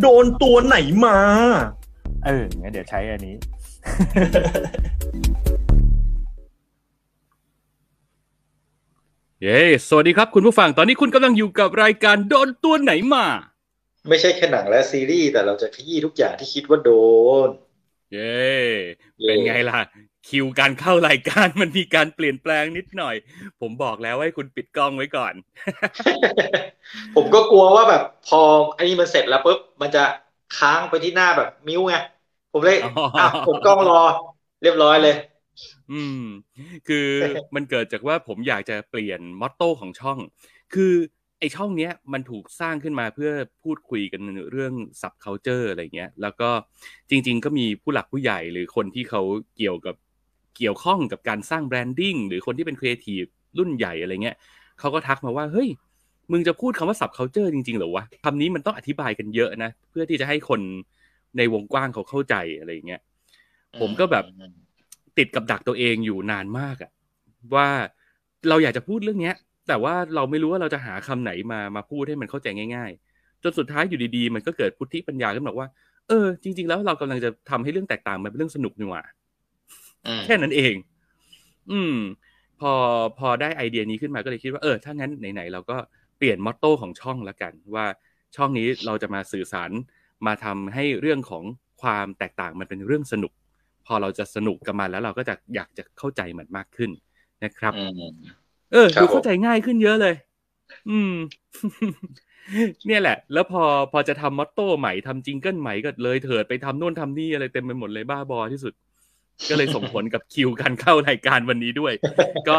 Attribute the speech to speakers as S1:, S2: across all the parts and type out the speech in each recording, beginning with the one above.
S1: โดนตัวไหนมา
S2: เอองั้นเดี๋ยวใช้อันนี้
S3: เย้ สวัสดีครับคุณผู้ฟัง ตอนนี้คุณกำลังอยู่กับรายการโดนตัวไหนมา
S1: ไม่ใช่แค่หนังและซีรีส์แต่เราจะขยี้ทุกอย่างที่คิดว่าโดน
S3: เย้ เป็นไงล่ะ คิวการเข้ารายการมันมีการเปลี่ยนแปลงนิดหน่อย ผมบอกแล้วให้คุณปิดกล้องไว้ก่อน
S1: ผมก็กลัวว่าแบบพออันนี้มันเสร็จแล้วปุ๊บมันจะค้างไปที่หน้าแบบ mute ไงผมเลย
S3: อ๋ออ่
S1: อะผมกล้องรอ เรียบร้อยเลย
S3: อืม คือมันเกิดจากว่าผมอยากจะเปลี่ยน motto ของช่อง คือไอช่องเนี้ยมันถูกสร้างขึ้นมาเพื่อพูดคุยกันเรื่อง subculture อะไรเงี้ย แล้วก็จริง ๆ ก็มีผู้หลักผู้ใหญ่หรือคนที่เขาเกี่ยวกับ เกี่ยวข้องกับการสร้าง branding หรือคนที่เป็นครีเอทีฟรุ่นใหญ่อะไรเงี้ยเขาก็ทักมาว่าเฮ้ยมึงจะพูดคำว่า subculture จริงๆหรอวะคำนี้มันต้องอธิบายกันเยอะนะ เพื่อที่จะให้คนในวงกว้างเขาเข้าใจอะไรเงี้ยผมก็แบบติดกับดักตัวเองอยู่นานมากอะว่าเราอยากจะพูดเรื่องเนี้ย แต่ว่าเราไม่รู้ว่าเราจะหาคำไหนมามาพูดให้มันเข้าใจง่าย ๆ จนสุดท้ายอยู่ดีๆ มันก็เกิดพุทธิปัญญาขึ้นมาว่า เออ จริง ๆ แล้วเรากำลังจะทำให้เรื่องแตกต่างมันเป็นเรื่องสนุกนี่หว่า แค่นั้นเอง อืม พอพอได้ไอเดียนี้ขึ้นมาก็เลยคิดว่าเออถ้างั้นไหนๆเราก็เปลี่ยนมอตโต้ของช่องละกัน ว่าช่องนี้เราจะมาสื่อสารมาทำให้เรื่องของความแตกต่างมันเป็นเรื่องสนุก พอเราจะสนุกกับมันแล้วเราก็จะอยากจะเข้าใจมันมากขึ้นนะครับ
S1: อืม
S3: เออ
S1: ครับ
S3: ดูเข้าใจง่ายขึ้นเยอะเลย อืม เนี่ยแหละ แล้วพอพอจะทำมอตโต้ใหม่ทำจิงเกิลใหม่ก็เลยเถิดไปทำโน่นทำนี่อะไรเต็มไปหมดเลยบ้าบอที่สุด ก็เลยส่งผลกับคิวการเข้ารายการวันนี้ด้วย ก็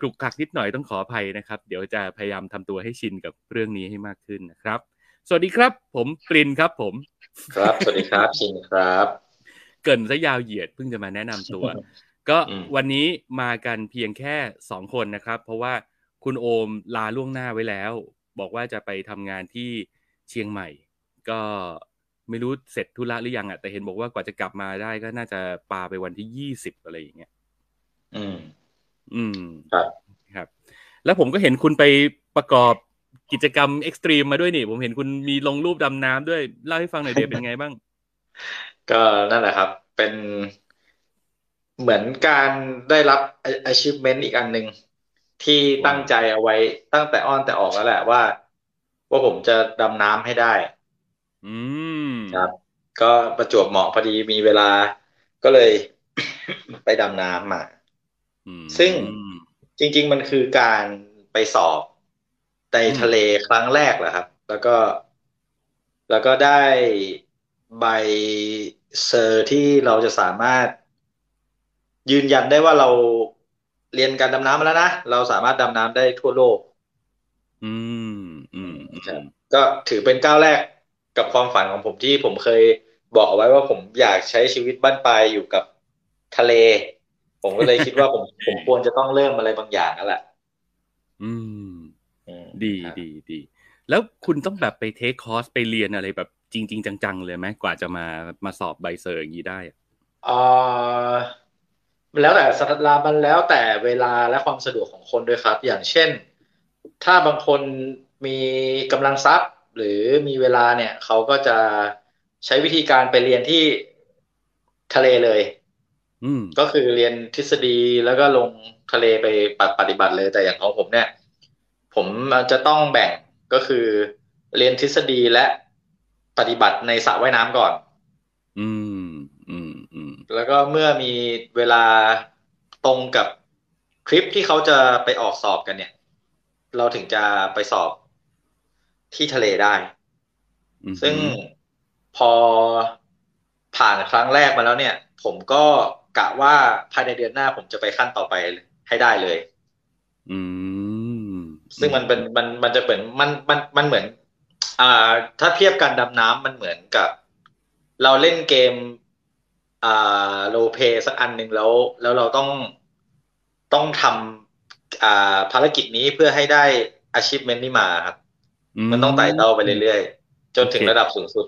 S3: กรุกคลักนิดหน่อยต้องขออภัยนะครับ เดี๋ยวจะพยายามทำตัวให้ชินกับเรื่องนี้ให้มากขึ้นนะครับ สวัสดีครับ ผมปรินครับ ผม
S1: ครับ สวัสดีครับชินครับ
S3: เกรินซะยาวเหยียดเพิ่งจะมาแนะนำตัว ก็
S1: อืม
S3: วันนี้มากันเพียงแค่สองคนนะครับ เพราะว่าคุณโอมลาล่วงหน้าไว้แล้ว บอกว่าจะไปทำงานที่เชียงใหม่ ก็ ไม่รู้เสร็จธุระหรือยังอะแต่เห็นบอกว่ากว่าจะกลับมาได้ก็น่าจะปาไปวันที่ยี่สิบอะไรอย่างเงี้ย
S1: อืม
S3: อืม
S1: ครับ
S3: ครับ แล้วผมก็เห็นคุณไปประกอบกิจกรรมเอ็กซ์ตรีมมาด้วยนี่ ผมเห็นคุณมีลงรูปดำน้ำด้วยเล่าให้ฟังหน่อยเดียเป็นไงบ้าง
S1: ก็นั่นแหละครับ เป็นเหมือนการได้รับ achievement อีกอันหนึ่งที่ตั้งใจเอาไว้ตั้งแต่อ้อนแต่ออกแล้วแหละว่า ว่าผมจะดำน้ำให้ได้
S3: อืม
S1: ครับ ก็ประจวบเหมาะพอดีมีเวลาก็เลยไปดำน้ำมา
S3: อืม
S1: ซึ่งจริง ๆ มันคือการไปสอบในทะเลครั้งแรกแหละครับ แล้วก็ แล้วก็ได้ใบเซอร์ที่เราจะสามารถ ยืนยันได้ว่าเราเรียนการดำน้ำมาแล้วนะ เราสามารถดำน้ำได้ทั่วโลก
S3: อืม อืมอื
S1: ครับ
S3: ม
S1: ก็ถือเป็นก้าวแรก กับความฝันของผมที่ผมเคยบอกเอาไว้ว่าผมอยากใช้ชีวิตบ้านปลายอยู่กับทะเล ผมก็เลยคิดว่าผมผมควรจะต้องเริ่มอะไรบางอย่างแล้วแหละ
S3: อืม
S1: อืม
S3: ดี
S1: ครับ
S3: ดีดีแล้วคุณต้องแบบไปเทคคอร์สไปเรียนอะไรแบบจริง ๆ จัง ๆ เลยไหมกว่าจะมามาสอบใบเซอร์อย่างนี้ได้อะ
S1: เอ่อมันแล้วแต่สถานมันแล้วแต่เวลาและความสะดวกของคนด้วยครับ อย่างเช่น ถ้าบางคนมีกำลังทรัพย์ หรือมีเวลาเนี่ยเขาก็จะใช้วิธีการไปเรียนที่ทะเลเลย
S3: อืม
S1: ก็คือเรียนทฤษฎีแล้วก็ลงทะเลไปปฏิบัติเลย แต่อย่างของผมเนี่ย ผมจะต้องแบ่งก็คือเรียนทฤษฎีและปฏิบัติในสระว่ายน้ำก่อน
S3: อืม อืม อืม
S1: แล้วก็เมื่อมีเวลาตรงกับคลิปที่เขาจะไปออกสอบกันเนี่ย เราถึงจะไปสอบ ที่ทะเลได้
S3: อืม
S1: ซึ่งพอผ่านครั้งแรกมาแล้วเนี่ย ผมก็กะว่าภายในเดือนหน้าผมจะไปขั้นต่อไปให้ได้เลย
S3: อืม
S1: ซึ่งมันเป็นมันมันจะเหมือนมันมันมันเหมือน อ่า ถ้าเทียบการดำน้ำมันเหมือนกับ เราเล่นเกม อ่าโลเปสักอันหนึ่งแล้ว แล้วเราต้องต้องทำอ่าภารกิจนี้เพื่อให้ได้ achievement นี้มาครับ มันต้องไต่เต้าไปเรื่อยๆ จนถึงระดับสูงสุด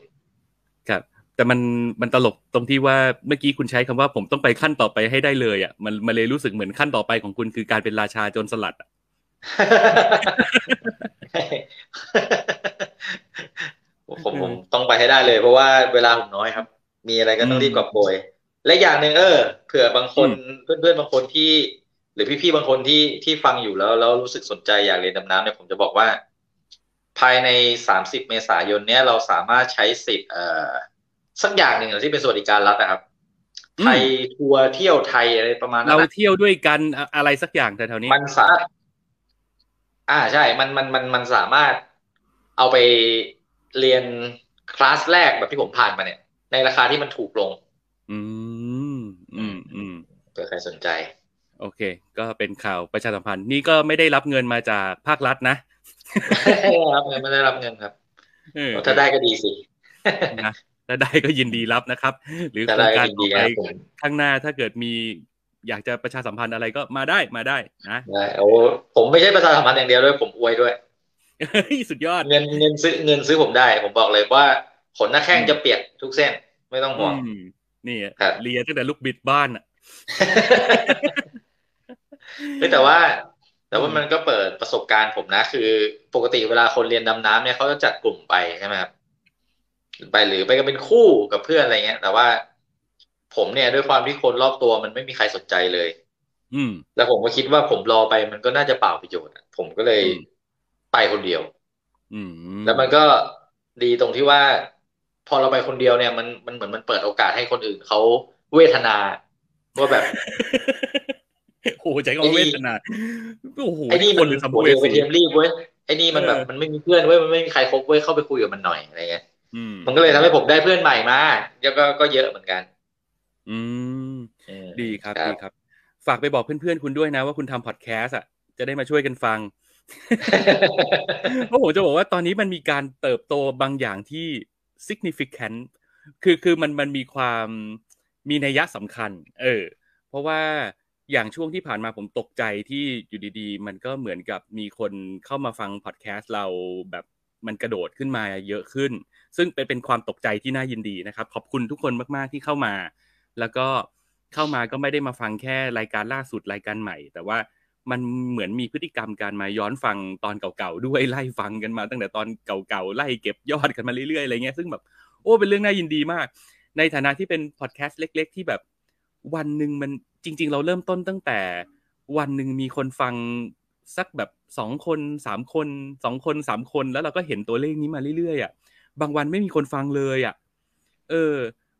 S3: ครับ แต่มันมันตลกตรงที่ว่าเมื่อกี้คุณใช้คำว่าผมต้องไปขั้นต่อไปให้ได้เลยอะมันมันเลยรู้สึกเหมือนขั้นต่อไปของคุณคือการเป็นราชาโจรสลัดอะ
S1: ผมผมต้องไปให้ได้เลย เพราะว่าเวลาผมน้อยครับ มีอะไรก็ต้องรีบกอบโกยและอย่างหนึ่งเออเผื่อบางคนเพื่อนๆบางคนที่ หรือพี่ๆบางคนที่ที่ฟังอยู่แล้วแล้วรู้สึกสนใจอยากเรียนดำน้ำเนี่ยผมจะบอกว่า ภายในสามสิบเมษายนเนี้ยเราสามารถใช้สิทธิ์เอ่อสักอย่างหนึ่งที่เป็นสวัสดิการรัฐนะครับไทยทัวร์เที่ยวไทยอะไรประมาณนั้
S3: เรา
S1: นอะ
S3: เที่ยวด้วยกันอะอะไรสักอย่างแต่แถวนี้
S1: มันสามารถอ่าใช่ มันมันมันมันสามารถเอาไปเรียนคลาสแรกแบบที่ผมผ่านมาเนี่ย ในราคาที่มันถูกลง
S3: อืมอืมอืม
S1: เผื่อใครสนใจ
S3: โอเค ก็เป็นข่าวประชาสัมพันธ์ นี่ก็ไม่ได้รับเงินมาจากภาครัฐนะ
S1: รับเงินไม่ได้รับเงินครับ
S3: เออ
S1: ถ้าได้ก็ดีสิ
S3: นะถ้าได้ก็ยินดีรับนะครับ หรือ
S1: ถ้า
S3: โคร
S1: ได้
S3: ง
S1: ก็
S3: การ
S1: ยิน
S3: ต่
S1: ดี
S3: อ
S1: ค
S3: ไป
S1: รับผม
S3: ข้างหน้าถ้าเกิดมีอยากจะประชาสัมพันธ์อะไรก็มาได้มาได้นะ
S1: ได้โอ้ผมไม่ใช่ประชาสัมพันธ์อย่างเดียวด้วยผมอวยด้วย
S3: เฮ้ยสุดยอด
S1: เงินเงินซื้อเงินซื้อผมได้ ผมบอกเลยว่าขนหน้าแข้งจะเปียกทุกเส้นไม่ต้องห่วง
S3: อืมนี่อะ
S1: ครับ
S3: เลียตั้งแต่ลูกบิดบ้านอะ
S1: เฮ้ยแต่ว่า แต่ว่า
S3: อืม
S1: มันก็เปิดประสบการณ์ผมนะ คือปกติเวลาคนเรียนดำน้ำเนี่ยเขาจะจัดกลุ่มไปใช่ไหมครับไปหรือไปกันเป็นคู่กับเพื่อนอะไรเงี้ย แต่ว่าผมเนี่ยด้วยความที่คนรอบตัวมันไม่มีใครสนใจเลย
S3: อืม
S1: แล้วผมก็คิดว่าผมรอไปมันก็น่าจะเปล่าประโยชน์อะผมก็เลย
S3: อืม
S1: ไปคนเดียว
S3: อืม
S1: แล้วมันก็ดีตรงที่ว่า พอเราไปคนเดียวเนี่ยมันมันเหมือนมันเปิดโอกาสให้คนอื่นเขาเวทนาว่าแบบ
S3: โอ้โหใจก็
S1: ไอ้นี่
S3: เวทนาโอ้โห
S1: ไอ้นี่
S3: ค
S1: มัน
S3: นหรือสัม
S1: หัว
S3: ภเว
S1: เดียวไป
S3: สี
S1: เทียมรีบเว้ยไอ้นี่มันแบบ
S3: เออ
S1: มันไม่มีเพื่อนเว้ยมันไม่มีใครคบเว้ยเข้าไปคุยกับมันหน่อยอะไรเงี้ย
S3: อืม
S1: มันก็เลยทำให้ผมได้เพื่อนใหม่มาแล้วก็ก็เยอะเหมือนกัน
S3: อืม
S1: อืม
S3: ดีครับดีครับ ฝากไปบอกเพื่อนๆคุณด้วยนะว่าคุณทำพอดแคสต์อะจะได้มาช่วยกันฟังเพราะผมจะบอกว่าตอนนี้มันมีการเติบโตบางอย่างที่ significant คือคือมันมันมีความมีนัยยะสำคัญ เออ เพราะว่า อย่างช่วงที่ผ่านมาผมตกใจที่อยู่ดีๆ มันก็เหมือนกับมีคนเข้ามาฟังพอดแคสต์เราแบบมันกระโดดขึ้นมาเยอะขึ้น ซึ่งเป็นเป็นความตกใจที่น่ายินดีนะครับ ขอบคุณทุกคนมากๆที่เข้ามา แล้วก็เข้ามาก็ไม่ได้มาฟังแค่รายการล่าสุดรายการใหม่ แต่ว่ามันเหมือนมีพฤติกรรมการมาย้อนฟังตอนเก่าๆด้วยไล่ฟังกันมา ตั้งแต่ตอนเก่าๆไล่เก็บยอดกันมาเรื่อยๆอะไรเงี้ยซึ่งแบบโอ้เป็นเรื่องน่ายินดีมาก ในฐานะที่เป็นพอดแคสต์เล็ก ๆ ที่แบบวันหนึ่งมัน จริง ๆ เราเริ่มต้นตั้งแต่วันหนึ่งมีคนฟังสักแบบสองคนสามคนสองคนสามคนแล้วเราก็เห็นตัวเลขนี้มาเรื่อยๆอะบางวันไม่มีคนฟังเลยอะเออ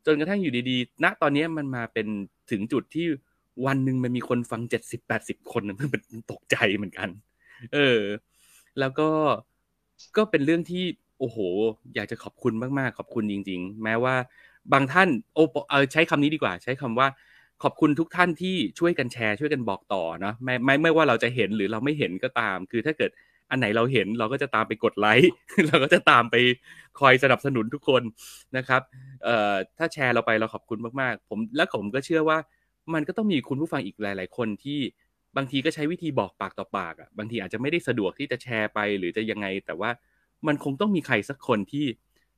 S3: จนกระทั่งอยู่ดีๆ ณตอนนี้มันมาเป็นถึงจุดที่วันหนึ่งมันมีคนฟังเจ็ดสิบแปดสิบคนมันตกใจเหมือนกัน เออ แล้วก็ก็เป็นเรื่องที่โอ้โห อยากจะขอบคุณมากๆ ขอบคุณจริง ๆ แม้ว่าบางท่านโอ้เออใช้คำนี้ดีกว่า ใช้คำว่า ขอบคุณทุกท่านที่ช่วยกันแชร์ช่วยกันบอกต่อเนาะไม่ไม่ไม่ว่าเราจะเห็นหรือเราไม่เห็นก็ตาม คือถ้าเกิดอันไหนเราเห็นเราก็จะตามไปกดไลค์เราก็จะตามไปคอยสนับสนุนทุกคนนะครับเอ่อถ้าแชร์เราไปเราขอบคุณมากๆ ผมและผมก็เชื่อว่ามันก็ต้องมีคุณผู้ฟังอีกหลาย ๆ คนที่บางทีก็ใช้วิธีบอกปากต่อปากอะบางทีอาจจะไม่ได้สะดวกที่จะแชร์ไปหรือจะยังไง แต่ว่ามันคงต้องมีใครสักคนที่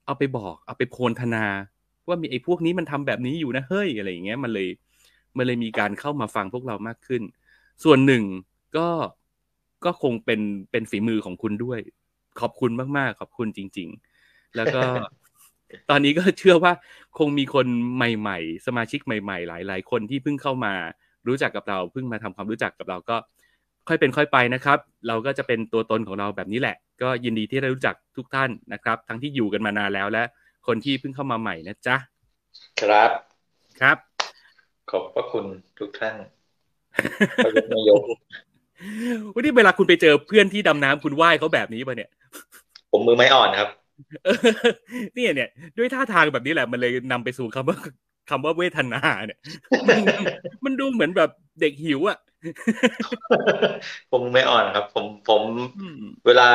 S3: เอาไปบอก เอาไปโพลธนา ว่ามีไอ้พวกนี้มันทำแบบนี้อยู่นะเฮ้ยอะไรอย่างเงี้ยมันเลย มันเลยมีการเข้ามาฟังพวกเรามากขึ้น ส่วนหนึ่งก็ก็คงเป็นเป็นฝีมือของคุณด้วย ขอบคุณมากๆ ขอบคุณจริง ๆ แล้วก็ตอนนี้ก็เชื่อว่าคงมีคนใหม่ๆ สมาชิกใหม่ ๆ หลาย ๆ คนที่เพิ่งเข้ามารู้จักกับเราเพิ่งมาทำความรู้จักกับเราก็ ค่อยเป็นค่อยไปนะครับ เราก็จะเป็นตัวตนของเราแบบนี้แหละ ก็ยินดีที่ได้รู้จักทุกท่านนะครับ ทั้งที่อยู่กันมานานแล้วและคนที่เพิ่งเข้ามาใหม่นะจ๊ะ
S1: ครับ
S3: ครับ
S1: ขอบพระคุณทุกท่านประยุทธ์นายก
S3: วันนี้เวลาคุณไปเจอเพื่อนที่ดำน้ำคุณไหว้เขาแบบนี้ป่ะเนี่ย
S1: ผมมือไม้อ่อนครับ
S3: เออเนี่ยเนี่ย ด้วยท่าทางแบบนี้แหละมันเลยนำไปสู่คำว่าคำว่าเวทนา เนี่ย มันมันดูเหมือนแบบเด็กหิวอะ
S1: ผมมือไม้อ่อนครับ ผมผม
S3: อืม
S1: เวลา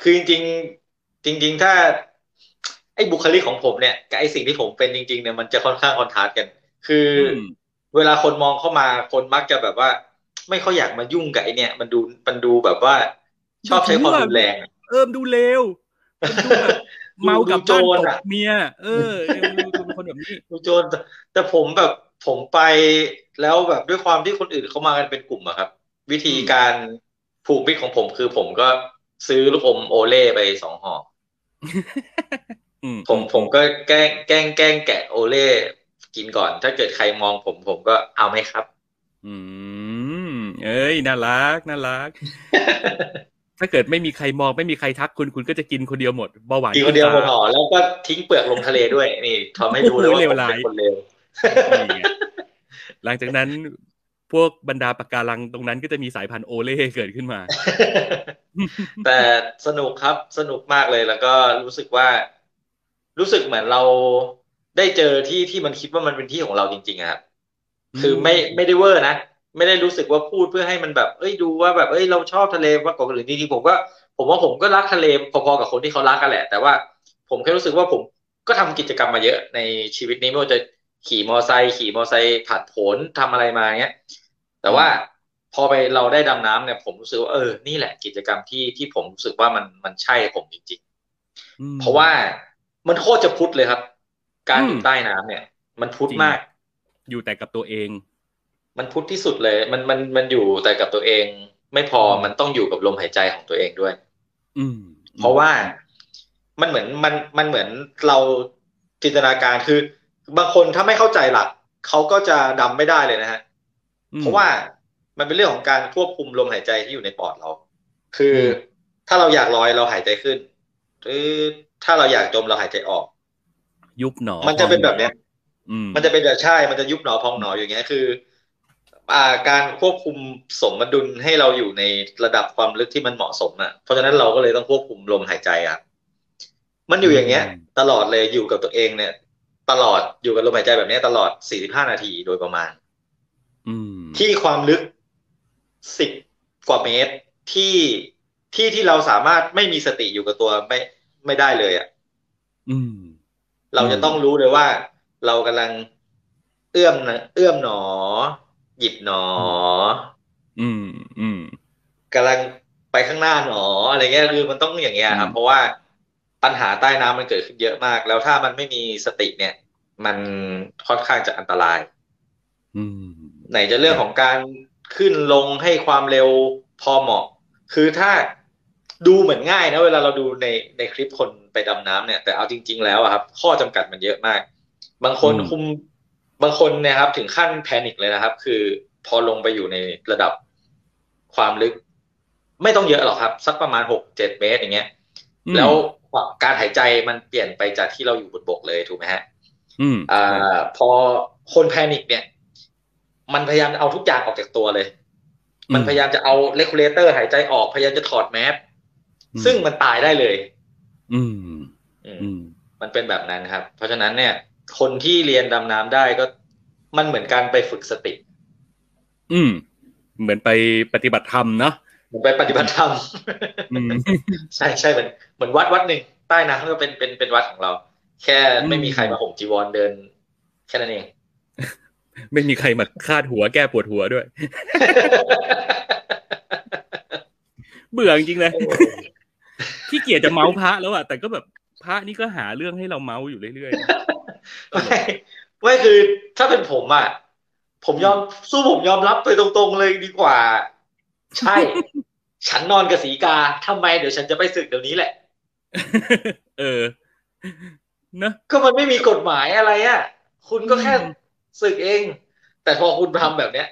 S1: คือจริง ๆ จริง ๆ ถ้าไออ้บุคลิกของผมเนี่ยกับไอ้สิ่งที่ผมเป็นจริง ๆ เนี่ยมันจะค่อนข้างคอนทราสต์กัน คืออ
S3: ม
S1: เวลาคนมองเข้ามาคนมักจะแบบว่า ไม่ค่อยอยากมายุ่งกับไอ้เนี่ย มันดูมันดูแบบว่า ชอบใช้ความรุนแรงอะ
S3: เอิมดูเลวมันดูแบบเมากับ
S1: ดู
S3: บ้าน
S1: โจร
S3: ต
S1: อะ
S3: กเมีย เออดูดูเป็นคนแบบนี้
S1: ดูโจรแต่แต่ผมแบบผมไปแล้วแบบด้วยความที่คนอื่นเขามากันเป็นกลุ่มอะครับ วิธีการผูกมิตรของผมคือผมก็ซื้อลูกอมโอเล่ไปสองห่อ
S3: อืม
S1: ผมผมก็แกล้งแกล้งแกล้งแกะโอเล่ กินก่อน ถ้าเกิดใครมองผมผมก็เอาไหมครับ
S3: อืม เอ้ยน่ารักน่ารัก ถ้าเกิดไม่มีใครมองไม่มีใครทักคุณคุณก็จะกินคนเดียวหมดเบาหวาน
S1: กินคนเดียวหมด
S3: ขึ้
S1: ห่อแล้วก็ทิ้งเปลือกลงทะเลด้วย นี่ทำให้รู้เลยว่า
S3: โอ้โหเลว
S1: ผม
S3: ร้าย
S1: เป็นคนเลว
S3: ตานี่ไงหลังจากนั้นพวกบรรดาปะการังตรงนั้นก็จะมีสายพันธุ์โอเล่เกิดขึ้นมา
S1: แต่สนุกครับสนุกมากเลยแล้วก็รู้สึกว่า รู้สึกเหมือนเรา ได้เจอที่ที่มันคิดว่ามันเป็นที่ของเราจริงๆอะครับคือไม่ไม่ได้เวอร์นะไม่ได้รู้สึกว่าพูดเพื่อให้มันแบบ เอ้ยดูว่าแบบเอ้ยเราชอบทะเลมากกว่าคนอื่นจริงๆผมก็ ผมว่าผมก็รักทะเลพอๆกับคนที่เขารักกันแหละ แต่ว่าผมแค่รู้สึกว่าผมก็ทำกิจกรรมมาเยอะในชีวิตนี้ไม่ว่าจะขี่มอไซค์ขี่มอไซค์ผัดโผนทำอะไรมาเงี้ย แต่ว่าพอไปเราได้ดำน้ำเนี่ย ผมรู้สึกว่าเออนี่แหละกิจกรรมที่ที่ผมรู้สึกว่ามันมันใช่ผมจริง
S3: อืม
S1: ๆเพราะว่ามันโคตรจะพุทธเลยครับ การอยู่
S3: อืม
S1: ใต้น้ำเนี่ย มันพุทธ
S3: จริง
S1: มาก
S3: อยู่แต่กับตัวเอง
S1: มันพุทธที่สุดเลย มันมันมันอยู่แต่กับตัวเอง ไม่พอ
S3: อืม
S1: มันต้องอยู่กับลมหายใจของตัวเองด้วย
S3: อืม
S1: เพราะว่ามันเหมือนมันมันเหมือนเราจินตนาการคือบางคนถ้าไม่เข้าใจหลักเขาก็จะดำไม่ได้เลยนะฮะ
S3: อืม
S1: เพราะว่ามันเป็นเรื่องของการควบคุมลมหายใจที่อยู่ในปอดเรา คืออ
S3: ม
S1: ถ้าเราอยากลอยเราหายใจขึ้น หรือถ้าเราอยากจมเราหายใจออก
S3: ยุบหนอ
S1: มันจะเป็นแบบเนี้ย
S3: อืม
S1: มันจะเป็นแบบใช่ มันจะยุบหนอพองหนออย่างเงี้ยคือ อ่าการควบคุมสมดุลให้เราอยู่ในระดับความลึกที่มันเหมาะสมอะ เพราะฉะนั้นเราก็เลยต้องควบคุมลมหายใจอะมันอยู่อย่างเงี้ย ตลอดเลยอยู่กับตัวเองเนี่ย ตลอดอยู่กับลมหายใจแบบเนี้ยตลอด 45 นาทีโดยประมาณ
S3: อืม
S1: ที่ความลึก 10 กว่าเมตรที่ที่ที่เราสามารถไม่มีสติอยู่กับตัวไม่ไม่ได้เลยอะ
S3: อืม
S1: เราจะต้องรู้เลยว่า เรากำลังเอื้อมนะเอื้อมหนอ หยิบหนอ
S3: อืมอืม
S1: กำลังไปข้างหน้าหนออะไรเงี้ยคือมันต้องอย่างเงี้ยครับ
S3: อืม
S1: เพราะว่าปัญหาใต้น้ำมันเกิดขึ้นเยอะมาก แล้วถ้ามันไม่มีสติเนี่ย มันค่อนข้างจะอันตราย
S3: อืม
S1: ไหนจะเรื่องของการขึ้นลงให้ความเร็วพอเหมาะ คือถ้า ดูเหมือนง่ายนะเวลาเราดูในในคลิปคนไปดำน้ำเนี่ย แต่เอาจริง ๆ แล้วอะครับ ข้อจำกัดมันเยอะมาก บางคนคุมบางคนเนี่ยครับ ถึงขั้นแพนิคเลยนะครับ คือพอลงไปอยู่ในระดับความลึก ไม่ต้องเยอะหรอกครับ สักประมาณหกเจ็ดเมตรอย่างเงี้ย
S3: อืม
S1: แล้วการหายใจมันเปลี่ยนไปจากที่เราอยู่บนบกเลยถูกไหมฮะ
S3: อืม
S1: อ่า พอคนแพนิคเนี่ย มันพยายามเอาทุกอย่างออกจากตัวเลย มันพยายามจะเอาเลกูเลเตอร์หายใจออก พยายามจะถอดแมส ซึ่งมันตายได้เลย
S3: อืม
S1: อืม
S3: อืม
S1: มันเป็นแบบนั้นครับ เพราะฉะนั้นเนี่ย คนที่เรียนดำน้ำได้ก็มันเหมือนการไปฝึกสติ
S3: อืม เหมือนไปปฏิบัติธรรมเนาะ
S1: เหมือนไปปฏิบัติธรรม
S3: อืม
S1: ใช่ใช่เหมือนเหมือนวัดวัดหนึ่งใต้น้ำก็เป็นเป็นเป็นวัดของเรา แค่ไม่มีใครมาห่มจีวรเดิน แค่นั้นเอง
S3: ไม่มีใครมาคาดหัวแก้ปวดหัวด้วย เบื่อจริงๆเลย ที่เกียจจะเมาส์พระแล้วอะแต่ก็แบบพระนี่ก็หาเรื่องให้เราเมาส์อยู่เรื่อย
S1: ไม่ไม่คือถ้าเป็นผมอะผมยอมสู้ผมยอมรับไปตรงๆเลยดีกว่า ใช่ ฉันนอนกับสีกาทำไมเดี๋ยวฉันจะไปศึกเดี๋ยวนี้แหละ
S3: ๆเออเนอะ
S1: ก็มันไม่มีกฎหมายอะไรอะ คุณก็แค่
S3: อืม
S1: ศึกเอง แต่พอคุณทำแบบเนี้ย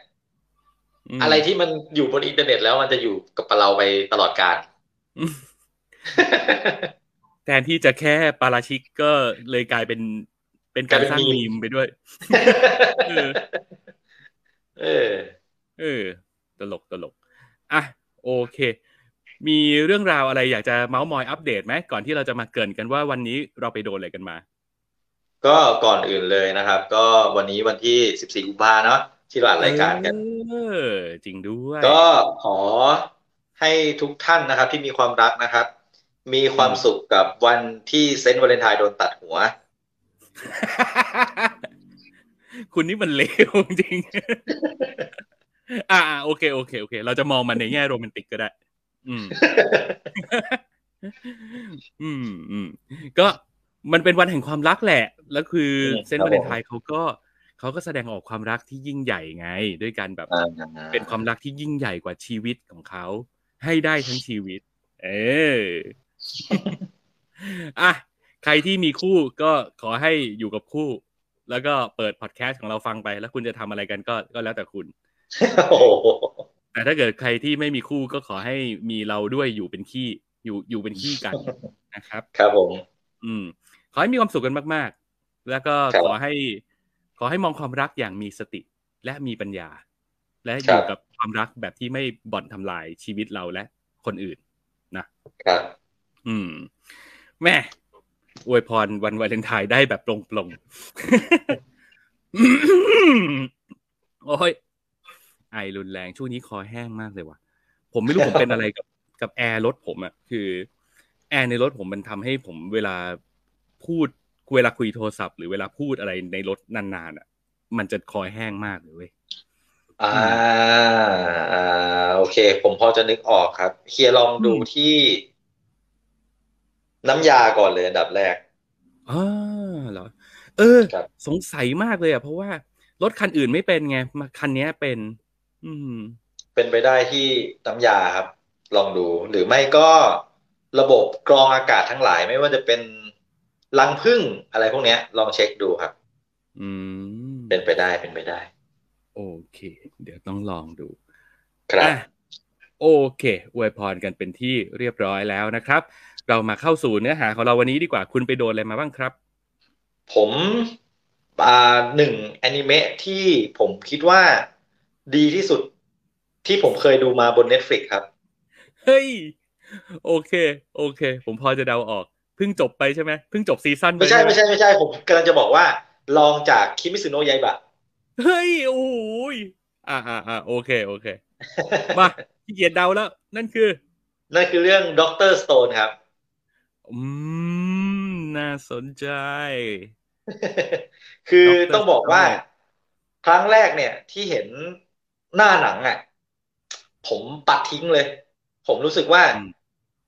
S3: ม
S1: อะไรที่มันอยู่บนอินเทอร์เน็ตแล้วมันจะอยู่กับเราไปตลอดกาล
S3: อืม แทนที่จะแค่ปาราชิกก็เลยกลายเป็นเป็นการสร้างมีมไปด้วยเออ
S1: เออ
S3: เออ ตลกตลก อะ โอเค มีเรื่องราวอะไรอยากจะเมาส์มอยอัปเดตไหมก่อนที่เราจะมาเกริ่นกันว่าวันนี้เราไปโดนอะไรกันมา
S1: ก็ก่อนอื่นเลยนะครับ ก็วันนี้วันที่ 14 กุมภาเนาะที่เราอัดรายการกัน
S3: เออจริงด้วย
S1: ก็ขอให้ทุกท่านนะครับ ที่มีความรักนะครับ มีความสุขกับวันที่เซนต์วาเลนไทน์โดนตัดหัว
S3: คุณนี่มันเลวจริง อ่าโอเคโอเคโอเค เราจะมองมันในแง่โรแมนติกก็ได้ อืม อืมอืมก็มันเป็นวันแห่งความรักแหละ แล้วคือ
S1: อืม
S3: เซนต์
S1: ครับ
S3: วาเลนไทน์เขาก็เขาก็แสดงออกความรักที่ยิ่งใหญ่ไง ด้วยการแบบ
S1: อ่า
S3: เป็นความรักที่ยิ่งใหญ่กว่าชีวิตของเขา ให้ได้ทั้งชีวิต เออ อะใครที่มีคู่ก็ขอให้อยู่กับคู่ แล้วก็เปิดพอดแคสต์ของเราฟังไป แล้วคุณจะทำอะไรกันก็ก็แล้วแต่คุณ
S1: โอ้โห
S3: แต่ถ้าเกิดใครที่ไม่มีคู่ก็ขอให้มีเราด้วยอยู่เป็นขี้อยู่อยู่เป็นขี้กันนะครับ
S1: ครับผม
S3: อืม ขอให้มีความสุขกันมาก ๆ แล้วก็
S1: ครับ
S3: ขอให้ ขอให้มองความรักอย่างมีสติและมีปัญญา และอ
S1: ครับ
S3: ยู่กับความรักแบบที่ไม่บ่อนทำลายชีวิตเราและคนอื่น
S1: ครับ
S3: อืม แม่อวยพรวันวาเลนไทน์ได้แบบปลงๆโอ้ย ไอรุนแรงช่วงนี้คอแห้งมากเลยว่ะ ผมไม่รู้ผมเป็นอะไรกับกับแอร์รถผมอะคือ แอร์ในรถผมมันทำให้ผมเวลาพูดเวลาคุยโทรศัพท์หรือเวลาพูดอะไรในรถนานๆอะมันจะคอแห้งมากเลยเว้ย
S1: อ่าโอเค ผมพอจะนึกออกครับเฮียลองดูที่ น้ำยาก่อนเลยอันดับแรก
S3: อ่าเหรอ เออ
S1: ครับ
S3: สงสัยมากเลยอะ เพราะว่ารถคันอื่นไม่เป็นไง มาคันเนี้ยเป็น อืม
S1: เป็นไปได้ที่น้ำยาครับ ลองดู หรือไม่ก็ระบบกรองอากาศทั้งหลายไม่ว่าจะเป็นรังผึ้งอะไรพวกเนี้ยลองเช็คดูครับ
S3: อืม
S1: เป็นไปได้เป็นไปได้
S3: โอเค เดี๋ยวต้องลองดู
S1: ครับ
S3: อะโอเคอวยพรกันเป็นที่เรียบร้อยแล้วนะครับ เรามาเข้าสู่เนื้อหาของเราวันนี้ดีกว่าคุณไปโดนอะไรมาบ้างครับ
S1: ผมอ่าหนึ่งแอนิเมะที่ผมคิดว่าดีที่สุดที่ผมเคยดูมาบน Netflix ครับ
S3: เฮ้ย โอเค โอเค ผมพอจะเดาออก เพิ่งจบไปใช่ไหมเพิ่งจบซีซั่นไป
S1: ไม่ใช่
S3: ห
S1: ไม่ใช่ไม่ใช่ผมกำลังจะบอกว่า ลองจากคิมิสึโนะยาบะ
S3: เฮ้ย โอ้โหยอ่าอ่าอ่าโอเค โอเค มาขี้เกียจเดาแล้ว นั่นคือ
S1: นั่นคือเรื่อง Dr. Stone ครับ
S3: อืม น่าสนใจ
S1: คือ
S3: Dr.
S1: ต้องบอกว่า ครั้งแรกเนี่ย ที่เห็นหน้าหนังอะ ผมปัดทิ้งเลย ผมรู้สึกว่า
S3: อืม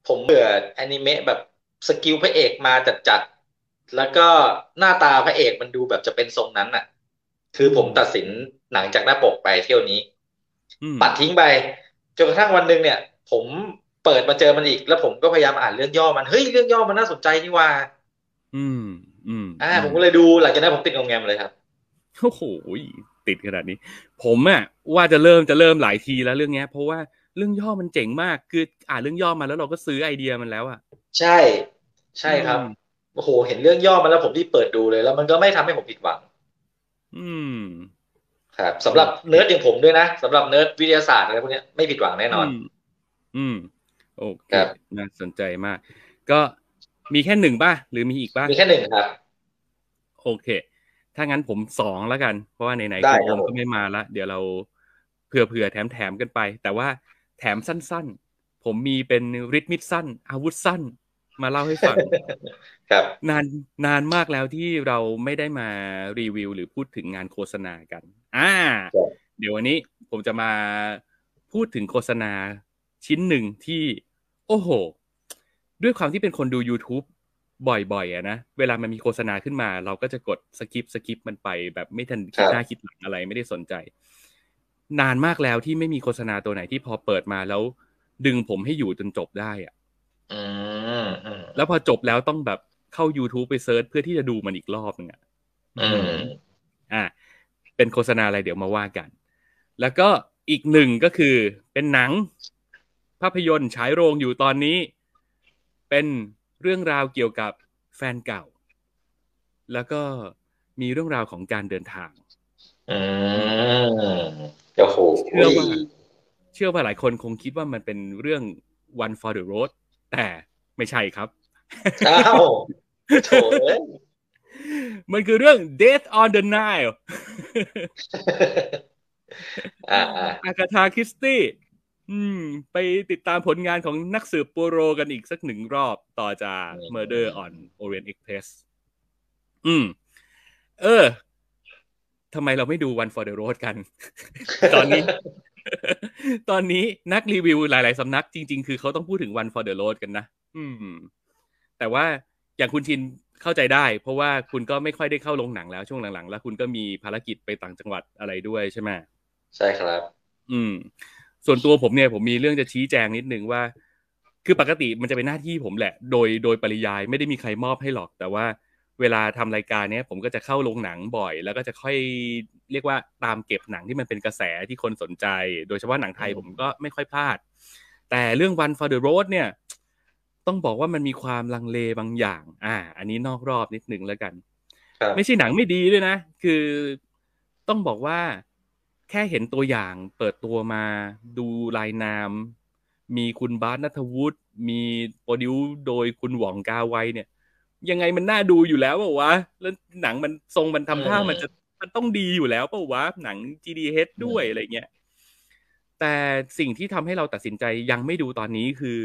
S1: ผมเบื่ออนิเมะแบบ skill พระเอกมาจัดๆแล้วก็หน้าตาพระเอกมันดูแบบจะเป็นทรงนั้นอะ คือผมตัดสินหนังจากหน้าปกไปเที่ยวนี้
S3: อืม
S1: ปัดทิ้งไปจนกระทั่งวันหนึ่งเนี่ย ผมเปิดมาเจอมันอีก แล้วผมก็พยายามอ่านเรื่องย่อมันเฮ้ยเรื่องย่อมันน่าสนใจนี่ว่า
S3: อืม อืม
S1: อ่า ผมก็เลยดูหลังจากนั้นผมติดงอมแงมเลยครับ
S3: โอ้โหติดขนาดนี้ ผมอะว่าจะเริ่มจะเริ่มหลายทีแล้วเรื่องเนี้ย เพราะว่าเรื่องย่อมันเจ๋งมาก คืออ่านเรื่องย่อมาแล้วเราก็ซื้อไอเดียมันแล้วอะ
S1: ใช่ ใช่ครับ
S3: อืม
S1: โอ้โห เห็นเรื่องย่อมาแล้วผมที่เปิดดูเลย แล้วมันก็ไม่ทำให้ผมผิดหวัง
S3: อืม
S1: ครับสำหรับเนิร์ดอย่างผมด้วยนะสำหรับเนิร์ดวิทยาศาสตร์อะไรพวกเนี้ยไม่ผิดหวังแน่นอน
S3: อืม โอเค
S1: ครับ
S3: น่าสนใจมาก ก็มีแค่หนึ่งป่ะ หรือมีอีกป่ะ
S1: มีแค่หนึ่งครับ
S3: โอเค ถ้างั้นผมสองแล้วกัน เพราะว่าไหนๆ
S1: ได้
S3: คุณโอ
S1: ครับ
S3: ม
S1: ผม
S3: ก็ไม่มาละ เดี๋ยวเราเผื่อเผื่อๆแถมแถมๆ กันไป แต่ว่าแถมสั้นๆ ผมมีเป็นริทมิดสั้น อาวุธสั้น มาเล่าให้ฟัง
S1: ครับ
S3: นานนานมากแล้วที่เราไม่ได้มารีวิว หรือพูดถึงงานโฆษณากัน อ่า
S1: ครับ
S3: เดี๋ยววันนี้ผมจะมาพูดถึงโฆษณาชิ้นหนึ่งที่ โอ้โห ด้วยความที่เป็นคนดู YouTube บ่อยๆอะนะ เวลามันมีโฆษณาขึ้นมา เราก็จะกด skip skip มันไป แบบไม่ทันคิดหน้าคิดหลังอะไรไม่ได้สนใจ นานมากแล้วที่ไม่มีโฆษณาตัวไหนที่พอเปิดมาแล้ว ดึงผมให้อยู่จนจบได้อะ
S1: อืมอืม
S3: แล้วพอจบแล้วต้องแบบเข้า YouTube ไปเซิร์ชเพื่อที่จะดูมันอีกรอบนึงอะ
S1: อืม
S3: อ่า เป็นโฆษณาอะไรเดี๋ยวมาว่ากัน แล้วก็อีกหนึ่งก็คือเป็นหนัง ภาพยนตร์ฉายโรงอยู่ตอนนี้ เป็นเรื่องราวเกี่ยวกับแฟนเก่า แล้วก็มีเรื่องราวของการเดินทาง
S1: อืมโอ้โห
S3: เชื่อว่าเชื่อว่าหลายคนคงคิดว่ามันเป็นเรื่อง One for the Road แต่ไม่ใช่ครับ
S1: อ้าวโถเอ้ย
S3: มันคือเรื่อง Death on the Nile
S1: อ่าอ่า
S3: อากาธาคริสตี้ อืม ไปติดตามผลงานของนักสืบปูโรกันอีกสักหนึ่งรอบต่อจาก Murder on Orient Express อืม เออทำไมเราไม่ดู One for the Road กัน ตอนนี้ ตอนนี้นักรีวิวหลาย ๆ สำนักจริง ๆ คือเขาต้องพูดถึง One for the Road กันนะ อืม แต่ว่าอย่างคุณชินเข้าใจได้ เพราะว่าคุณก็ไม่ค่อยได้เข้าโรงหนังแล้วช่วงหลัง ๆ แล้วคุณก็มีภารกิจไปต่างจังหวัดอะไรด้วยใช่ไหม
S1: ใช่ครับ
S3: อืม ส่วนตัวผมเนี่ยผมมีเรื่องจะชี้แจงนิดนึงว่า คือปกติมันจะเป็นหน้าที่ผมแหละ โดยโดยปริยายไม่ได้มีใครมอบให้หรอก แต่ว่าเวลาทำรายการเนี้ยผมก็จะเข้าโรงหนังบ่อย แล้วก็จะค่อยเรียกว่าตามเก็บหนังที่มันเป็นกระแสที่คนสนใจ โดยเฉพาะหนังไทยผมก็ไม่ค่อยพลาด แต่เรื่อง One for the Road เนี่ย ต้องบอกว่ามันมีความลังเลบางอย่าง อ่า อันนี้นอกรอบนิดนึงแล้วกัน
S1: ครับ
S3: ไม่ใช่หนังไม่ดีด้วยนะ คือต้องบอกว่า แค่เห็นตัวอย่างเปิดตัวมาดูลายนาม มีคุณบาสนัทวุฒิมีโปรดิวโดยคุณหว่องกาไวเนี่ย ยังไงมันน่าดูอยู่แล้วเปล่าวะแล้วหนังมันทรงมันทำท่ามันจะมันต้องดีอยู่แล้วเปล่าวะหนัง GDH ด้วยอะไรเงี้ยแต่สิ่งที่ทำให้เราตัดสินใจยังไม่ดูตอนนี้คือ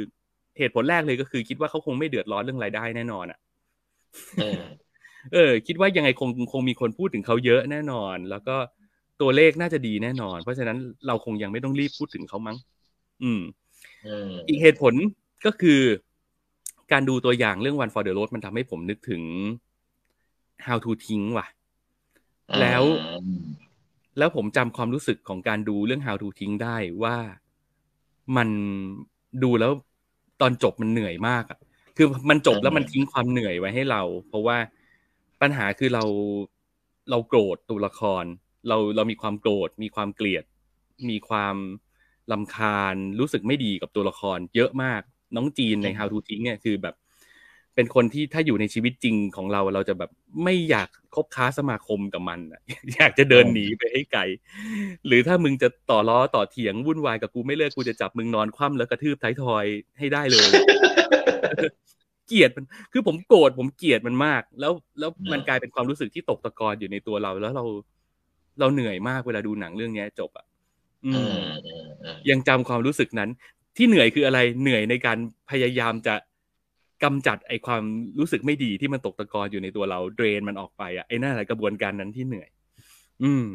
S3: เหตุผลแรกเลยก็คือ คิดว่าเขาคงไม่เดือดร้อนเรื่องรายได้แน่นอนอะ
S1: อืม
S3: เออ คิดว่ายังไงคงคงมีคนพูดถึงเขาเยอะแน่นอน แล้วก็ ตัวเลขน่าจะดีแน่นอน เพราะฉะนั้นเราคงยังไม่ต้องรีบพูดถึงเขามั้งอืม
S1: อืม
S3: อีกเหตุผลก็คือ การดูตัวอย่างเรื่อง One for the Road มันทำให้ผมนึกถึง How to ทิ้งว่ะ แล้ว แล้วผมจำความรู้สึกของการดูเรื่อง How to ทิ้งได้ว่ามันดูแล้วตอนจบมันเหนื่อยมากอะคือมันจบแล้วมันทิ้งความเหนื่อยไว้ให้เรา เพราะว่าปัญหาคือเราเราโกรธตัวละคร เราเรามีความโกรธ มีความเกลียด มีความลำคาญรู้สึกไม่ดีกับตัวละคร เยอะมากน้องจีนใน How to ทิ้งเนี่ยคือแบบ เป็นคนที่ถ้าอยู่ในชีวิตจริงของเราเราจะแบบไม่อยากคบค้าสมาคมกับมันอะอยากจะเดินหนีไปให้ไกลหรือถ้ามึงจะต่อล้อต่อเถียงวุ่นวายกับกูไม่เลิกกูจะจับมึงนอนคว่ำแล้วกระทืบท้ายทอยให้ได้เลย เกลียดมันคือผมโกรธผมเกลียดมันมาก แล้วแล้วมันกลายเป็นความรู้สึกที่ตกตะกอนอยู่ในตัวเราแล้วเรา เราเหนื่อยมากเวลาดูหนังเรื่องเนี้ยจบอะอื
S1: อื
S3: ม
S1: มอืมอืม
S3: ยังจำความรู้สึกนั้น ที่เหนื่อยคืออะไรเหนื่อยในการพยายามจะกำจัดไอความรู้สึกไม่ดีที่มันตกตะกอนอยู่ในตัวเราเดรนมันออกไปอะไอ้นั่นแหละกระบวนการนั้นที่เหนื่อย อืม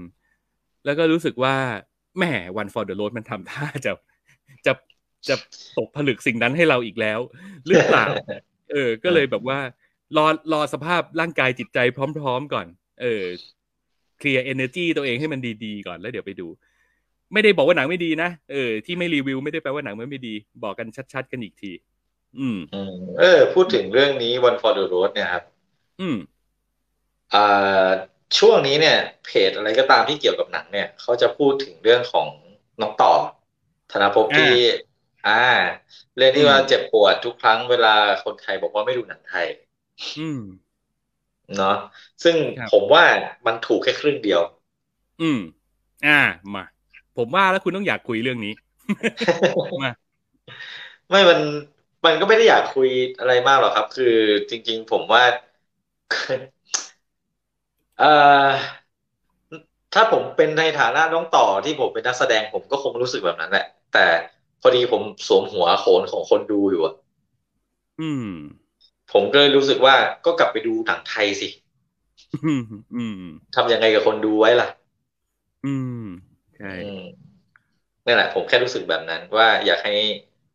S3: แล้วก็รู้สึกว่าแหม One for the road มันทำท่าจะจะจะตกผลึกสิ่งนั้นให้เราอีกแล้วหรือเปล่าเออ ก็เลยแบบว่ารอรอสภาพร่างกายจิตใจพร้อม ๆ ก่อน เออ เคลียร์ energy ตัวเองให้มันดีๆก่อนแล้วเดี๋ยวไปดู ไม่ได้บอกว่าหนังไม่ดีนะเออที่ไม่รีวิวไม่ได้แปลว่าหนังมันไม่ดี บอกกันชัดๆกันอีกที อืม
S1: อืมเออ พูดถึงเรื่องนี้ One for the Road เนี่ยครับ
S3: อืม
S1: อ่าช่วงนี้เนี่ย เพจอะไรก็ตามที่เกี่ยวกับหนังเนี่ยเขาจะพูดถึงเรื่องของน้องต่อ ธนภพที่ อ่า เรื่องที่ว่าเจ็บปวดทุกครั้งเวลาคนไทยบอกว่าไม่ดูหนังไทย
S3: อืม
S1: เนาะซึ่ง
S3: ครับ
S1: ผมว่ามันถูกแค่ครึ่งเดียว
S3: อืม อ่ามา ผมว่าแล้วคุณต้องอยากคุยเรื่องนี้มา
S1: ไม่มันมันก็ไม่ได้อยากคุยอะไรมากหรอกครับ คือจริง ๆ ผมว่าเอ่อถ้าผมเป็นในฐานะน้องต่อที่ผมเป็นนักแสดงผมก็คงรู้สึกแบบนั้นแหละ แต่พอดีผมสวมหัวโขนของคนดูอยู่อะ
S3: อืม
S1: ผมก็เลยรู้สึกว่าก็กลับไปดูหนังไทยสิ
S3: อืมอืม
S1: ทำยังไงกับคนดูไว้ล่ะ
S3: อืมใช่
S1: อืมนั่นแหละ ผมแค่รู้สึกแบบนั้น ว่าอยากให้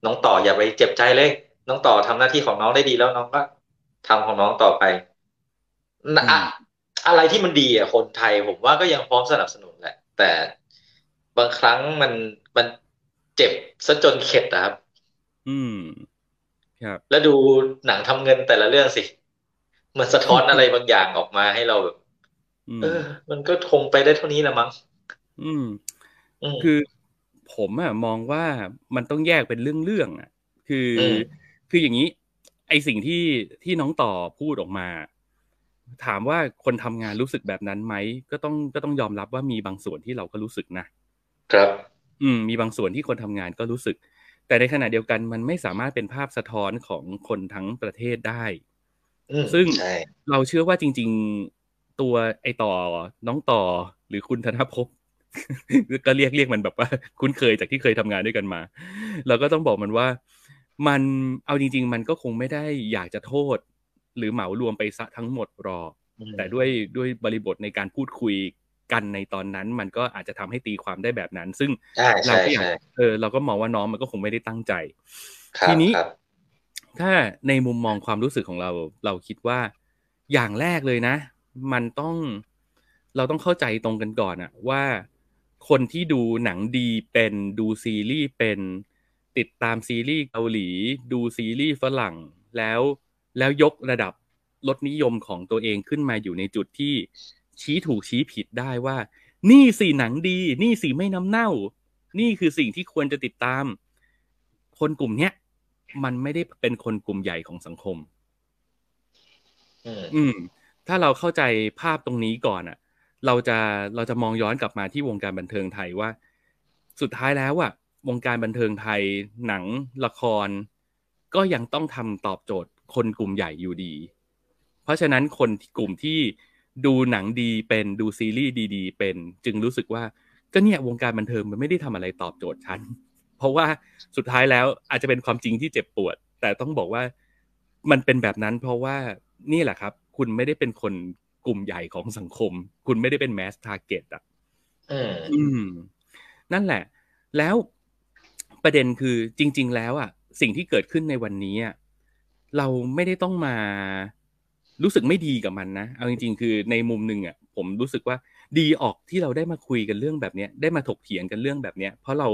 S1: น้องต่ออย่าไปเจ็บใจเลย น้องต่อทำหน้าที่ของน้องได้ดีแล้วน้องก็ทำของน้องต่อไปนะอะอะไรที่มันดีอะคนไทย ผมว่าก็ยังพร้อมสนับสนุนแหละ แต่บางครั้งมันมันเจ็บซะจนเข็ดนะครับ
S3: อืม ครับ
S1: แล้วดูหนังทำเงินแต่ละเรื่องสิ มันสะท้อนอะไรบางอย่างออกมาให้เราแบบ
S3: อืม
S1: เออ มันก็คงไปได้เท่านี้ละมั้ง
S3: อืม
S1: อืม
S3: คือผมอะมองว่ามันต้องแยกเป็นเรื่องๆอะคืออ
S1: ม
S3: คืออย่างนี้ ไอสิ่งที่ที่น้องต่อพูดออกมา ถามว่าคนทำงานรู้สึกแบบนั้นไหมก็ต้องก็ต้องยอมรับว่ามีบางส่วนที่เราก็รู้สึกนะ
S1: ครับ
S3: อืม มีบางส่วนที่คนทำงานก็รู้สึก แต่ในขณะเดียวกันมันไม่สามารถเป็นภาพสะท้อนของคนทั้งประเทศได้
S1: อืม
S3: ซึ่ง
S1: ใช่
S3: เราเชื่อว่าจริง ๆตัวไอต่อน้องต่อหรือคุณธนภพก็เรียกเรียกมันแบบว่า คุ้นเคยจากที่เคยทำงานด้วยกันมา เราก็ต้องบอกมันว่ามันเอาจริง ๆ มันก็คงไม่ได้อยากจะโทษ หรือเหมารวมไปซะทั้งหมดหรอกแต่ด้วยด้วยบริบทในการพูดคุย กันในตอนนั้นมันก็อาจจะทำให้ตีความได้แบบนั้น ซึ่ง
S1: ใช่
S3: เรา
S1: ใช่
S3: ก็อยาก
S1: ใช่
S3: เออเราก็มองว่าน้องมันก็คงไม่ได้ตั้งใจ
S1: ครับ
S3: ทีนี้
S1: ครับ
S3: ถ้าในมุมมองความรู้สึกของเรา เราคิดว่าอย่างแรกเลยนะ มันต้องเราต้องเข้าใจตรงกันก่อนอะว่าคนที่ดูหนังดีเป็นดูซีรีส์เป็นติดตามซีรีส์เกาหลี ดูซีรีส์ฝรั่งแล้วแล้วยกระดับรสนิยมของตัวเองขึ้นมาอยู่ในจุดที่ ชี้ถูกชี้ผิดได้ว่า นี่สิหนังดี นี่สิไม่น้ำเน่า นี่คือสิ่งที่ควรจะติดตาม คนกลุ่มเนี้ยมันไม่ได้เป็นคนกลุ่มใหญ่ของสังคม
S1: อืม
S3: อืมถ้าเราเข้าใจภาพตรงนี้ก่อนอะ เราจะเราจะมองย้อนกลับมาที่วงการบันเทิงไทยว่า สุดท้ายแล้วอะ วงการบันเทิงไทย หนังละคร ก็ยังต้องทำตอบโจทย์คนกลุ่มใหญ่อยู่ดี เพราะฉะนั้นคนที่กลุ่มที่ ดูหนังดีเป็นดูซีรีส์ดี ๆ เป็น จึงรู้สึกว่าก็เนี่ยวงการบันเทิงมันไม่ได้ทำอะไรตอบโจทย์ฉัน เพราะว่าสุดท้ายแล้วอาจจะเป็นความจริงที่เจ็บปวด แต่ต้องบอกว่ามันเป็นแบบนั้น เพราะว่านี่แหละครับ คุณไม่ได้เป็นคนกลุ่มใหญ่ของสังคม คุณไม่ได้เป็นแมสทาร์เก็ตอะ
S1: อืม
S3: อืมนั่นแหละ แล้วประเด็นคือจริง ๆ แล้วอะ สิ่งที่เกิดขึ้นในวันนี้อะเราไม่ได้ต้องมา รู้สึกไม่ดีกับมันนะ เอาจริง ๆ คือในมุมหนึ่งอะผมรู้สึกว่าดีออกที่เราได้มาคุยกันเรื่องแบบเนี้ยได้มาถกเถียงกันเรื่องแบบเนี้ย เพราะเรา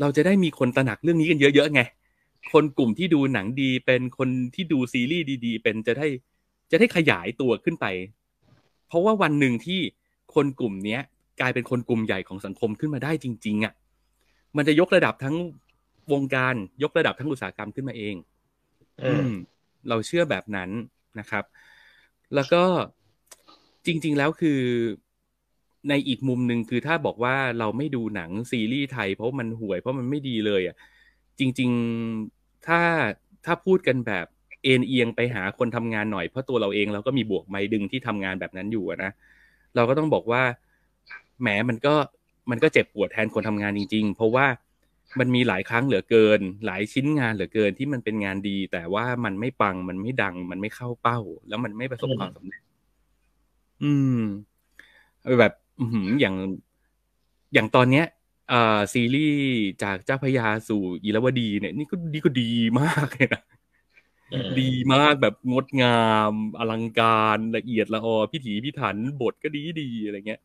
S3: เราจะได้มีคนตระหนักเรื่องนี้กันเยอะๆไงคนกลุ่มที่ดูหนังดีเป็นคนที่ดูซีรีส์ดีๆ เป็นจะได้จะได้ขยายตัวขึ้นไป เพราะว่าวันหนึ่งที่คนกลุ่มเนี้ย กลายเป็นคนกลุ่มใหญ่ของสังคมขึ้นมาได้จริง ๆอะมันจะยกระดับทั้งวงการยกระดับทั้งอุตสาหกรรมขึ้นมาเอง
S1: อืม
S3: อืมเราเชื่อแบบนั้น นะครับ แล้วก็จริง ๆ แล้วคือในอีกมุมหนึ่งคือถ้าบอกว่าเราไม่ดูหนังซีรีส์ไทย เพราะมันห่วยเพราะมันไม่ดีเลยอะจริง ๆถ้าถ้าพูดกันแบบเอ็นเอียงไปหาคนทำงานหน่อยเพราะตัวเราเองเราก็มีบวกไม้ดึงที่ทำงานแบบนั้นอยู่นะเราก็ต้องบอกว่าแหมมันก็มันก็เจ็บปวดแทนคนทำงานจริง ๆ เพราะว่า มันมีหลายครั้งเหลือเกิน หลายชิ้นงานเหลือเกินที่มันเป็นงานดี แต่ว่ามันไม่ปังมันไม่ดัง มันไม่เข้าเป้า แล้วมันไม่ประสบความสำเร็จ อืม แบบอือหืออย่างอย่างตอนเนี้ยอ่าซีรีส์จากเจ้าพระยาสู่อีรวดี เนี่ย นี่ก็ดีก็ดีมากเลยนะ
S1: อืม
S3: ดีมากแบบงดงามอลังการละเอียดละออพิถีพิถันบทก็ดีดีอะไรเงี้ย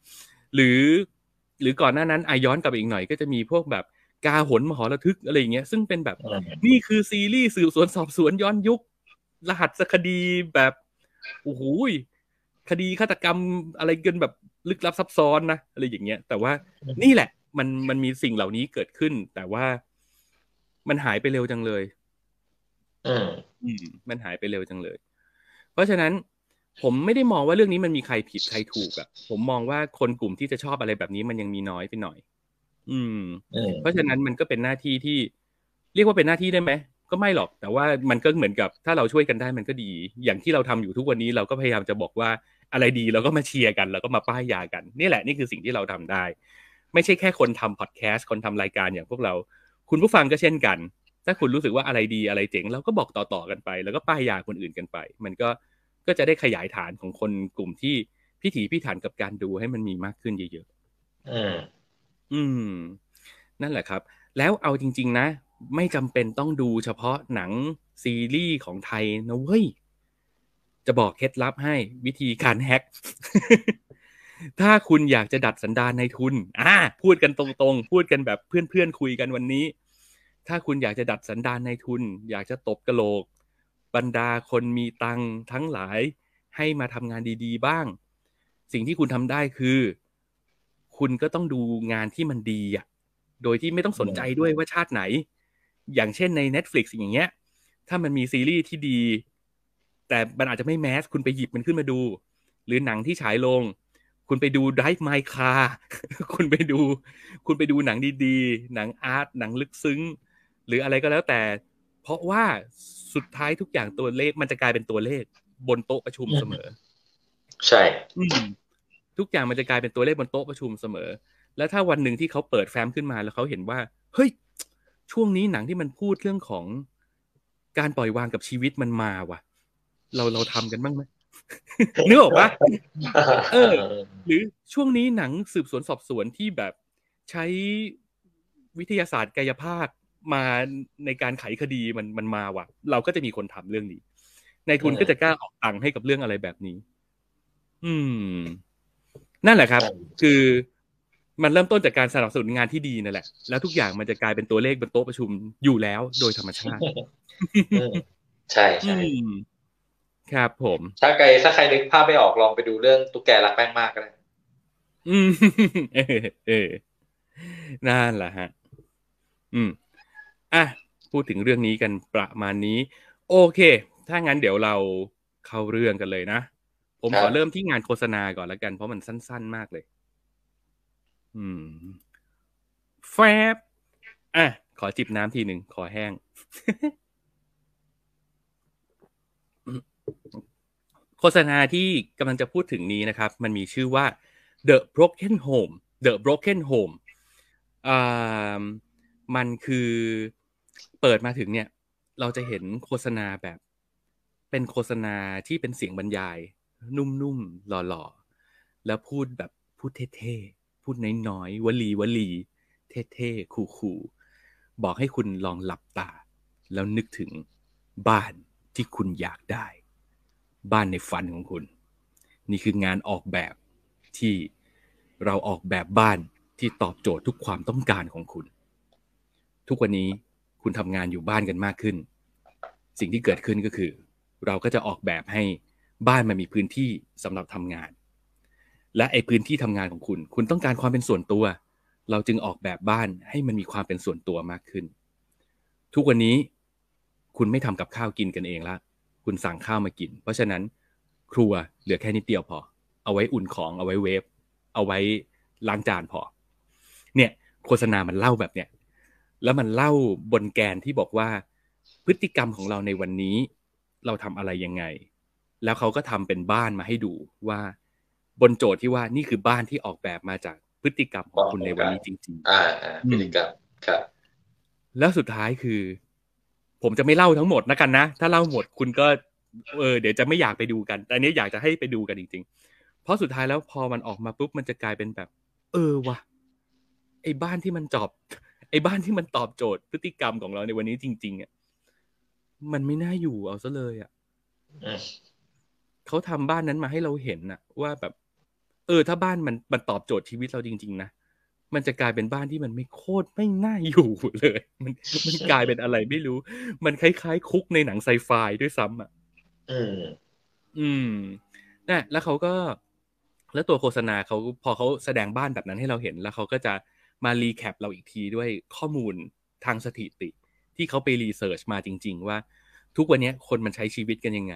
S3: หรือ หรือก่อนหน้านั้นอาย้อนกลับไปอีกหน่อยก็จะมีพวกแบบ กาหนมหรทึกอะไรอย่างเงี้ยซึ่งเป็นแบบ
S1: อืม
S3: นี่คือซีรีส์สืบสวนสอบสวนย้อนยุค รหัสคดีแบบโอ้โหยคดีฆาตกรรมอะไรกันแบบลึกลับซับซ้อนนะอะไรอย่างเงี้ย แต่ว่านี่แหละ มันมันมีสิ่งเหล่านี้เกิดขึ้น แต่ว่ามันหายไปเร็วจังเลย
S1: อืม
S3: อืมมันหายไปเร็วจังเลย เพราะฉะนั้นผมไม่ได้มองว่าเรื่องนี้มันมีใครผิดใครถูกอะ่ะผมมองว่าคนกลุ่มที่จะชอบอะไรแบบนี้มันยังมีน้อยไปหน่อย อืม
S1: อืม
S3: เพราะฉะนั้นมันก็เป็นหน้าที่ที่ เรียกว่าเป็นหน้าที่ได้ไหมก็ไม่หรอก แต่ว่ามันก็เหมือนกับถ้าเราช่วยกันได้มันก็ดี อย่างที่เราทำอยู่ทุกวันนี้เราก็พยายามจะบอกว่าอะไรดีเราก็มาเชียร์กันแล้วก็มาป้ายยากัน นี่แหละนี่คือสิ่งที่เราทำได้ ไม่ใช่แค่คนทำพอดแคสต์คนทำรายการอย่างพวกเรา คุณผู้ฟังก็เช่นกัน ถ้าคุณรู้สึกว่าอะไรดีอะไรเจ๋งเราก็บอกต่อๆกันไป แล้วก็ป้ายยาคนอื่นกันไป มันก็ก็จะได้ขยายฐานของคนกลุ่มที่พิถีพิถันกับการดูให้มันมีมากขึ้นเยอะๆ
S1: อืม
S3: นั่นแหละครับ แล้วเอาจริง ๆ นะ ไม่จำเป็นต้องดูเฉพาะหนังซีรีส์ของไทยนะเว้ย จะบอกเคล็ดลับให้วิธีการแฮ็ก ถ้าคุณอยากจะดัดสันดานในทุน อ่า พูดกันตรงๆ พูดกันแบบเพื่อนๆ คุยกันวันนี้ ถ้าคุณอยากจะดัดสันดานในทุน อยากจะตบกระโหลก บรรดาคนมีตังทั้งหลาย ให้มาทำงานดี ๆ บ้าง สิ่งที่คุณทำได้คือ คุณก็ต้องดูงานที่มันดีอะโดยที่ไม่ต้องสนใจด้วยว่าชาติไหน อย่างเช่นใน Netflix อย่างเงี้ย ถ้ามันมีซีรีส์ที่ดี แต่มันอาจจะไม่แมสคุณไปหยิบมันขึ้นมาดู หรือหนังที่ฉายลง คุณไปดู Drive My Car คุณไปดู คุณไปดูหนังดีๆ หนังอาร์ตหนังลึกซึ้ง หรืออะไรก็แล้วแต่ เพราะว่าสุดท้ายทุกอย่างตัวเลขมันจะกลายเป็นตัวเลขบนโต๊ะประชุมเสมอ
S1: ใช่
S3: อืม ทุกอย่างมันจะกลายเป็นตัวเลขบนโต๊ะประชุมเสมอ แล้วถ้าวันหนึ่งที่เขาเปิดแฟ้มขึ้นมาแล้วเขาเห็นว่า เฮ้ย ช่วงนี้หนังที่มันพูดเรื่องของการปล่อยวางกับชีวิตมันมาว่ะ เราเราทำกันบ้างไหมนึกออกปะเออ หรือช่วงนี้หนังสืบสวนสอบสวนที่แบบใช้วิทยาศาสตร์กายภาพมาในการไขคดีมันมันมาว่ะ เราก็จะมีคนทำเรื่องนี้ ในายทุนก็จะกล้าออกตังค์ให้กับเรื่องอะไรแบบนี้ อืม นั่นแหละครับ คือมันเริ่มต้นจากการสนับสนุนงานที่ดีนั่นแหละ แล้วทุกอย่างมันจะกลายเป็นตัวเลขบนโต๊ะประชุมอยู่แล้วโดยธรรมชาติ
S1: อืมใช่ใช่
S3: อืมครับผม
S1: ถ้าใครถ้าใครนึกภาพไม่ออกลองไปดูเรื่องตุ๊กแกรักแป้งมากก็ได้
S3: อืมเออเออนั่นแหละฮะ อืม อะ พูดถึงเรื่องนี้กันประมาณนี้ โอเค ถ้างั้นเดี๋ยวเราเข้าเรื่องกันเลยนะ ผมขอเริ่มที่งานโฆษณาก่อนละกัน เพราะมันสั้น ๆ มากเลย อืม แฟบ อะ ขอจิบน้ำทีหนึ่ง ขอแห้ง โฆษณาที่กำลังจะพูดถึงนี้นะครับ มันมีชื่อว่า The Broken Home The Broken Home อ่ามันคือเปิดมาถึงเนี่ย เราจะเห็นโฆษณาแบบ เป็นโฆษณาที่เป็นเสียงบรรยาย นุ่มๆหล่อๆ แล้วพูดแบบพูดเท่ๆ พูดน้อยๆ วลีวลีเท่ๆ คูลๆบอกให้คุณลองหลับตา แล้วนึกถึงบ้านที่คุณอยากได้ บ้านในฝันของคุณ นี่คืองานออกแบบที่เราออกแบบบ้านที่ตอบโจทย์ทุกความต้องการของคุณ ทุกวันนี้คุณทำงานอยู่บ้านกันมากขึ้น สิ่งที่เกิดขึ้นก็คือ เราก็จะออกแบบให้ บ้านมันมีพื้นที่สำหรับทำงาน และไอ้พื้นที่ทำงานของคุณ คุณต้องการความเป็นส่วนตัว เราจึงออกแบบบ้านให้มันมีความเป็นส่วนตัวมากขึ้น ทุกวันนี้คุณไม่ทำกับข้าวกินกันเองละคุณสั่งข้าวมากิน เพราะฉะนั้นครัวเหลือแค่นิดเดียวพอ เอาไว้อุ่นของเอาไว้เวฟเอาไว้ล้างจานพอ เนี่ยโฆษณามันเล่าแบบเนี้ยแล้วมันเล่าบนแกนที่บอกว่า พฤติกรรมของเราในวันนี้ เราทำอะไรยังไง แล้วเขาก็ทำเป็นบ้านมาให้ดูว่าบนโจทย์ที่ว่านี่คือบ้านที่ออกแบบมาจากพฤติกรรมของคุณในวันนี้จริงๆ
S1: อ่าอ่าพฤติกรรมครับ
S3: แล้วสุดท้ายคือ ผมจะไม่เล่าทั้งหมดนะกันนะ ถ้าเล่าหมดคุณก็ เออ เดี๋ยวจะไม่อยากไปดูกัน แต่อันนี้อยากจะให้ไปดูกันจริง ๆ เพราะสุดท้ายแล้วพอมันออกมาปุ๊บมันจะกลายเป็นแบบ เออวะไอ้บ้านที่มันจอบไอ้บ้านที่มันตอบโจทย์พฤติกรรมของเราในวันนี้จริง ๆอะมันไม่น่าอยู่เอาซะเลยอะ
S1: อืม
S3: เขาทำบ้านนั้นมาให้เราเห็นน่ะ ว่าแบบ เออ ถ้าบ้านมันมันตอบโจทย์ชีวิตเราจริง ๆ นะมันจะกลายเป็นบ้านที่มันไม่โคตรไม่น่าอยู่เลย มันมันกลายเป็นอะไรไม่รู้ มันคล้ายๆ คุกในหนังไซไฟด้วยซ้ำอะ
S1: อืม
S3: อืมนะแล้วเขาก็ แล้วตัวโฆษณาเขาพอเขาแสดงบ้านแบบนั้นให้เราเห็น แล้วเขาก็จะมา recap เราอีกทีด้วยข้อมูลทางสถิติ ที่เขาไป research มาจริง ๆ ว่า ทุกวันเนี้ยคนมันใช้ชีวิตกันยังไง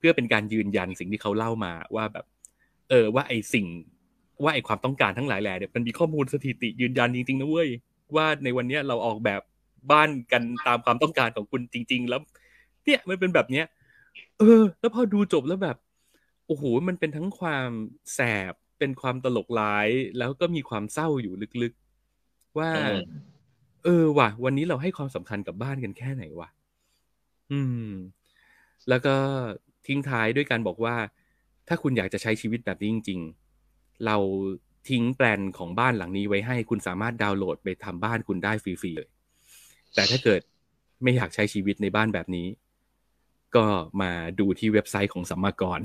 S3: เพื่อเป็นการยืนยันสิ่งที่เขาเล่ามาว่าแบบ เออว่าไอสิ่งว่าไอความต้องการทั้งหลายแหล่เนี่ยมันมีข้อมูลสถิติยืนยันจริงๆนะเว้ยว่าในวันเนี้ยเราออกแบบบ้านกันตามความต้องการของคุณจริง ๆ แล้ว เนี่ยมันเป็นแบบเนี้ย เออ แล้วพอดูจบแล้วแบบโอ้โหมันเป็นทั้งความแสบเป็นความตลกร้าย แล้วก็มีความเศร้าอยู่ลึกๆ ว่า
S1: อืม
S3: เออว่ะ วันนี้เราให้ความสำคัญกับบ้านกันแค่ไหนวะอืม แล้วก็ ทิ้งท้ายด้วยการบอกว่า ถ้าคุณอยากจะใช้ชีวิตแบบนี้จริง ๆ เราทิ้งแปลนของบ้านหลังนี้ไว้ให้คุณสามารถดาวน์โหลดไปทำบ้านคุณได้ฟรีๆเลย แต่ถ้าเกิดไม่อยากใช้ชีวิตในบ้านแบบนี้ ก็มาดูที่เว็บไซต์ของสัมมากร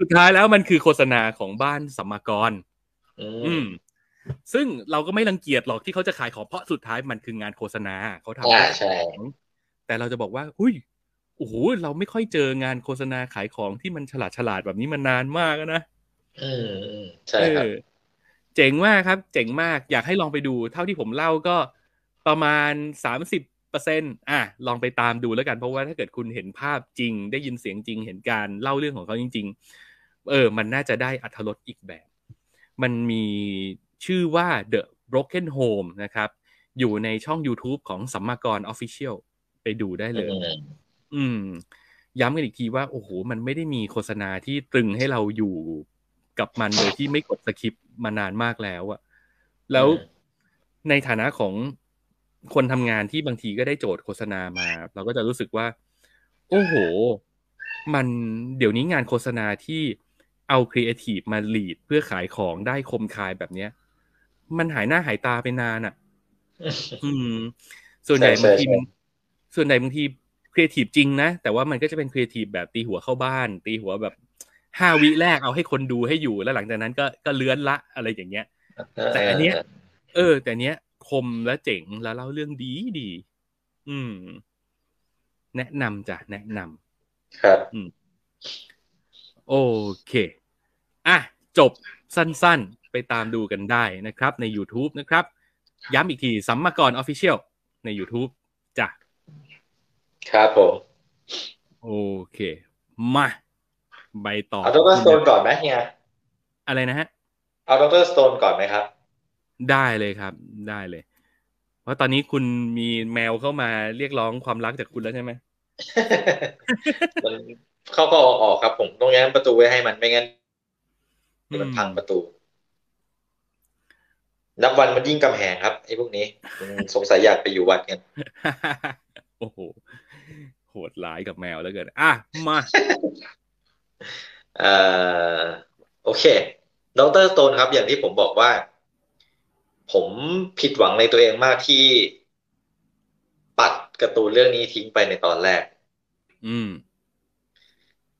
S3: สุดท้ายแล้วมันคือโฆษณาของบ้านสัมมากร
S1: อื
S3: อื
S1: ม
S3: มซึ่งเราก็ไม่รังเกียจหรอกที่เขาจะขายของเพราะสุดท้ายมันคืองานโฆษณาเขาทำ
S1: อ่า
S3: เพื่อ
S1: ใช่
S3: ขายของแต่เราจะบอกว่า หุยโอ้โหเราไม่ค่อยเจองานโฆษณาขายของที่มันฉลาดฉลาดๆแบบนี้มานานมากแล้วนะ
S1: อืมอืมใช่ครับ
S3: เออเจ๋งมากครับ เจ๋งมากอยากให้ลองไปดู เท่าที่ผมเล่าก็ประมาณสามสิบเปอร์เซ็นอะลองไปตามดูแล้วกัน เพราะว่าถ้าเกิดคุณเห็นภาพจริง ได้ยินเสียงจริง เห็นการเล่าเรื่องของเขาจริง ๆ เออ มันน่าจะได้อัธรสอีกแบบ มันมีชื่อว่า The Broken Home นะครับ อยู่ในช่อง YouTube ของสัมมากร Official ไปดูได้เลย
S1: อืม
S3: อืม ย้ำกันอีกทีว่า โอ้โห มันไม่ได้มีโฆษณาที่ตรึงให้เราอยู่กับมันโดยที่ไม่กด skip มานานมากแล้วอะแล้ว
S1: อืม
S3: ในฐานะของคนทำงานที่บางทีก็ได้โจทย์โฆษณามา เราก็จะรู้สึกว่า โอ้โห มันเดี๋ยวนี้งานโฆษณาที่เอาครีเอทีฟมา lead เพื่อขายของได้คมคายแบบเนี้ย มันหายหน้าหายตาไปนานอะ่ะ อืม ส่วนใหญ่
S1: ใช่
S3: บางที
S1: ใช่
S3: มันส่วนใหญ่บางที ครีเอทีฟจริงนะ แต่ว่ามันก็จะเป็นครีเอทีฟแบบตีหัวเข้าบ้าน ตีหัวแบบห้าวิแรกเอาให้คนดูให้อยู่แล้วหลังจากนั้นก็ก็เลื้อนละอะไรอย่างเงี้ย แต่อันเนี้ย เออ แต่เนี้ยคมและเจ๋งแล้วเล่าเรื่องดีดีอืม แนะนำจ้ะแนะนำ
S1: ครับ
S3: โอเคอะจบสั้นๆ ไปตามดูกันได้นะครับ ใน YouTube นะครับ ย้ำอีกทีสัมมากรออฟฟิเชียลใน YouTube จ้ะ
S1: ครับผม
S3: โอเค มาใบต่อ
S1: เอาดรสโตนก่อนไหมเฮีย
S3: อะไรนะฮะ
S1: เอาดรสโตนก่อนไหมครับ
S3: ได้เลยครับ ได้เลย เพราะตอนนี้คุณมีแมวเข้ามาเรียกร้องความรักจากคุณแล้วใช่ไหม
S1: มันเข้าก็ออกออกครับ ผมต้องแง้มประตูไว้ให้มันไม่งั้นมันพังประตู นับวันมันยิ่งกำแหงครับไอ้พวกนี้อืมสงสัยอยากไปอยู่วัดกัน
S3: โอ้โห โหดร้ายกับแมวแล้วเกินอะมา
S1: เอ่อโอเค ดรสโตนครับ อย่างที่ผมบอกว่า ผมผิดหวังในตัวเองมากที่ปัดการ์ตูนเรื่องนี้ทิ้งไปในตอนแรก
S3: อืม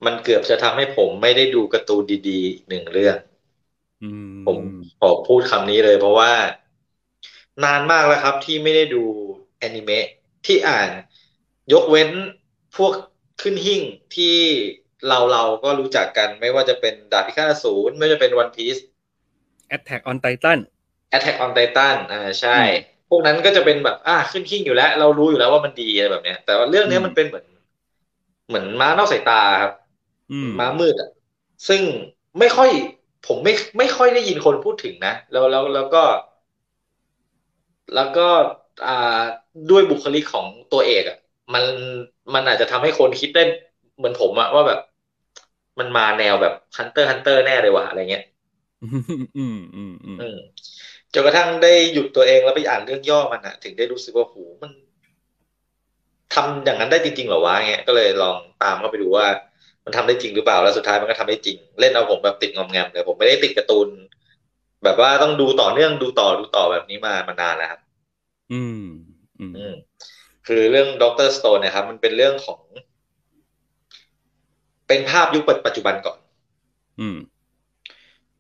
S1: มันเกือบจะทำให้ผมไม่ได้ดูการ์ตูนดีๆอีกหนึ่งเรื่อง
S3: อืม
S1: ผมขอพูดคำนี้เลยเพราะว่า นานมากแล้วครับที่ไม่ได้ดูแอนิเมะที่อ่าน ยกเว้น พวกขึ้นหิ่งที่เราเราก็รู้จักกันไม่ว่าจะเป็นดาบพิฆาตอสูรไม่ว่าจะเป็นวันพีซ
S3: Attack on Titan
S1: Attack on Titan อ่าใช่
S3: อืม
S1: พวกนั้นก็จะเป็นแบบอ่าขึ้นหิ่งอยู่แล้ว เรารู้อยู่แล้วว่ามันดีอะไรแบบเนี้ย แต่ว่าเรื่องเนี้ย
S3: อืม
S1: มันเป็นเหมือน เหมือนม้านอกสายตาครับ
S3: อืม
S1: ม้ามืดอะซึ่งไม่ค่อย ผมไม่ไม่ค่อยได้ยินคนพูดถึงนะแล้วแล้วแล้วก็ แล้วก็อ่าด้วยบุคลิกของตัวเอกอะ มันมันอาจจะทำให้คนคิดได้เหมือนผมอะว่าแบบ มันมาแนวแบบ Hunter Hunter แน่เลยว่ะอะไรเงี้ย
S3: อืมอืมอืมอืม
S1: อืมจนกระทั่งได้หยุดตัวเองแล้วไปอ่านเรื่องย่อมันอะถึงได้รู้สึกว่าโหมันทำอย่างนั้นได้จริงๆเหรอวะเงี้ยก็เลยลองตามเข้าไปดูว่า มันทำได้จริงหรือเปล่าแล้วสุดท้ายมันก็ทำได้จริง เล่นเอาผมแบบติดงอมแงมเลยผมไม่ได้ติดการ์ตูนแบบว่าต้องดูต่อเนื่องดูต่อดูต่อแบบนี้มามานานแล้วครับ
S3: อืม อืม
S1: อืม คือเรื่อง Dr. Stone เนี่ยครับ มันเป็นเรื่องของ เป็นภาพยุคปัจจุบันก่อน
S3: อืม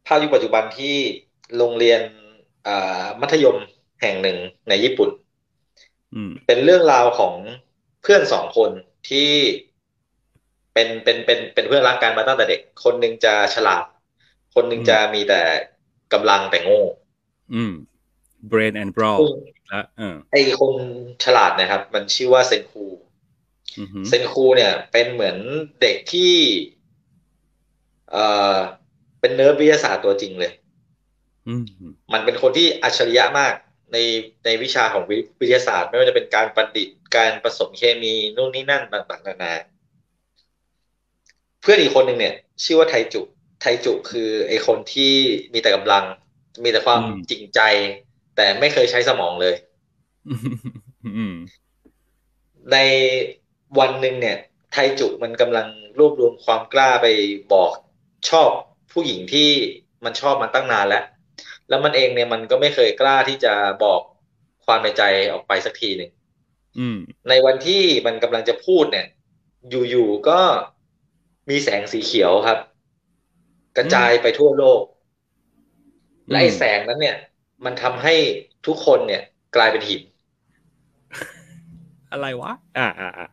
S1: ภาพยุคปัจจุบันที่โรงเรียนอ่ามัธยมแห่งหนึ่งในญี่ปุ่น
S3: อืม
S1: เป็นเรื่องราวของเพื่อนสองคนที่เป็นเป็นเป็นเป็นเพื่อนรักกันมาตั้งแต่เด็ก คนหนึ่งจะฉลาด คนหนึ่งจะมีแต่กำลังแต่โง่
S3: อืม brain and brawl
S1: ซึ่ง
S3: แล้วเออ
S1: ไอ้คนฉลาดเนะครับ มันชื่อว่าเซนคู
S3: อือหือ
S1: เซนคูเนี่ย เป็นเหมือนเด็กที่เอ่อเป็นเนิร์ดวิทยาศาสตร์ตัวจริงเลย
S3: อืม
S1: มันเป็นคนที่อัจฉริยะมากในในวิชาของวิวิทยาศาสตร์ ไม่ว่าจะเป็นการประดิษฐ์การผสมเคมีนู่นนี่นั่นต่างๆนานา เพื่อนอีกคนหนึ่งเนี่ย ชื่อว่าไทจุ ไทจุคือไอคนที่มีแต่กำลัง มีแต่ความจริงใจ แต่ไม่เคยใช้สมองเลย
S3: อืมอืม
S1: ในวันหนึ่งเนี่ย ไทจุมันกำลังรวบรวมความกล้าไปบอกชอบผู้หญิงที่มันชอบมาตั้งนานแล้ว แล้วมันเองเนี่ยมันก็ไม่เคยกล้าที่จะบอกความในใจออกไปสักทีหนึ่ง
S3: อืม
S1: ในวันที่มันกำลังจะพูดเนี่ย อยู่ๆก็มีแสงสีเขียวครับ กระจายไปทั่วโลกและไอ้แสงนั้นเนี่ย มันทำให้ทุกคนเนี่ย กลายเป็นหิน
S3: อะไรวะ อ่าอ่าอ่า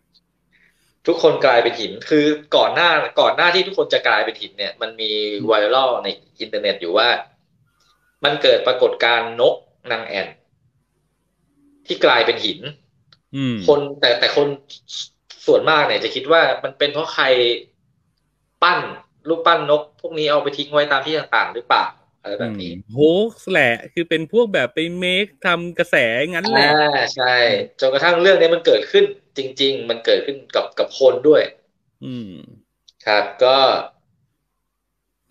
S1: ทุกคนกลายเป็นหิน คือก่อนหน้าก่อนหน้าที่ทุกคนจะกลายเป็นหินเนี่ย มันมีไวรัลในอินเทอร์เน็ตอยู่ว่า มันเกิดปรากฏการณ์นกนางแอ่นที่กลายเป็นหิน
S3: อืม
S1: คนแต่แต่คนส่วนมากเนี่ยจะคิดว่ามันเป็นเพราะใครปั้นรูปปั้นนก พวกนี้เอาไปทิ้งไว้ตามที่ต่างๆ หรือเปล่า อะไรแบบนี้
S3: โฮกแหละ คือเป็นพวกแบบไปเมคทำกระแสงั้นแหละ
S1: อ่าใช่จนกระทั่งเรื่องนี้มันเกิดขึ้นจริง ๆ มันเกิดขึ้นกับกับคนด้วย
S3: อืม
S1: ครับก็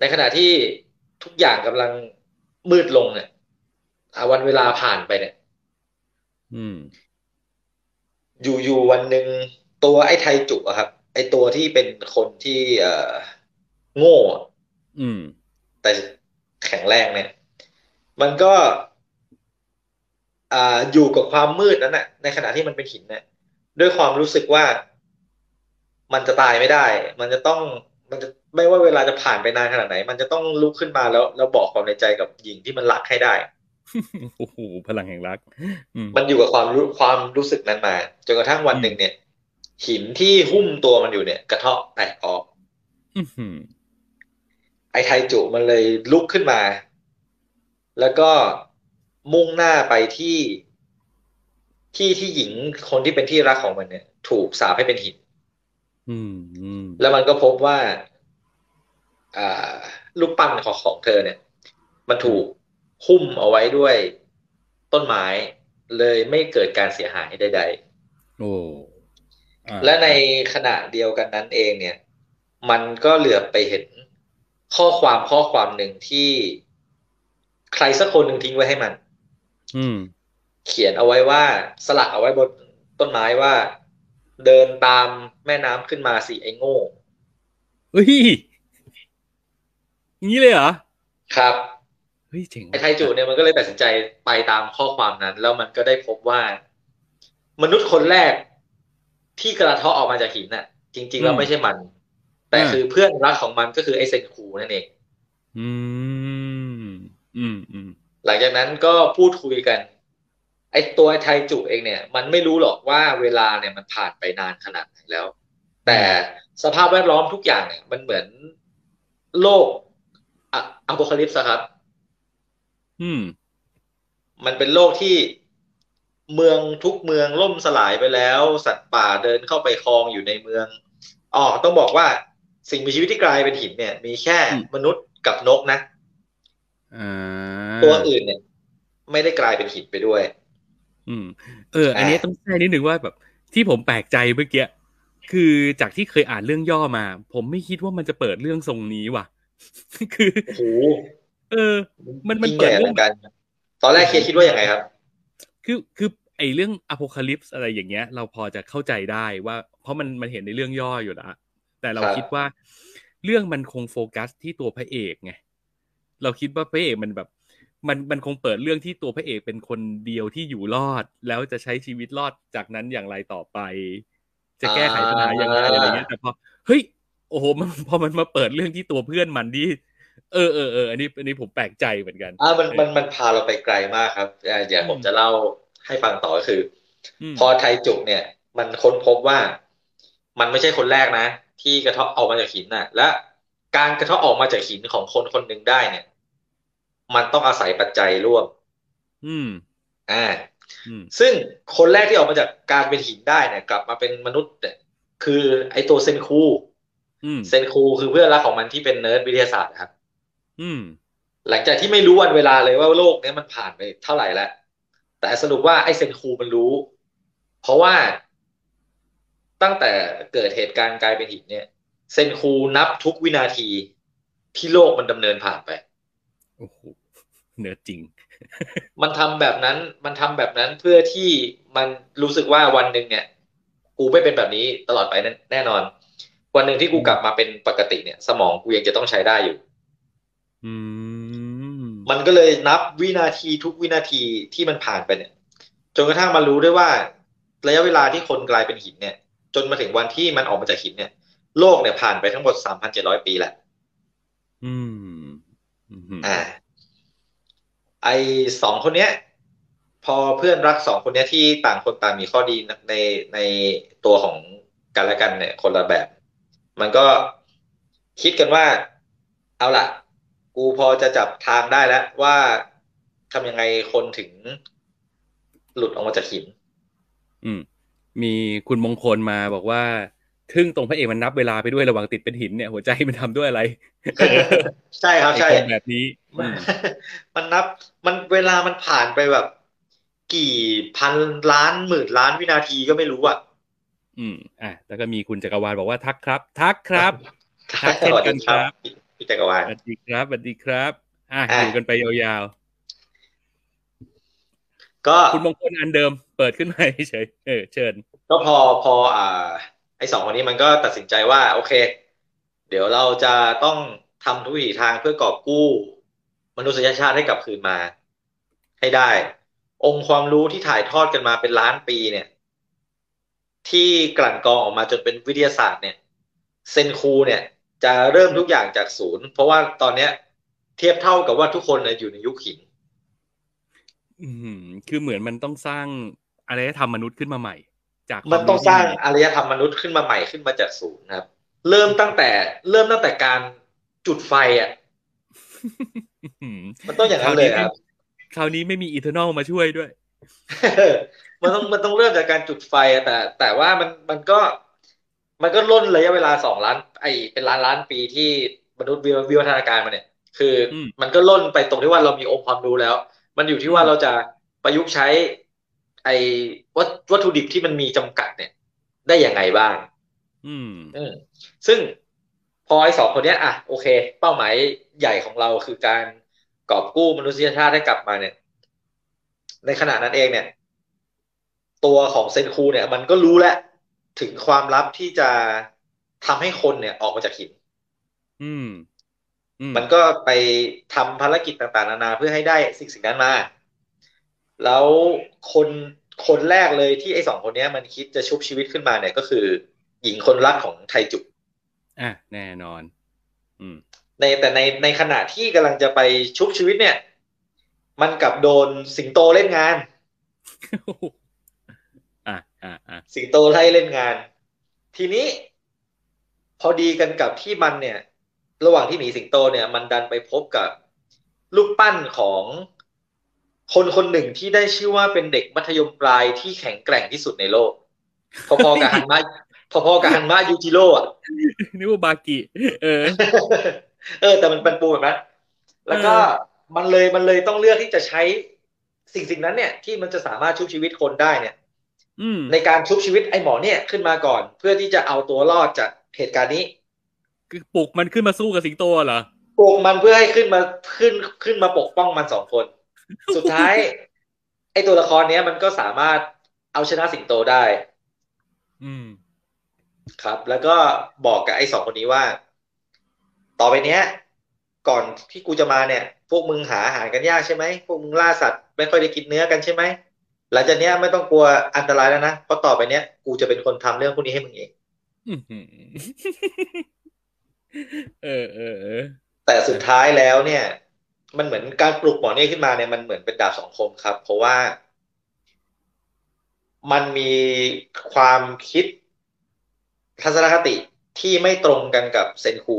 S1: ในขณะที่ทุกอย่างกำลังมืดลงเนี่ยอะวันเวลาผ่านไปเนี่ย
S3: อืม
S1: อยู่อยู่วันหนึ่งตัวไอ้ไทจุอะครับ ไอ้ตัวที่เป็นคนที่ เอ่อโง่อะ
S3: อืม
S1: แต่ แข็งแรงเนี่ย มันก็อ่าอยู่กับความมืดนั้นน่ะ ในขณะที่มันเป็นหินเนี่ยด้วยความรู้สึกว่ามันจะตายไม่ได้ มันจะต้องมันจะไม่ว่าเวลาจะผ่านไปนานขนาดไหน มันจะต้องลุกขึ้นมาแล้ว แล้วบอกความในใจกับหญิงที่มันรักให้ได้
S3: โอ้โหพลังแห่งรักอืม
S1: มันอยู่กับความรู้ความรู้สึกนั้นมาจนกระทั่งวันหนึ่งเนี่ย หินที่หุ้มตัวมันอยู่เนี่ย กระเทาะแตกออก
S3: อื้อหือ
S1: ไอ้ไทจุมันเลยลุกขึ้นมา แล้วก็มุ่งหน้าไปที่ที่ที่หญิงคนที่เป็นที่รักของมันเนี่ย ถูกสาปให้เป็นหิน
S3: อืมอืม
S1: แล้วมันก็พบว่าอ่ารูปปั้นของของเธอเนี่ย มันถูกหุ้มเอาไว้ด้วยต้นไม้เลยไม่เกิดการเสียหายใด
S3: โอ้อ่า
S1: ๆและในขณะเดียวกันนั้นเองเนี่ย มันก็เหลือบไปเห็น ข้อความข้อความหนึ่งที่ใครสักคนหนึ่งทิ้งไว้ให้มัน
S3: อืม
S1: เขียนเอาไว้ว่า สลักเอาไว้บนต้นไม้ว่า เดินตามแม่น้ำขึ้นมาสิไอ้โง่
S3: เฮ้ยอย่างนี้เลยเหรอ
S1: ครับ
S3: เฮ้ยเจ๋งว่ะ
S1: ไอ้ไทจูเนี่ยมันก็เลยตัดสินใจไปตามข้อความนั้น แล้วมันก็ได้พบว่า มนุษย์คนแรกที่กระเทาะออกมาจากหินน่ะ จริง ๆ แล้วไม่ใช่มัน แต่คือเพื่อนรักของมันก็คือไอ้เซนคูนั่นเอง
S3: อืม อืมอืม
S1: หลังจากนั้นก็พูดคุยกัน ไอ้ตัวไทจูเองเนี่ย มันไม่รู้หรอกว่าเวลาเนี่ยมันผ่านไปนานขนาดไหนแล้ว แต่สภาพแวดล้อมทุกอย่างเนี่ย มันเหมือนโลกอะอโพคาลิปส์ครับ
S3: อืม
S1: มันเป็นโลกที่เมืองทุกเมืองล่มสลายไปแล้ว สัตว์ป่าเดินเข้าไปคลองอยู่ในเมืองอ๋อต้องบอกว่า สิ่งมีชีวิตที่กลายเป็นหินเนี่ย มีแค่
S3: อืม
S1: มนุษย์กับนกนะ
S3: อ่า
S1: ตัวอื่นเนี่ย ไม่ได้กลายเป็นหินไปด้วย
S3: อืม เออ อันนี้ต้องแทรกนิดนึงว่าแบบ ที่ผมแปลกใจเมื่อกี้คือจากที่เคยอ่านเรื่องย่อมา ผมไม่คิดว่ามันจะเปิดเรื่องทรงนี้ว่ะ คือ
S1: โอ้โห
S3: เออ มันมัน
S1: ยิ่ง
S3: เปิ
S1: ให
S3: ด
S1: ญ่
S3: เรื่
S1: เห
S3: อ
S1: มื
S3: ง
S1: อนกัน ตอนแรกเคคิดว่าอย่างไงครับ
S3: คือคือไอเรื่องอ p พ c a l y p s e อะไรอย่างเงี้ย เราพอจะเข้าใจได้ว่า เพราะมันมันเห็นในเรื่องย่ออยู่แล้ว แต่เรา
S1: ครับ
S3: คิดว่าเรื่องมันคงโฟกัสที่ตัวพระเอกไงเราคิดว่าพระเอกมันแบบ มันมันคงเปิดเรื่องที่ตัวพระเอกเป็นคนเดียวที่อยู่รอด แล้วจะใช้ชีวิตรอดจากนั้นอย่างไรต่อไป จะแก้ไขปัญหายังไงอะไรเงี้ยแต่พอเฮ้ยโอ้โหมันพอมันมาเปิดเรื่องที่ตัวเพื่อนมันที่เออเออเอออันนี้อันนี้ผมแปลกใจเหมือนกัน
S1: อ่ามันมันมันพาเราไปไกลมากครับอ่าเดี๋ยวผมจะเล่าให้ฟังต่อก็คือ
S3: ม
S1: พอไทจุกเนี่ย มันค้นพบว่า มันไม่ใช่คนแรกนะ ที่กระเทาะออกมาจากหินน่ะ และการกระเทาะออกมาจากหินของคนคนหนึ่งได้เนี่ย มันต้องอาศัยปัจจัยร่วม
S3: อืม
S1: อ่า
S3: อืม
S1: ซึ่งคนแรกที่ออกมาจากการเป็นหินได้เนี่ย กลับมาเป็นมนุษย์เนี่ยคือไอตัวเซนคู
S3: อืม
S1: เซนคูคือเพื่อนรักของมันที่เป็นเนิร์ดวิทยาศาสตร์นะครับ
S3: อืม
S1: หลังจากที่ไม่รู้วันเวลาเลยว่าโลกเนี้ยมันผ่านไปเท่าไหร่แล้วแต่สรุปว่าไอ้เซนคูมันรู้ เพราะว่า ตั้งแต่เกิดเหตุการณ์กลายเป็นหินเนี่ย เซนคูนับทุกวินาทีที่โลกมันดำเนินผ่านไป
S3: โอ้โหเนื้อจริง
S1: มันทำแบบนั้น มันทำแบบนั้นเพื่อที่มันรู้สึกว่าวันหนึ่งเนี่ย กูไม่เป็นแบบนี้ตลอดไปแน่แน่นอน วันหนึ่งที่กูกลับมาเป็นปกติเนี่ย สมองกูยังจะต้องใช้ได้อยู่
S3: อืม
S1: มันก็เลยนับวินาทีทุกวินาทีที่มันผ่านไปเนี่ย จนกระทั่งมารู้ได้ว่า ระยะเวลาที่คนกลายเป็นหินเนี่ย จนมาถึงวันที่มันออกมาจากหินเนี่ย โลกเนี่ยผ่านไปทั้งหมดสามพันเจ็ดร้อยปีแหละ
S3: อืมอืม
S1: อ่า ไอสองคนเนี้ย พอเพื่อนรักสองคนเนี้ยที่ต่างคนต่างมีข้อดีในในตัวของกันและกันเนี่ย คนละแบบ มันก็คิดกันว่า เอาล่ะ กูพอจะจับทางได้แล้ว ว่าทำยังไงคนถึงหลุดออกมาจากหิน
S3: อืม มีคุณมงคลมาบอกว่าทึ่งตรงพระเอกมันนับเวลาไปด้วยระหว่างติดเป็นหินเนี่ยหัวใจมันทำด้วยอะไร
S1: ใช่ครับใช่
S3: ไอ้คนแบบนี้
S1: มั
S3: อื
S1: น
S3: ม
S1: มันนับมันเวลามันผ่านไปแบบ กี่พันล้านหมื่นล้านวินาทีก็ไม่รู้อะ
S3: อืมอะแล้วก็มีคุณจักรวาลบอกว่าทักครับ ทักครับทักเช่น
S1: สวัส
S3: กั
S1: ดี
S3: น
S1: ค
S3: ครั
S1: รับบพี่พี่จักรวาล
S3: สวัสดีครับสวัสดีครับ อะ
S1: อะ
S3: อยู่กันไปยาว
S1: ก็
S3: คุณมงคลอันเดิมเปิดขึ้นมาเฉยเออเชิญ
S1: ก็พอพออ่า ไอ้สองคนนี้มันก็ตัดสินใจว่า โอเค เดี๋ยวเราจะต้องทำทุกวิถีทางเพื่อกอบกู้ มนุษยชาติให้กลับคืนมา ให้ได้ องค์ความรู้ที่ถ่ายทอดกันมาเป็นล้านปีเนี่ย ที่กลั่นกรองออกมาจนเป็นวิทยาศาสตร์เนี่ยเซนคูเนี่ยจะเริ่มทุกอย่างจากศูนย์ เพราะว่าตอนเนี้ย เทียบเท่ากับว่าทุกคนเนี่ยอยู่ในยุคหิน
S3: อืมคือเหมือนมันต้องสร้างอารยธรรมมนุษย์ขึ้นมาใหม่ จาก
S1: มันต้องสร้าง
S3: ควม
S1: อารยธรรมมนุษย์ขึ้นมาใหม่ขึ้นมาจากศูนย์ครับ เริ่มตั้งแต่ เริ่มตั้งแต่การจุดไฟอะ
S3: อืม
S1: มันต้องอย่างนั้นเลยครับ
S3: คราวนี้ไม่มี Eternal มาช่วยด้วย
S1: มันต้องมันต้องเริ่มจากการจุดไฟอะแต่ แต่ว่ามันมันก็ มันก็ล่นระยะเวลาสองล้าน ไอเป็นล้านล้านปีที่มนุษย์วิวิวัฒนาการมาเนี่ย คืออ
S3: ม
S1: มันก็ล่นไปตรงที่ว่าเรามีองค์ความรู้แล้ว มันอยู่ที่ว่าเราจะประยุกต์ใช้ ไอวัตวัตถุดิบที่มันมีจำกัดเนี่ย ได้อย่างไงบ้าง
S3: อืม
S1: อืมซึ่งพอไอ้สองคนเนี้ยอะโอเค เป้าหมายใหญ่ของเราคือการกอบกู้มนุษยชาติให้กลับมาเนี่ย ในขณะนั้นเองเนี่ย ตัวของเซนคูเนี่ย มันก็รู้แล้วถึงความลับที่จะทำให้คนเนี่ยออกมาจากหิน
S3: อืมอื ม
S1: มันก็ไปทำภารกิจต่างๆ นานาเพื่อให้ได้สิ่งสิ่งนั้นมา แล้วคนคนแรกเลยที่ไอ้สองคนเนี้ยมันคิดจะชุบชีวิตขึ้นมาเนี่ยก็คือ หญิงคนรักของไทจุ
S3: อะแน่นอน อืม
S1: ในแต่ในในขณะที่กำลังจะไปชุบชีวิตเนี่ย มันกลับโดนสิงโตเล่นงาน
S3: อะอะอะ
S1: สิงโตไล่เล่นงาน ทีนี้ พอดีกันกับที่มันเนี่ย ระหว่างที่หนีสิงโตเนี่ย มันดันไปพบกับลูกปั้นของคนคนหนึ่งที่ได้ชื่อว่าเป็นเด็กมัธยมปลายที่แข็งแกร่งที่สุดในโลก พอๆกับฮันมะพอๆกับฮันมะยูจิโร่อะ
S3: นึกว่าบากิเออ
S1: เออ แต่มันเป็นปูแบบนั้นแล้วก็
S3: เออ
S1: มันเลยมันเลยต้องเลือกที่จะใช้สิ่งสิ่งนั้นเนี่ย ที่มันจะสามารถชุบชีวิตคนได้เนี่ย
S3: อืม
S1: ในการชุบชีวิตไอ้หมอเนี่ยขึ้นมาก่อน เพื่อที่จะเอาตัวรอดจากเหตุการณ์นี้
S3: คือปลุกมันขึ้นมาสู้กับสิงโตเหรอ
S1: ปลุกมันเพื่อให้ขึ้นมาขึ้นขึ้นมาปกป้องมันสองคน สุดท้าย ไอ้ตัวละครเนี้ยมันก็สามารถเอาชนะสิงโตได้
S3: อืม
S1: ครับ แล้วก็บอกกับไอ้สองคนนี้ว่า ต่อไปเนี้ย ก่อนที่กูจะมาเนี่ย พวกมึงหาอาหารกันยากใช่ไหมพวกมึงล่าสัตว์ไม่ค่อยได้กินเนื้อกันใช่ไหมหลังจากเนี้ยไม่ต้องกลัวอันตรายแล้วนะเพราะต่อไปเนี้ยกูจะเป็นคนทำเรื่องพวกนี้ให้มึงเอง
S3: อื้อหือ เออเออเออ
S1: แต่สุดท้ายแล้วเนี่ย มันเหมือนการปลุกหมอเนี่ยขึ้นมาเนี่ยมันเหมือนเป็นดาบสองคมครับ เพราะว่า มันมีความคิดทัศนคติที่ไม่ตรงกันกับเซนคู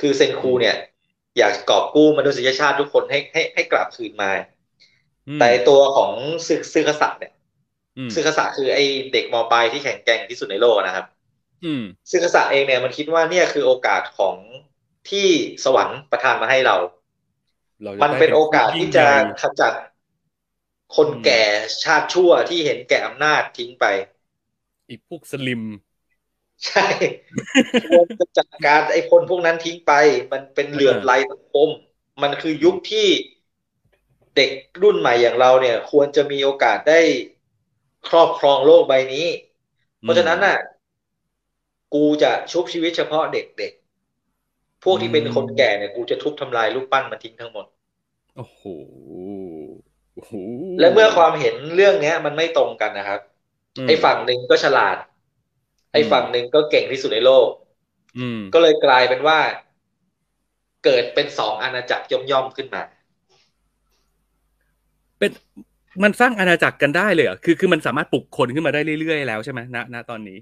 S1: คือเซนคูเนี่ย อยากกอบกู้มนุษยชาติทุกคนให้ให้ให้กลับคืนมา
S3: อืม
S1: แต่ตัวของซึซึคาสะเนี่ย
S3: อืม
S1: ซึคาสะคือไอเด็กมปลายที่แข็งแกร่งที่สุดในโลกนะครับ
S3: อืม
S1: ซึคาสะเองเนี่ยมันคิดว่าเนี่ยคือโอกาสของที่สวรรค์ประทานมาให้เรา
S3: เราจะ
S1: มัน
S3: ได้
S1: เป็นโอกาสที่จะ
S3: ยิ่งใหญ่
S1: ขจัดคนแก่ชาติชั่วที่เห็นแก่อำนาจทิ้งไป
S3: อีกพวกสลิม
S1: ใช่ควรจะจัดการไอ้คนพวกนั้นทิ้งไป มันเป็นเหลื่อมไรสังคม มันคือยุคที่เด็กรุ่นใหม่อย่างเราเนี่ย ควรจะมีโอกาสได้ครอบครองโลกใบนี้ เพราะฉะนั้นน่ะ กูจะชุบชีวิตเฉพาะเด็กๆ พวกที่เป็นคนแก่เนี่ยกูจะทุบทำลายรูปปั้นมันทิ้งทั้งหมด
S3: โอ้โหโอ้โห
S1: และเมื่อความเห็นเรื่องเนี้ย มันไม่ตรงกันนะครับ
S3: อืม
S1: ไอ้ฝั่งหนึ่งก็ฉลาด ไอ้ฝั่งหนึ่งก็เก่งที่สุดในโลก
S3: อืม
S1: ก็เลยกลายเป็นว่า เกิดเป็นสองอาณาจักรย่อมๆขึ้นมา
S3: เป็นมันสร้างอาณาจักรกันได้เลยเหรอคือคือมันสามารถปลุกคนขึ้นมาได้เรื่อยๆแล้วใช่ไหมณณตอนนี้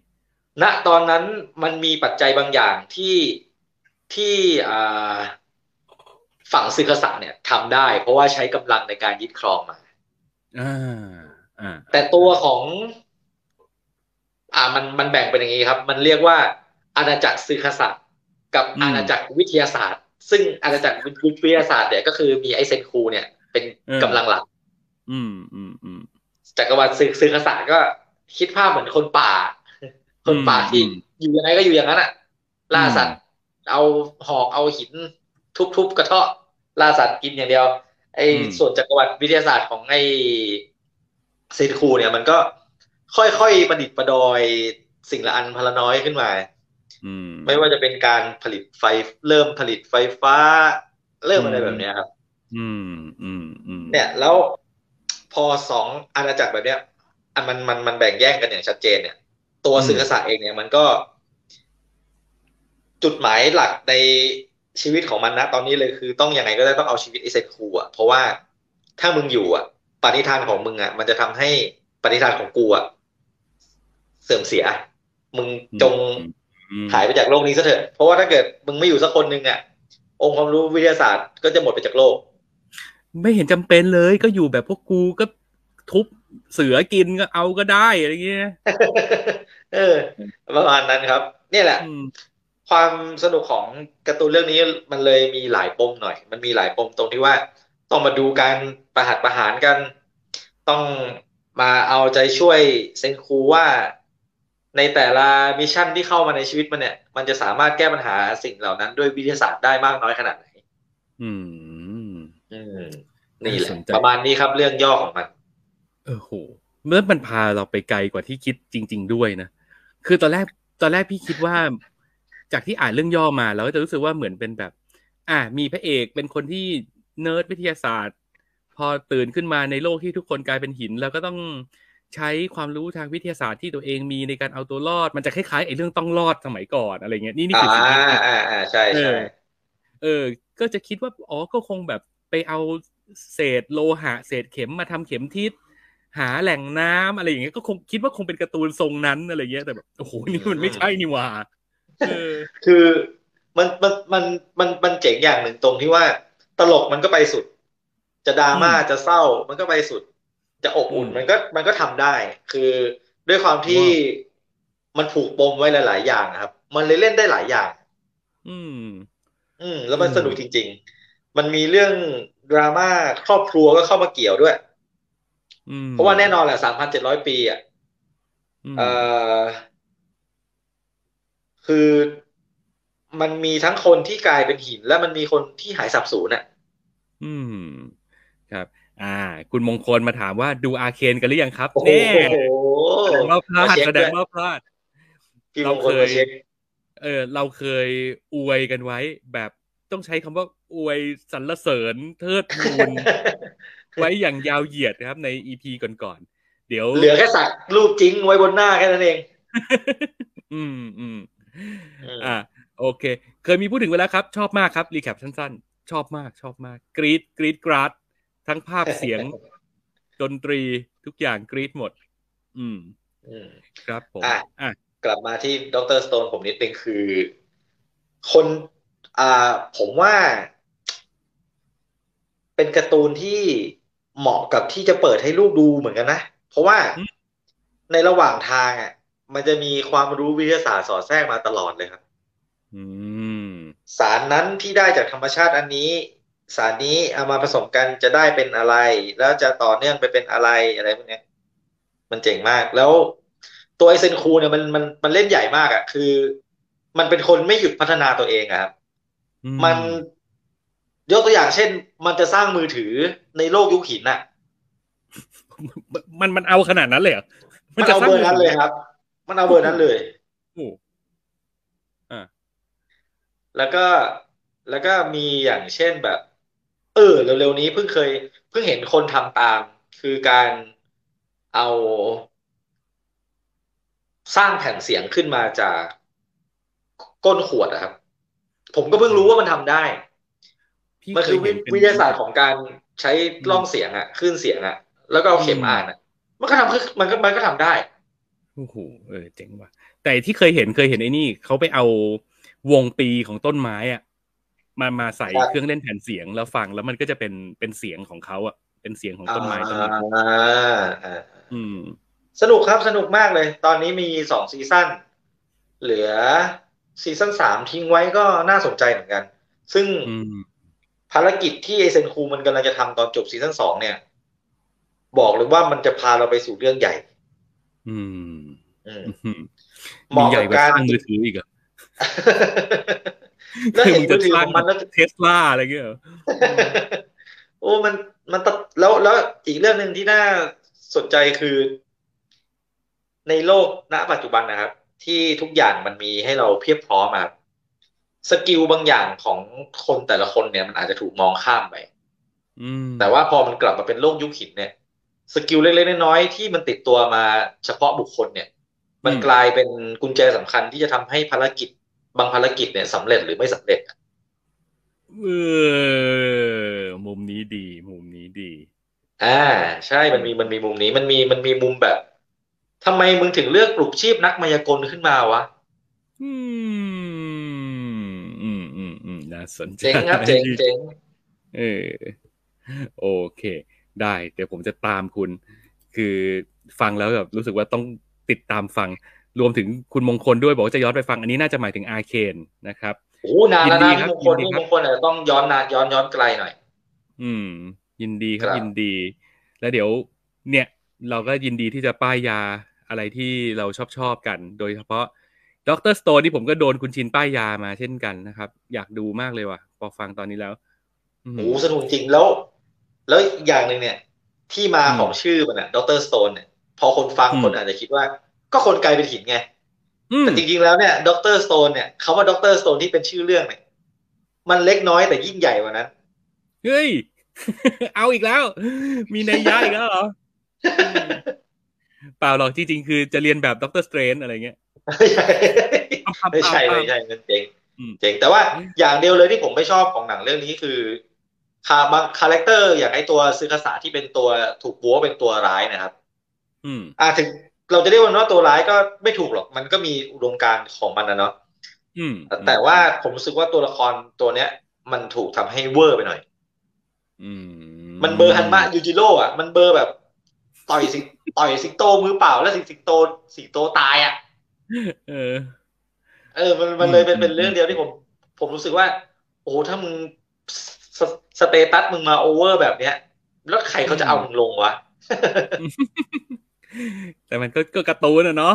S1: ณตอนนั้นมันมีปัจจัยบางอย่างที่ที่อ่าฝั่งซึคาสะเนี่ยทำได้ เพราะว่าใช้กำลังในการยึดครองมา
S3: อ่าอ่า
S1: แต่ตัวของ อ่ามันมันแบ่งเป็นอย่างนี้ครับ มันเรียกว่าอาณาจักรซึคาสะกับ
S3: อืม
S1: อาณาจักรวิทยาศาสตร์ ซึ่งอาณาจักรวิทยาศาสตร์เนี่ยก็คือมีไอเซนคูเนี่ย เป็นกำลังหลัก
S3: อืมอืมอืม
S1: จักรวรรดิซึซึคาสะก็คิดภาพเหมือนคนป่า คนป่าที่
S3: อืม
S1: อยู่ยังไงก็อยู่อย่างนั้นอะ ล่าสัตว์เอาหอกเอาหิน ทุบๆกระเทาะล่าสัตว์กินอย่างเดียว ไอ้
S3: อืม
S1: ส่วนจักรวรรดิวิทยาศาสตร์ของไอ้เซนคูเนี่ยมันก็ค่อยๆประดิษฐ์ประดอยสิ่งละอันพละน้อยขึ้นมา
S3: อืม
S1: ไม่ว่าจะเป็นการผลิตไฟเริ่มผลิตไฟฟ้า เริ่มอะไรแบบเนี้ยครับ
S3: อืมอืมอืม
S1: เนี่ย แล้วพอสองอาณาจักรแบบเนี้ยอันมันมันมันแบ่งแยกกันอย่างชัดเจนเนี่ย ตัวสึกษัตริย์เองเนี่ยมันก็ จุดหมายหลักในชีวิตของมันนะตอนนี้เลยคือต้องยังไงก็ได้ต้องเอาชีวิตไอเซนคูอะเพราะว่าถ้ามึงอยู่อะปณิธานของมึงอะ มันจะทำให้ปณิธานของกูอะเสื่อมเสีย มึงจง
S3: อืม
S1: หายไปจากโลกนี้ซะเถอะ เพราะว่าถ้าเกิดมึงไม่อยู่สักคนหนึ่งอะ องค์ความรู้วิทยาศาสตร์ก็จะหมดไปจากโลก
S3: ไม่เห็นจำเป็นเลย ก็อยู่แบบพวกกูก็ ทุบเสือกินก็เอาก็ได้อะไรเงี้ย
S1: เออประมาณนั้นครับ เนี่ยแหละ
S3: อืม
S1: ความสนุกของการ์ตูนเรื่องนี้มันเลยมีหลายปมหน่อย มันมีหลายปมตรงที่ว่า ต้องมาดูการประหัตประหารกัน ต้องมาเอาใจช่วยเซนคูว่าในแต่ละmission ที่เข้ามาในชีวิตมันเนี่ย มันจะสามารถแก้ปัญหาสิ่งเหล่านั้นด้วยวิทยาศาสตร์ได้มากน้อยขนาดไหน
S3: อืม
S1: อืม นี่แหละ
S3: น่าสนใจ
S1: ประมาณนี้ครับเรื่องย่อของมัน
S3: เออโหเมื่อมันพาเราไปไกลกว่าที่คิดจริง ๆ ด้วยนะ คือตอนแรกตอนแรกพี่คิดว่า จากที่อ่านเรื่องย่อมาเราก็จะรู้สึกว่าเหมือนเป็นแบบ อ่า มีพระเอกเป็นคนที่เนิร์ดวิทยาศาสตร์ พอตื่นขึ้นมาในโลกที่ทุกคนกลายเป็นหิน แล้วก็ต้องใช้ความรู้ทางวิทยาศาสตร์ที่ตัวเองมีในการเอาตัวรอด มันจะคล้ายๆไอ้เรื่องต้องรอดสมัยก่อนอะไรเงี้ยนี่นี่
S1: อ่า
S3: คือสิ่งที่
S1: อ่าอ่าใช่
S3: เอ
S1: ใช่
S3: อเออ ก็จะคิดว่าอ๋อก็คงแบบไปเอาเศษโลหะ เศษเข็มมาทำเข็มทิศ หาแหล่งน้ำอะไรอย่างเงี้ยก็คงคิดว่าคงเป็นการ์ตูนทรงนั้นอะไรเงี้ยแต่แบบโอ้โหนี่มันไม่ใช่นี่หว่าเออ
S1: คือมันมันมันมันมันเจ๋งอย่างหนึ่งตรงที่ว่า ตลกมันก็ไปสุด จะดราม่า
S3: อืม
S1: จะเศร้า มันก็ไปสุด จะอบอุ่น
S3: อืม
S1: มันก็มันก็ทำได้ คือด้วยความที่มันผูกปมไว้หลาย ๆ อย่างอะครับ มันเลยเล่นได้หลายอย่าง
S3: อืม
S1: อืม แล้วมัน
S3: อืม
S1: สนุกจริง ๆ มันมีเรื่องดราม่าครอบครัวก็เข้ามาเกี่ยวด้วย
S3: อืม
S1: เพราะว่าแน่นอนแหละสามพันเจ็ดร้อยปีอะ
S3: ม
S1: เอ่อคือมันมีทั้งคนที่กลายเป็นหิน และมันมีคนที่หายสับสูญอะ
S3: อืม ครับ อ่า คุณมงคลมาถามว่าดูอาเคนกันหรือยังครับ
S1: โอ้โห
S3: แน่แสดงว่าพลาด
S1: มาเช็ค
S3: แสดง
S1: ด้วย
S3: ว่าพลาด
S1: พี่ม
S3: เรา
S1: งค
S3: เค
S1: ล
S3: ย
S1: มาเช็ค
S3: เออเราเคยอวยกันไว้ แบบต้องใช้คำว่าอวยสรรเสริญเทิดทูน ไว้อย่างยาวเหยียดนะครับ ในอีพีก่อนๆเดี๋ยว
S1: เหลือแค่สักรูปจริงไว้บนหน้าแค่นั้นเอง
S3: อืมอืม
S1: อืม
S3: อ่า โอเค เคยมีพูดถึงไปแล้วครับ ชอบมากครับ รีแคปสั้นๆ ชอบมาก ชอบมาก กรีดกรีดกราดทั้งภาพเสียง ดนตรีทุกอย่างกรีดหมด อืม
S1: อืม
S3: ครับผม
S1: อะ
S3: อะ
S1: กลับมาที่ดรสโตนผมนิดนึงคือ คนอ่าผมว่า เป็นการ์ตูนที่ เหมาะกับที่จะเปิดให้ลูกดูเหมือนกันนะ เพราะว่าในระหว่างทางอะ มันจะมีความรู้วิทยาศาสตร์สอดแทรกมาตลอดเลยครับ
S3: อืม
S1: สารนั้นที่ได้จากธรรมชาติอันนี้ สารนี้เอามาผสมกันจะได้เป็นอะไร แล้วจะต่อเนื่องไปเป็นอะไรอะไรพวกเนี้ยมันเจ๋งมาก แล้วตัวไอเซนคูเนี่ยมันมันมันเล่นใหญ่มากอะ่ะ คือ มันเป็นคนไม่หยุดพัฒนาตัวเองอะครับ
S3: อื
S1: มัน ยกตัวอย่างเช่น มันจะสร้างมือถือในโลกยุคหินน่ะ
S3: มันมันเอาขนาดนั้นเลยเหรอ
S1: มัน
S3: จะ
S1: เอา
S3: สร้ง
S1: เบอร์นั้นเลยครับ มันเอาเบอร์นั้นเลย
S3: โอ้อ่า
S1: แล้วก็แล้วก็มีอย่างเช่นแบบ เออเร็วๆนี้เพิ่งเคย เพิ่งเห็นคนทำตาม คือการเอาสร้างแผ่นเสียงขึ้นมาจากก้นขวดอะครับ ผมก็เพิ่งรู้ว่ามันทำได้
S3: พี่
S1: มันคือ
S3: เค
S1: วิ
S3: ยเห็นเป็น
S1: วิทยาศาสตร์ของการใช้ล่องเสียงอะคลื่นเสียงอะแล้วก็เอาเข็ม
S3: อืม
S1: อ่านอะมันก็ทำคือมันก็มันก็ทำได้
S3: โอ้โหเออเจ๋งว่ะ แต่ที่เคยเห็นเคยเห็นไอ้นี่เขาไปเอาวงปีของต้นไม้อะมามาใส่
S1: ครับ
S3: เครื่องเล่นแผ่นเสียงแล้วฟังแล้วมันก็จะเป็นเป็นเสียงของเขาอะเป็นเสียงของต้นไม้ต้นนั้น
S1: อ่าอ่า
S3: อืม
S1: สนุกครับสนุกมากเลย ตอนนี้มีสองซีซั่นเหลือซีซั่นสามทิ้งไว้ก็น่าสนใจเหมือนกัน ซึ่ง
S3: อืม
S1: ภารกิจที่ไอเซนคูมันกำลังจะทำตอนจบซีซั่นสองเนี่ย บอกเลยว่ามันจะพาเราไปสู่เรื่องใหญ่
S3: อืม
S1: อืม
S3: อืม
S1: เห
S3: มี
S1: มาะ
S3: ใหญ่
S1: กับ
S3: กว่า
S1: การ
S3: สร้างมือถืออีกเหรอ
S1: แล้วเห็น
S3: คื
S1: มือถือ
S3: สร้า
S1: ของมันแล้ว
S3: เทสลาอะไรเงี้ยเหรอ
S1: โอ้มันมันตะแล้วแล้วอีกเรื่องหนึ่งที่น่าสนใจคือ ในโลกณปัจจุบันนะครับ ที่ทุกอย่างมันมีให้เราเพียบพร้อมอะครับ skill บางอย่างของคนแต่ละคนเนี่ยมันอาจจะถูกมองข้ามไป
S3: อืม
S1: แต่ว่าพอมันกลับมาเป็นโลกยุคหินเนี่ย skill เล็กๆน้อยๆที่มันติดตัวมาเฉพาะบุคคลเนี่ย มันกลายเป็นกุญแจสำคัญที่จะทำให้ภารกิจ บางภารกิจเนี่ยสำเร็จหรือไม่สำเร็จ
S3: เออมุมนี้ดี มุมนี้ดี
S1: อ่า ใช่มันมีมันมีมุมนี้มันมีมันมีมุมแบบทำไมมึงถึงเลือกปลุกชีพนักมายากลขึ้นมาวะ
S3: อืมอืมอืมอืมน่า สนใจ
S1: เจ๋งครับเจ๋งเจ๋ง
S3: เออโอเค ได้ เดี๋ยวผมจะตามคุณ คือฟังแล้วแบบรู้สึกว่าต้องติดตามฟัง รวมถึงคุณมงคลด้วยบอกว่าจะย้อนไปฟังอันนี้น่าจะหมายถึงอาเคนนะครับ
S1: โอ้นานแล้ว
S3: ยิ
S1: นะ
S3: นดีครับ
S1: พี่มงคล
S3: ยินดี
S1: พี่
S3: ครับ
S1: มงคลอาจจะต้องย้อนนานย้อนย้อนไกลหน่อย
S3: อืม ยินดีครับ
S1: ครับ
S3: ยินดี แล้วเดี๋ยว เนี่ย เราก็ยินดีที่จะป้ายยาอะไรที่เราชอบชอบกัน โดยเฉพาะ Dr. Stone ที่ผมก็โดนคุณชินป้ายยามาเช่นกันนะครับ อยากดูมากเลยว่ะพอฟังตอนนี้แล้วอืม
S1: โอ้สนุกจริงแล้ว แล้วอีกอย่างหนึ่งเนี่ย ที่มา
S3: อืม
S1: ของชื่อมันอะ Dr. Stone เนี่ย พอคนฟัง
S3: อืม
S1: คนอาจจะคิดว่า ก็คนกลายเป็นหินไง
S3: อืม
S1: แต่จริงๆแล้วเนี่ย Dr. Stone เนี่ยคำว่า Dr. Stone ที่เป็นชื่อเรื่องเนี่ยมันเล็กน้อยแต่ยิ่งใหญ่กว่านั้น
S3: เฮ้ยเอาอีกแล้ว มีนัยยะอีกแล้วเหรอเปล่าหรอกที่จริงคือจะเลียนแบบด็อกเตอร์สเตรนอะไรเงี้ย
S1: ไม่ใช่ไม่ใช่ไม่ใช่มันเจ๋ง
S3: อืม
S1: เจ๋งแต่ว่าอย่างเดียวเลยที่ผมไม่ชอบของหนังเรื่องนี้คือคาบาง character อย่างไอตัวซึคาสะที่เป็นตัวถูกบัวเป็นตัวร้ายนะครับ
S3: อืม
S1: อ่าถึงเราจะเรียกมันว่าตัวร้ายก็ไม่ถูกหรอก มันก็มีอุดมการณ์ของมันนะเนาะ
S3: อืม
S1: แต่ว่าผมรู้สึกว่าตัวละครตัวเนี้ย มันถูกทำให้เวอร์ไปหน่อย
S3: อืม
S1: มันเบอร์ฮันมะยูจิโร่อะมันเบอร์แบบ ต่อยสิงต่อยสิงโตมือเปล่าแล้วสิงสิงโตสิงโตตายอะ
S3: เออ
S1: เออ มันมันเลยเป็น
S3: อืม
S1: เป็นเรื่องเดียวที่ผม ผมรู้สึกว่า โอ้โหถ้ามึงส status มึงมาโอเวอร์แบบเนี้ย แล้วใครเขาจะเอามึงลงวะ
S3: แต่มันก็ก็การ์ตูนอะเนาะ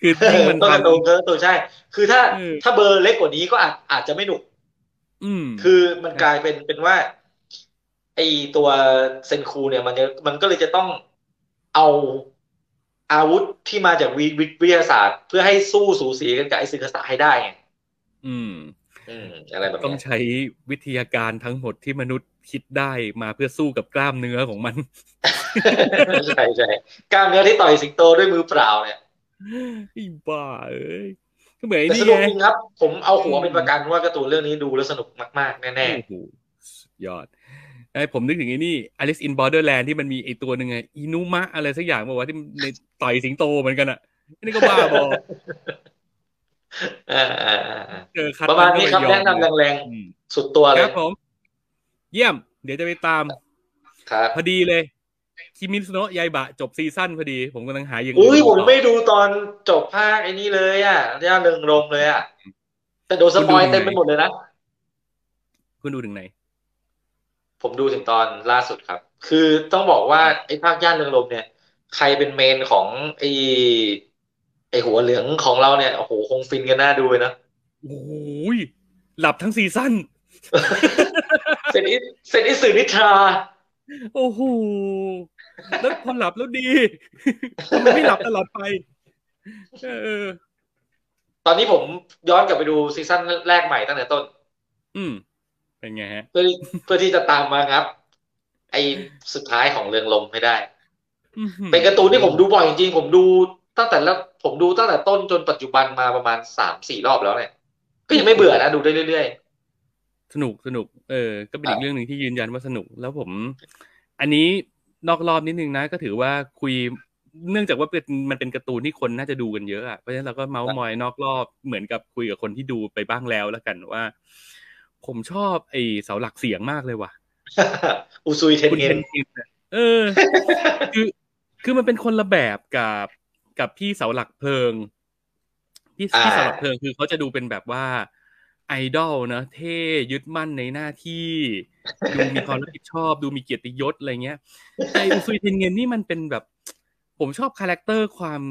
S3: คือ
S1: เอ
S3: ยิ่ง
S1: อ
S3: มัน
S1: ต้องกระ
S3: ทำ
S1: โดดเออตัวใช่ คือถ้า
S3: เออ
S1: ถ้าเบอร์เล็กกว่านี้ก็อาจอาจจะไม่หนุก
S3: อืม
S1: คือมันกลายเป็นเป็นว่า ไอตัวเซนคูเนี่ย มันจะมันก็เลยจะต้องเอา อาวุธที่มาจากวิวิวิทยาศาสตร์ เพื่อให้สู้สูสีกันกับไอซึคาสะให้ได้ไง
S3: อืม
S1: อืมอะไรแบบ
S3: ต้อง
S1: เนี้ย
S3: ใช้วิทยาการทั้งหมดที่มนุษย์คิดได้มาเพื่อสู้กับกล้ามเนื้อของมัน
S1: ใช่ใช่กล้ามเนื้อที่ต่อยสิงโตด้วยมือเปล่าเนี่ย
S3: ไอ้บ้าเอ้ยก็เหมือนไอ้
S1: แต่
S3: นี่
S1: สนุก
S3: ไง
S1: จริงครับ ผมเอาหัว
S3: อืม
S1: เป็นประกันว่าการ์ตูนเรื่องนี้ดูแล้วสนุกมาก ๆ แน่
S3: โอ้โหสุดยอด ไอ้ผมนึกถึงไอ้นี่ Alice in Borderland ที่มันมีไอ้ตัวหนึ่งไงอินุมะอะไรสักอย่างบอกว่าที่ในต่อยสิงโตเหมือนกันอะนี่ก็บ้าบอ
S1: ๆอ่าอ่าอ่าอ่า
S3: เจอคัด
S1: ประมาณนี้ครับ
S3: ก็
S1: แนะ
S3: ไยอม
S1: นำแรง
S3: อืม
S1: ๆสุดตัวเล
S3: ค
S1: ย
S3: รับผม เยี่ยม เดี๋ยวจะไปตาม
S1: ครับ
S3: พอดีเลย คิมิสโนะยายบะ จบซีซั่นพอดี ผมกำลังหาอย่าง
S1: อุ้ย
S3: ดู
S1: ผม
S3: ต่อ
S1: ไม่ดูตอนจบภาคไอ้นี้เลยอะย่าเริงรมเลยอะแต่โดนสปอย
S3: คุณดู
S1: เต็มไป
S3: ไหน
S1: หมดเลยนะ
S3: คุณดูถึงไหน
S1: ผมดูถึงตอนล่าสุดครับ คือต้องบอกว่าไอ้ภาคย่านเริงรมย์เนี่ย ใครเป็น main ของไอ้ไอ้หัวเหลืองของเราเนี่ยโอ้โหคงฟินกันน่าดูเลยนะ
S3: โอ้ยหลับทั้ง season
S1: เซนอิเซนอิสึนิทรา
S3: โอ้โหแล้วพอหลับแล้วดีทำไมไม่หลับตลอดไปเออ
S1: ตอนนี้ผมย้อนกลับไปดู season แรกใหม่ตั้งแต่ต้น
S3: อืม เป็นไงฮะ
S1: เพื่อเพื่อที่จะตามมาครับ ไอ้สุดท้ายของเรืองลมให้ได้
S3: อื้อหือ
S1: เป็นการ์ตูนที่ผมดูบ่อยจริงๆผมดูตั้งแต่แล้วผมดูตั้งแต่ต้นจนปัจจุบันมาประมาณสามสี่รอบแล้วเนี่ย ก็ยังไม่เบื่อนะดูได้เรื่อย
S3: สนุกสนุก เออ ก็เป็น
S1: ครั
S3: อี
S1: บ
S3: กเรื่องหนึ่งที่ยืนยันว่าสนุก แล้วผม อันนี้นอกรอบนิดนึงนะ ก็ถือว่าคุยเนื่องจากว่าเป็นมันเป็นการ์ตูนที่คนน่าจะดูกันเยอะอะเพราะฉะนั้นเราก็เมาส์มอยนอกรอบเหมือนกับคุยกับคนที่ดูไปบ้างแล้วแล้วกันว่า ผมชอบไอ้เสาหลักเสียงมากเลยว่ะ
S1: ๆอุซุยเทน
S3: คุณ
S1: เงิ
S3: เท
S1: น
S3: นกินน่ะเออ คือคือมันเป็นคนละแบบกับกับพี่เสาหลักเพลิง พี่
S1: อ่า
S3: พี่เสาหลักเพลิงคือเขาจะดูเป็นแบบว่าไอดอลเนอะเท่ยึดมั่นในหน้าที่ ดูมีความรับผิดชอบ ดูมีเกียรติยศอะไรเงี้ยแต่อุซุยเทนเงินนี่มันเป็นแบบ ผมชอบ character ความ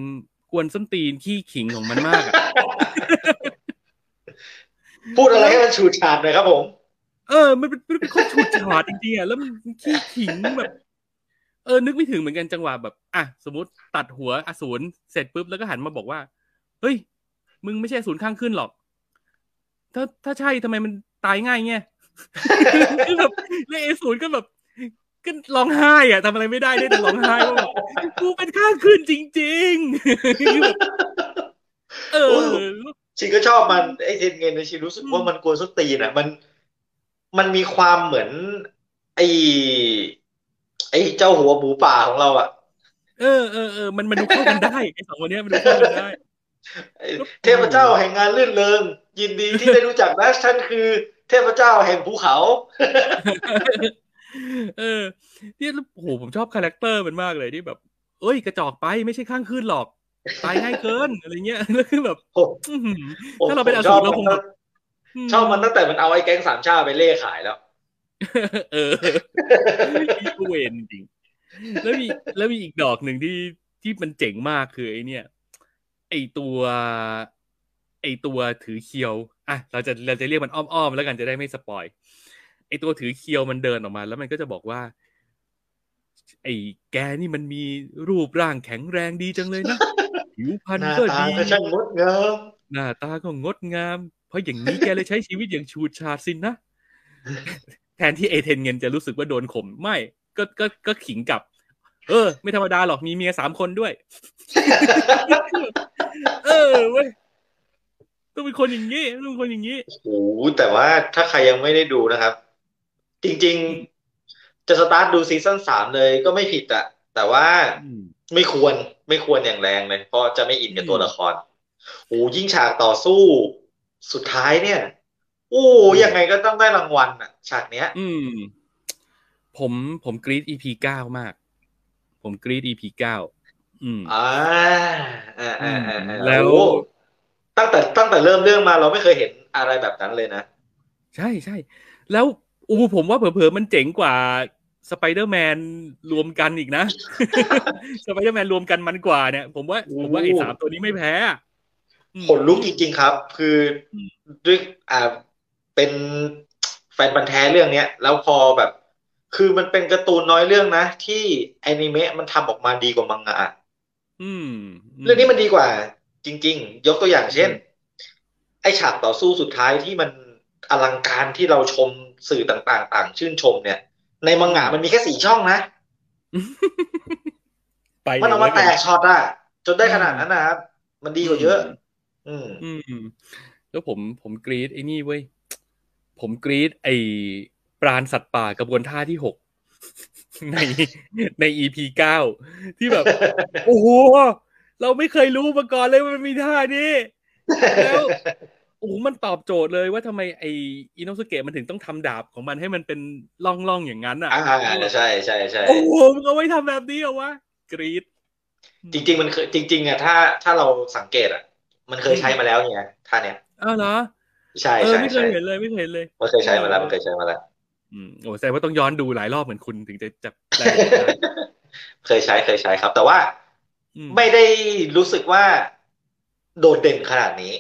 S3: กวนส้นตีนขี้ขิงของมันมากอะ
S1: พูดอะไรให้มันฉูดฉาดหน่อยครับผม
S3: เออ มันเป็นมันเป็นคนฉูดฉาดจริงๆอะแล้วมันขี้ขิงแบบ เออ นึกไม่ถึงเหมือนกันจังหวะแบบ อะ สมมติตัดหัวอสูรเสร็จปุ๊บแล้วก็หันมาบอกว่า เฮ้ย มึงไม่ใช่อสูรข้างขึ้นหรอก ถ้าถ้าใช่ทำไมมันตายง่ายเงี้ยคือแบบแล้วไอสูรก็แบบก็ร้องไห้อะทำอะไรไม่ได้ได้แต่ร้องไห้ว่าแบบกูเป็นข้างขึ้นจริงๆคือแบบเออ
S1: ชินก็ชอบมันไอ้เท็นเง็นเนี่ยชินรู้สึกว่ามันกวนส้นตีนอะ มันมันมีความเหมือน ไอ้ไอ้เจ้าหัวหมูป่าของเราอะ
S3: เออเออเออมันมันดูเข้ากันได้ไอสองคนเนี้ยมันดูเข้ากันได้
S1: ไอ้เทพเจ้าแห่งงานรื่นเริงยินดีที่ได้รู้จักนะฉันคือ เทพเจ้าแห่งภูเขา
S3: เออ ที่โอ้โหผมชอบ character มันมากเลยที่แบบ เอ้ย กระจอกไปไม่ใช่ข้างขึ้นหรอก ตายง่ายเกินอะไรเงี้ยแล้วคือแบบ
S1: ผม
S3: อื้อหือ
S1: ผม
S3: ถ้าเราเป็นอ
S1: ช
S3: สู
S1: อบ
S3: รเราคง
S1: มัน
S3: แบบ
S1: ชอบมันตั้งแต่มันเอาไอ้แก๊งสามชาติไปเล่ขายแล้ว
S3: เอออีกูเวนจริง แล้วมีแล้วมีอีกดอกหนึ่งที่ที่มันเจ๋งมากคือไอเนี่ย ไอตัวไอตัวถือเคียว อะ เราจะเราจะเรียกมันอ้อมๆแล้วกันจะได้ไม่สปอย ไอตัวถือเคียวมันเดินออกมา แล้วมันก็จะบอกว่า ไอแกนี่มันมีรูปร่างแข็งแรงดีจังเลยนะ ผิวพรรณ
S1: หน้า
S3: ก็
S1: ตา
S3: ดี
S1: ก็ช่างงดงาม
S3: หน้าตาก็งดงาม เพราะอย่างนี้แกเลยใช้ชีวิตอย่างชูดชาดสินนะแทนที่เอเทนเงินจะรู้สึกว่าโดนข่มไม่ ก็ก็ก็ขิงกลับ เออ ไม่ธรรมดาหรอกมีเมียสามคนด้วย เออเว้ยต้องเป็นคนอย่างนี้ต้องเป็นคนอย่างนี้
S1: โอ้โหแต่ว่าถ้าใครยังไม่ได้ดูนะครับ จริง ๆ จะสตาร์ทดู season สามเลยก็ไม่ผิดอะ แต่ว่า
S3: อืม
S1: ไม่ควรไม่ควรอย่างแรงเลย เพราะจะไม่อินกับตัว
S3: อืม
S1: ละครโอ้ยิ่งฉากต่อสู้สุดท้ายเนี่ย โอ้ยังไงก็ต้องได้รางวัลอะฉากเนี้ย
S3: อืม ผมผมกรี๊ด EP เก้ามาก ผมกรี๊ด EP เก้าอืม
S1: อ่าอ่าอ่าอ่าอ่า
S3: แล้ว
S1: โอ้ตั้งแต่ตั้งแต่เริ่มเรื่องมาเราไม่เคยเห็นอะไรแบบนั้นเลยนะ
S3: ใช่ใช่แล้วอูผมว่าเผลอๆมันเจ๋งกว่า สไปเดอร์แมนรวมกันอีกนะสไปเดอร์แมนรวมกันมันกว่าเนี่ย ผมว่า
S1: โอ้
S3: ผมว่าไอ้สามตัวนี้ไม่แพ้อะอืม
S1: ขนลุกจริง ๆ ครับ คืออ
S3: ม
S1: ด้วยอ่าเป็นแฟนพันธุ์แท้เรื่องเนี้ย แล้วพอแบบ คือมันเป็นการ์ตูนน้อยเรื่องนะ ที่แอนิเมะมันทำออกมาดีกว่ามังงะ
S3: อืม
S1: เรื่องนี้มันดีกว่า จริง ๆ ยกตัวอย่างเช่น ไอฉากต่อสู้สุดท้ายที่มันอลังการที่เราชมสื่อต่างๆ ต่างชื่นชมเนี่ย ในมังงะมันมีแค่สี่ช่องนะ
S3: ไป
S1: มันเอามา
S3: ลย
S1: แตกช็อตอะจนได้ขนาดนั้นนะครับ มันดีกว่าเยอะ อืม
S3: อืม แล้วผมผมกรีดไอ้นี่เว้ย ผมกรีดไอ้ปราณสัตว์ป่ากระบวนท่าที่หกในใน EP เก้าที่แบบ โอ้โห เราไม่เคยรู้มาก่อนเลยว่ามันมีท่านี้ แล้ว โอ้โหมันตอบโจทย์เลยว่าทำไมไออินโนสเกะมันถึงต้องทำดาบของมันให้มันเป็นร่องๆอย่างนั้นอะ
S1: อ่าใช่ใช่ใช่
S3: โอ้โหมึงเอาไว้ทำแบบนี้เหรอวะกรี๊ด
S1: จริง ๆ มันเคยจริง ๆอะถ้าถ้าเราสังเกตอะมันเคยใช้มาแล้วเนี่ยท่าเนี้ย
S3: อ้าวเหรอ
S1: ใช่
S3: เออ
S1: ใช่
S3: ไม่เคย
S1: ใช่
S3: เห็นเลยไม่เคยเห็นเลย
S1: มันเคยใช้มาแล้วมันเคยใช้มาแล้ว
S3: อืมโอ้แสดงว่าต้องย้อนดูหลายรอบเหมือนคุณถึงจะจับได้
S1: เคยใช้เคยใช้ครับ แต่ว่า
S3: อืม
S1: ไม่ได้รู้สึกว่าโดดเด่นขนาดนี้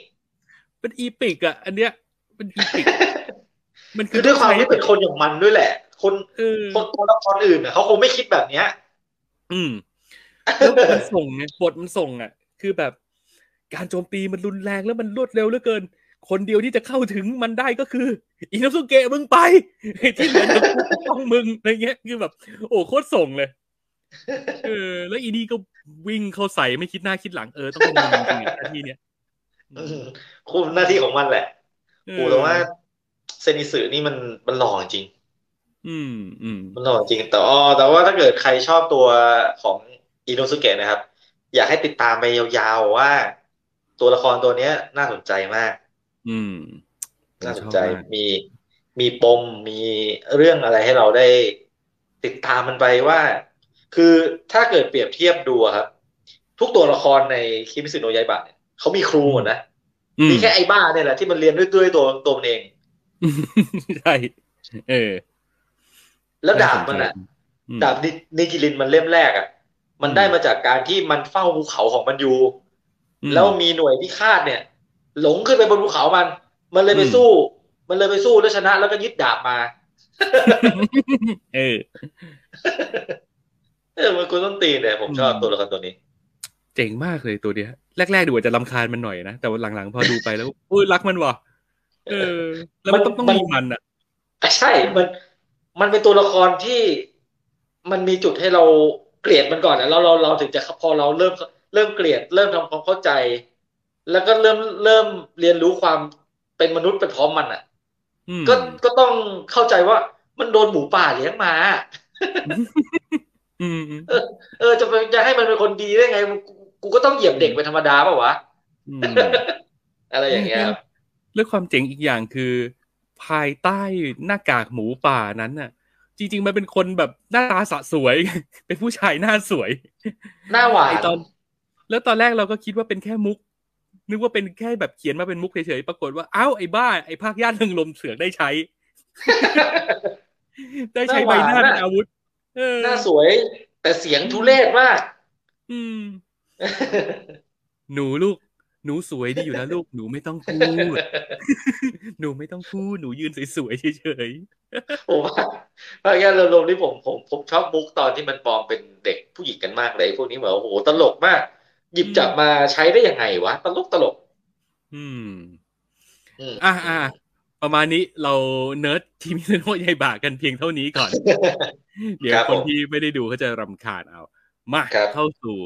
S3: เป็นอีปิกอะอันเนี้ยเป็นอีปิกมัน
S1: คือด้วยความที่เป็นคนอย่างมันด้วยแหละ คน
S3: เออ
S1: คนตัวละครอื่นน่ะเขาคงไม่คิดแบบเนี้ย
S3: อืมแล้วมันส่งไงบทมันส่งอะ คือแบบการโจมตีมันรุนแรงแล้วมันรวดเร็วเหลือเกิน คนเดียวที่จะเข้าถึงมันได้ก็คืออิน o สุเกะมึงไปที่เหลือจะต้องมึงอะไรเงี้ยคือแบบ โอ้โคตรส่งเลยเออแล้วอีนี่ก็วิ่งเข้าใส่ไม่คิดหน้าคิดหลังเออต้องเป็นมึงจริงๆอะหน้าที่เนี้ย
S1: อืม คุมหน้าที่ของมันแหละ
S3: เอ
S1: โอ้
S3: อ
S1: แต่ว่าเซนิสึนี่มันมันหล่อจริง
S3: อืมอืม
S1: มันหล่อจริง แต่อ๋อแต่ว่าถ้าเกิดใครชอบตัวของอินโนสุเกะนะครับ อยากให้ติดตามไปยาวๆว่า ตัวละครตัวเนี้ย น่าสนใจมาก
S3: อืม
S1: น่าสน
S3: ชอบ
S1: ใจ
S3: มาก
S1: มีมีปมมีเรื่องอะไรให้เราได้ติดตามมันไปว่า คือถ้าเกิดเปรียบเทียบดูอะครับ ทุกตัวละครในคิมิสึโนะยายบะเนี่ย เขามีครูหมดนะ
S3: อื
S1: มีแค่ไอ้บ้าเนี่ยแหละที่มันเรียนด้วยด้วยตัวตัวมันเอง
S3: ใช่เออ
S1: แล้วดาบมันอะ
S3: อืม
S1: ดาบนินิจิลินมันเล่มแรกอะมันได้มาจากการที่มันเฝ้าภูเขาของมันอยู่
S3: อืม
S1: แล้วมีหน่วยพิฆาตเนี่ย หลงขึ้นไปบนภูเขามัน มันเลยไป
S3: อืม
S1: สู้ มันเลยไปสู้แล้วชนะ แล้วก็ยึดดาบมา
S3: เออ
S1: เออมันกูต้นตีนเนี่ยผมชอบตัวละครตัวนี้
S3: เจ๋งมากเลยตัวเนี้ยแรกๆดูอาจจะลำคาญมันหน่อยนะ แต่ว่าหลังๆ พอดูไปแล้วอุ้ยรักมันว่ะเออ แล้วมันต้องต้องมีมันอะ
S1: อะใช่มันมันเป็นตัวละครที่มันมีจุดให้เราเกลียดมันก่อนนะแล้วเราเราถึงจะพอเราเริ่มเริ่มเกลียด เริ่มทำความเข้าใจ แล้วก็เริ่มเริ่มเรียนรู้ความเป็นมนุษย์ไปพร้อมมันอะ
S3: อืม
S1: ก็ก็ต้องเข้าใจว่ามันโดนหมูป่าเลี้ยงมา
S3: อืมอืม
S1: เออเออจะไปจะให้มันเป็นคนดีได้ไง กูกูก็ต้องเหยียบเด็กเป็นธรรมดาเปล่าวะ
S3: อืม
S1: อะไรอย่างเงี้ยครับ
S3: แล้วความเจ๋งอีกอย่างคือ ภายใต้หน้ากากหมูป่านั้นน่ะ จริง ๆ มันเป็นคนแบบหน้าตาสะสวย เป็นผู้ชายหน้าสวย
S1: หน้าหวาน
S3: ไอตอน แล้วตอนแรกเราก็คิดว่าเป็นแค่มุก นึกว่าเป็นแค่แบบเขียนมาเป็นมุกเฉยๆปรากฏว่าอ้าวไอ้บ้าไอ้ภาคย่านเริงลมเสือกได้ใช้ ได้ใช้ใบหน้าเป็นอาวุธเออ
S1: หน้าสวย แต่เสียงทุเรศมาก
S3: อืม หนูลูก หนูสวยดีอยู่แล้วลูก หนูไม่ต้องพูด หนูไม่ต้องพูด หนูยืนสวยๆเฉย
S1: ผมว่าภาคย่านเริงรมย์นี่ผมผมผมชอบมุกตอนที่มันปลอมเป็นเด็กผู้หญิงกันมากเลย พวกนี้เหมือนโอ้โหตลกมาก หยิบจับมาใช้ได้ยังไงวะ ตลกตลก
S3: ๆอืม
S1: อืม
S3: อะอะประมาณนี้เราเนิร์ดทีมตสึโนะไยบะกันเพียงเท่านี้ก่อน เดี๋ยว
S1: ครับ
S3: คน
S1: ผม
S3: ที่ไม่ได้ดูเขาจะรำคาญเอา มา
S1: ครับ
S3: เข้าสู่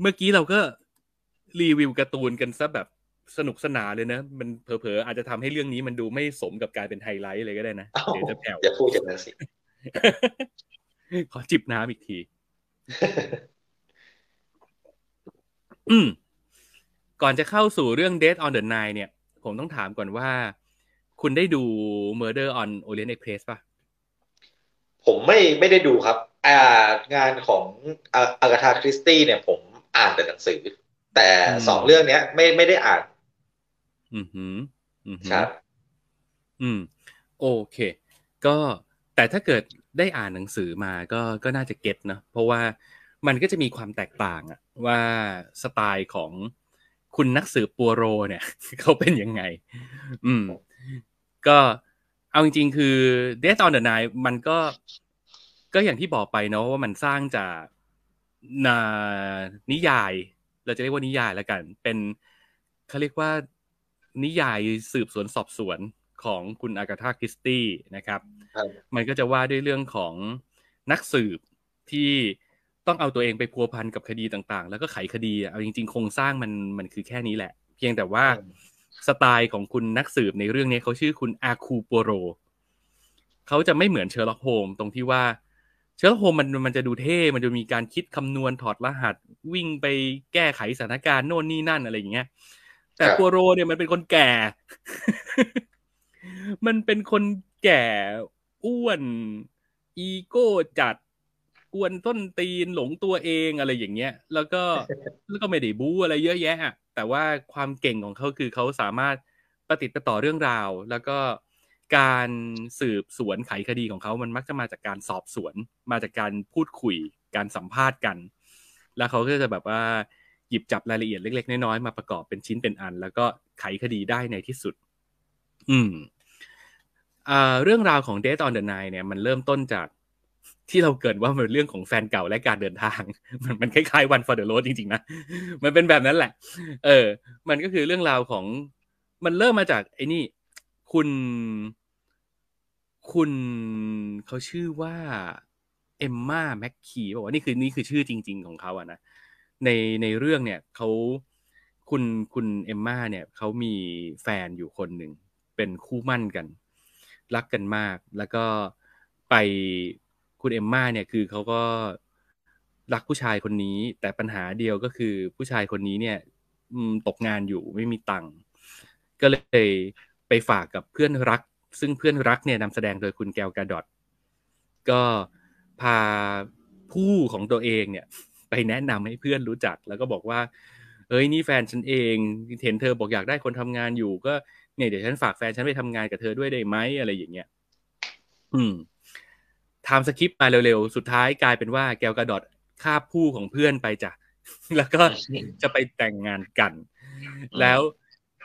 S3: เมื่อกี้เราก็รีวิวการ์ตูนกันซะแบบสนุกสนานเลยนะ มันเผลอๆอาจจะทำให้เรื่องนี้มันดูไม่สมกับการเป็นไฮไลท์เลยก็ได้นะ
S1: เอ้า
S3: เดี๋ยวจะแผ่ว
S1: อย่าพูดอย่างนั้นสิ
S3: ขอจิบน้ำอีกที อืม ก่อนจะเข้าสู่เรื่อง Death on the Nile เนี่ย ผมต้องถามก่อนว่า คุณได้ดู Murder on Orient Express ป่ะ
S1: ผมไม่ไม่ได้ดูครับ อ่างานของอาอากาธาคริสตี้เนี่ย ผม อ่านแต่หนังสือ แต่
S3: อืม
S1: สองเรื่องเนี้ย ไม่ไม่ได้อ่าน
S3: อือหืออือหือ
S1: ครับ
S3: อืม โอเค ก็แต่ถ้าเกิดได้อ่านหนังสือมาก็ก็น่าจะเก็ตนะเพราะว่ามันก็จะมีความแตกต่างอะว่าสไตล์ของคุณนักสืบปัวโร เนี่ยเขาเป็นยังไง อืม ก็เอาจริงๆ คือ Death on the Nile มันก็ก็อย่างที่บอกไปเนาะว่ามันสร้างจาก นานิยาย เราจะเรียกว่านิยายแล้วกัน เป็นเขาเรียกว่านิยายสืบสวนสอบสวนของคุณอากาธาคริสตี้นะครับ
S1: ครับ
S3: มันก็จะว่าด้วยเรื่องของนักสืบที่ต้องเอาตัวเองไปพัวพันกับคดีต่างๆ แล้วก็ไขคดีอะเอาจริงๆโครงสร้างมันมันคือแค่นี้แหละ เพียงแต่ว่า
S1: อืม
S3: สไตล์ของคุณนักสืบในเรื่องนี้เขาชื่อคุณแอร์กูลปัวโร เขาจะไม่เหมือนเชอร์ล็อกโฮล์มส์ตรงที่ว่า เชอร์ล็อกโฮล์มส์มันมันจะดูเท่ มันจะมีการคิดคำนวณถอดรหัส วิ่งไปแก้ไขสถานการณ์โน่นนี่นั่นอะไรอย่างเงี้ย แต่
S1: ครับ
S3: ปัวโรเนี่ยมันเป็นคนแก่ มันเป็นคนแก่อ้วน อีโก้จัดกวนต้นตีนหลงตัวเองอะไรอย่างเงี้ย แล้วก็แล้วก็ไม่ได้บู๊อะไรเยอะแยะอะแต่ว่าความเก่งของเขาคือเขาสามารถประติดประต่อเรื่องราว แล้วก็ การสืบสวนไขคดีของเขามันมักจะมาจากการสอบสวน มาจากการพูดคุย การสัมภาษณ์กัน แล้วเขาก็จะแบบว่าหยิบจับรายละเอียดเล็ก ๆ น้อยๆมาประกอบเป็นชิ้นเป็นอัน แล้วก็ไขคดีได้ในที่สุด อืมเรื่องราวของ Death on the Nile เนี่ยมันเริ่มต้นจากที่เราเกิดว่ามันเรื่องของแฟนเก่าและการเดินทาง มันมันคล้ายๆ One for the Road จริงๆนะมันเป็นแบบนั้นแหละ เออ มันก็คือเรื่องราวของมันเริ่มมาจากไอ้นี่ คุณ คุณเขาชื่อว่าเอมมาแมคคีบอกว่านี่คือนี่คือชื่อจริง ๆ ของเขาอะนะในในเรื่องเนี่ยเขาคุณคุณเอมมาเนี่ยเขามีแฟนอยู่คนหนึ่งเป็นคู่มั่นกัน รักกันมาก แล้วก็ไปคุณเอมมาเนี่ยคือเขาก็รักผู้ชายคนนี้ แต่ปัญหาเดียวก็คือผู้ชายคนนี้เนี่ยตกงานอยู่ไม่มีตังค์ก็เลยไปฝากกับเพื่อนรัก ซึ่งเพื่อนรักเนี่ยนำแสดงโดยคุณแกวกาดอตก็พาผู้ของตัวเองเนี่ย ไปแนะนำให้เพื่อนรู้จัก แล้วก็บอกว่าเอ้ยนี่แฟนฉันเองเห็นเธอบอกอยากได้คนทำงานอยู่ ก็เนี่ยเดี๋ยวฉันฝากแฟนฉันไปทำงานกับเธอด้วยได้ไหมอะไรอย่างเงี้ย อืมทำสคริปต์มาเร็วๆ สุดท้ายกลายเป็นว่าแกวกระดอดฆ่าผู้ของเพื่อนไปจ้ะ แล้วก็จะไปแต่งงานกัน แล้ว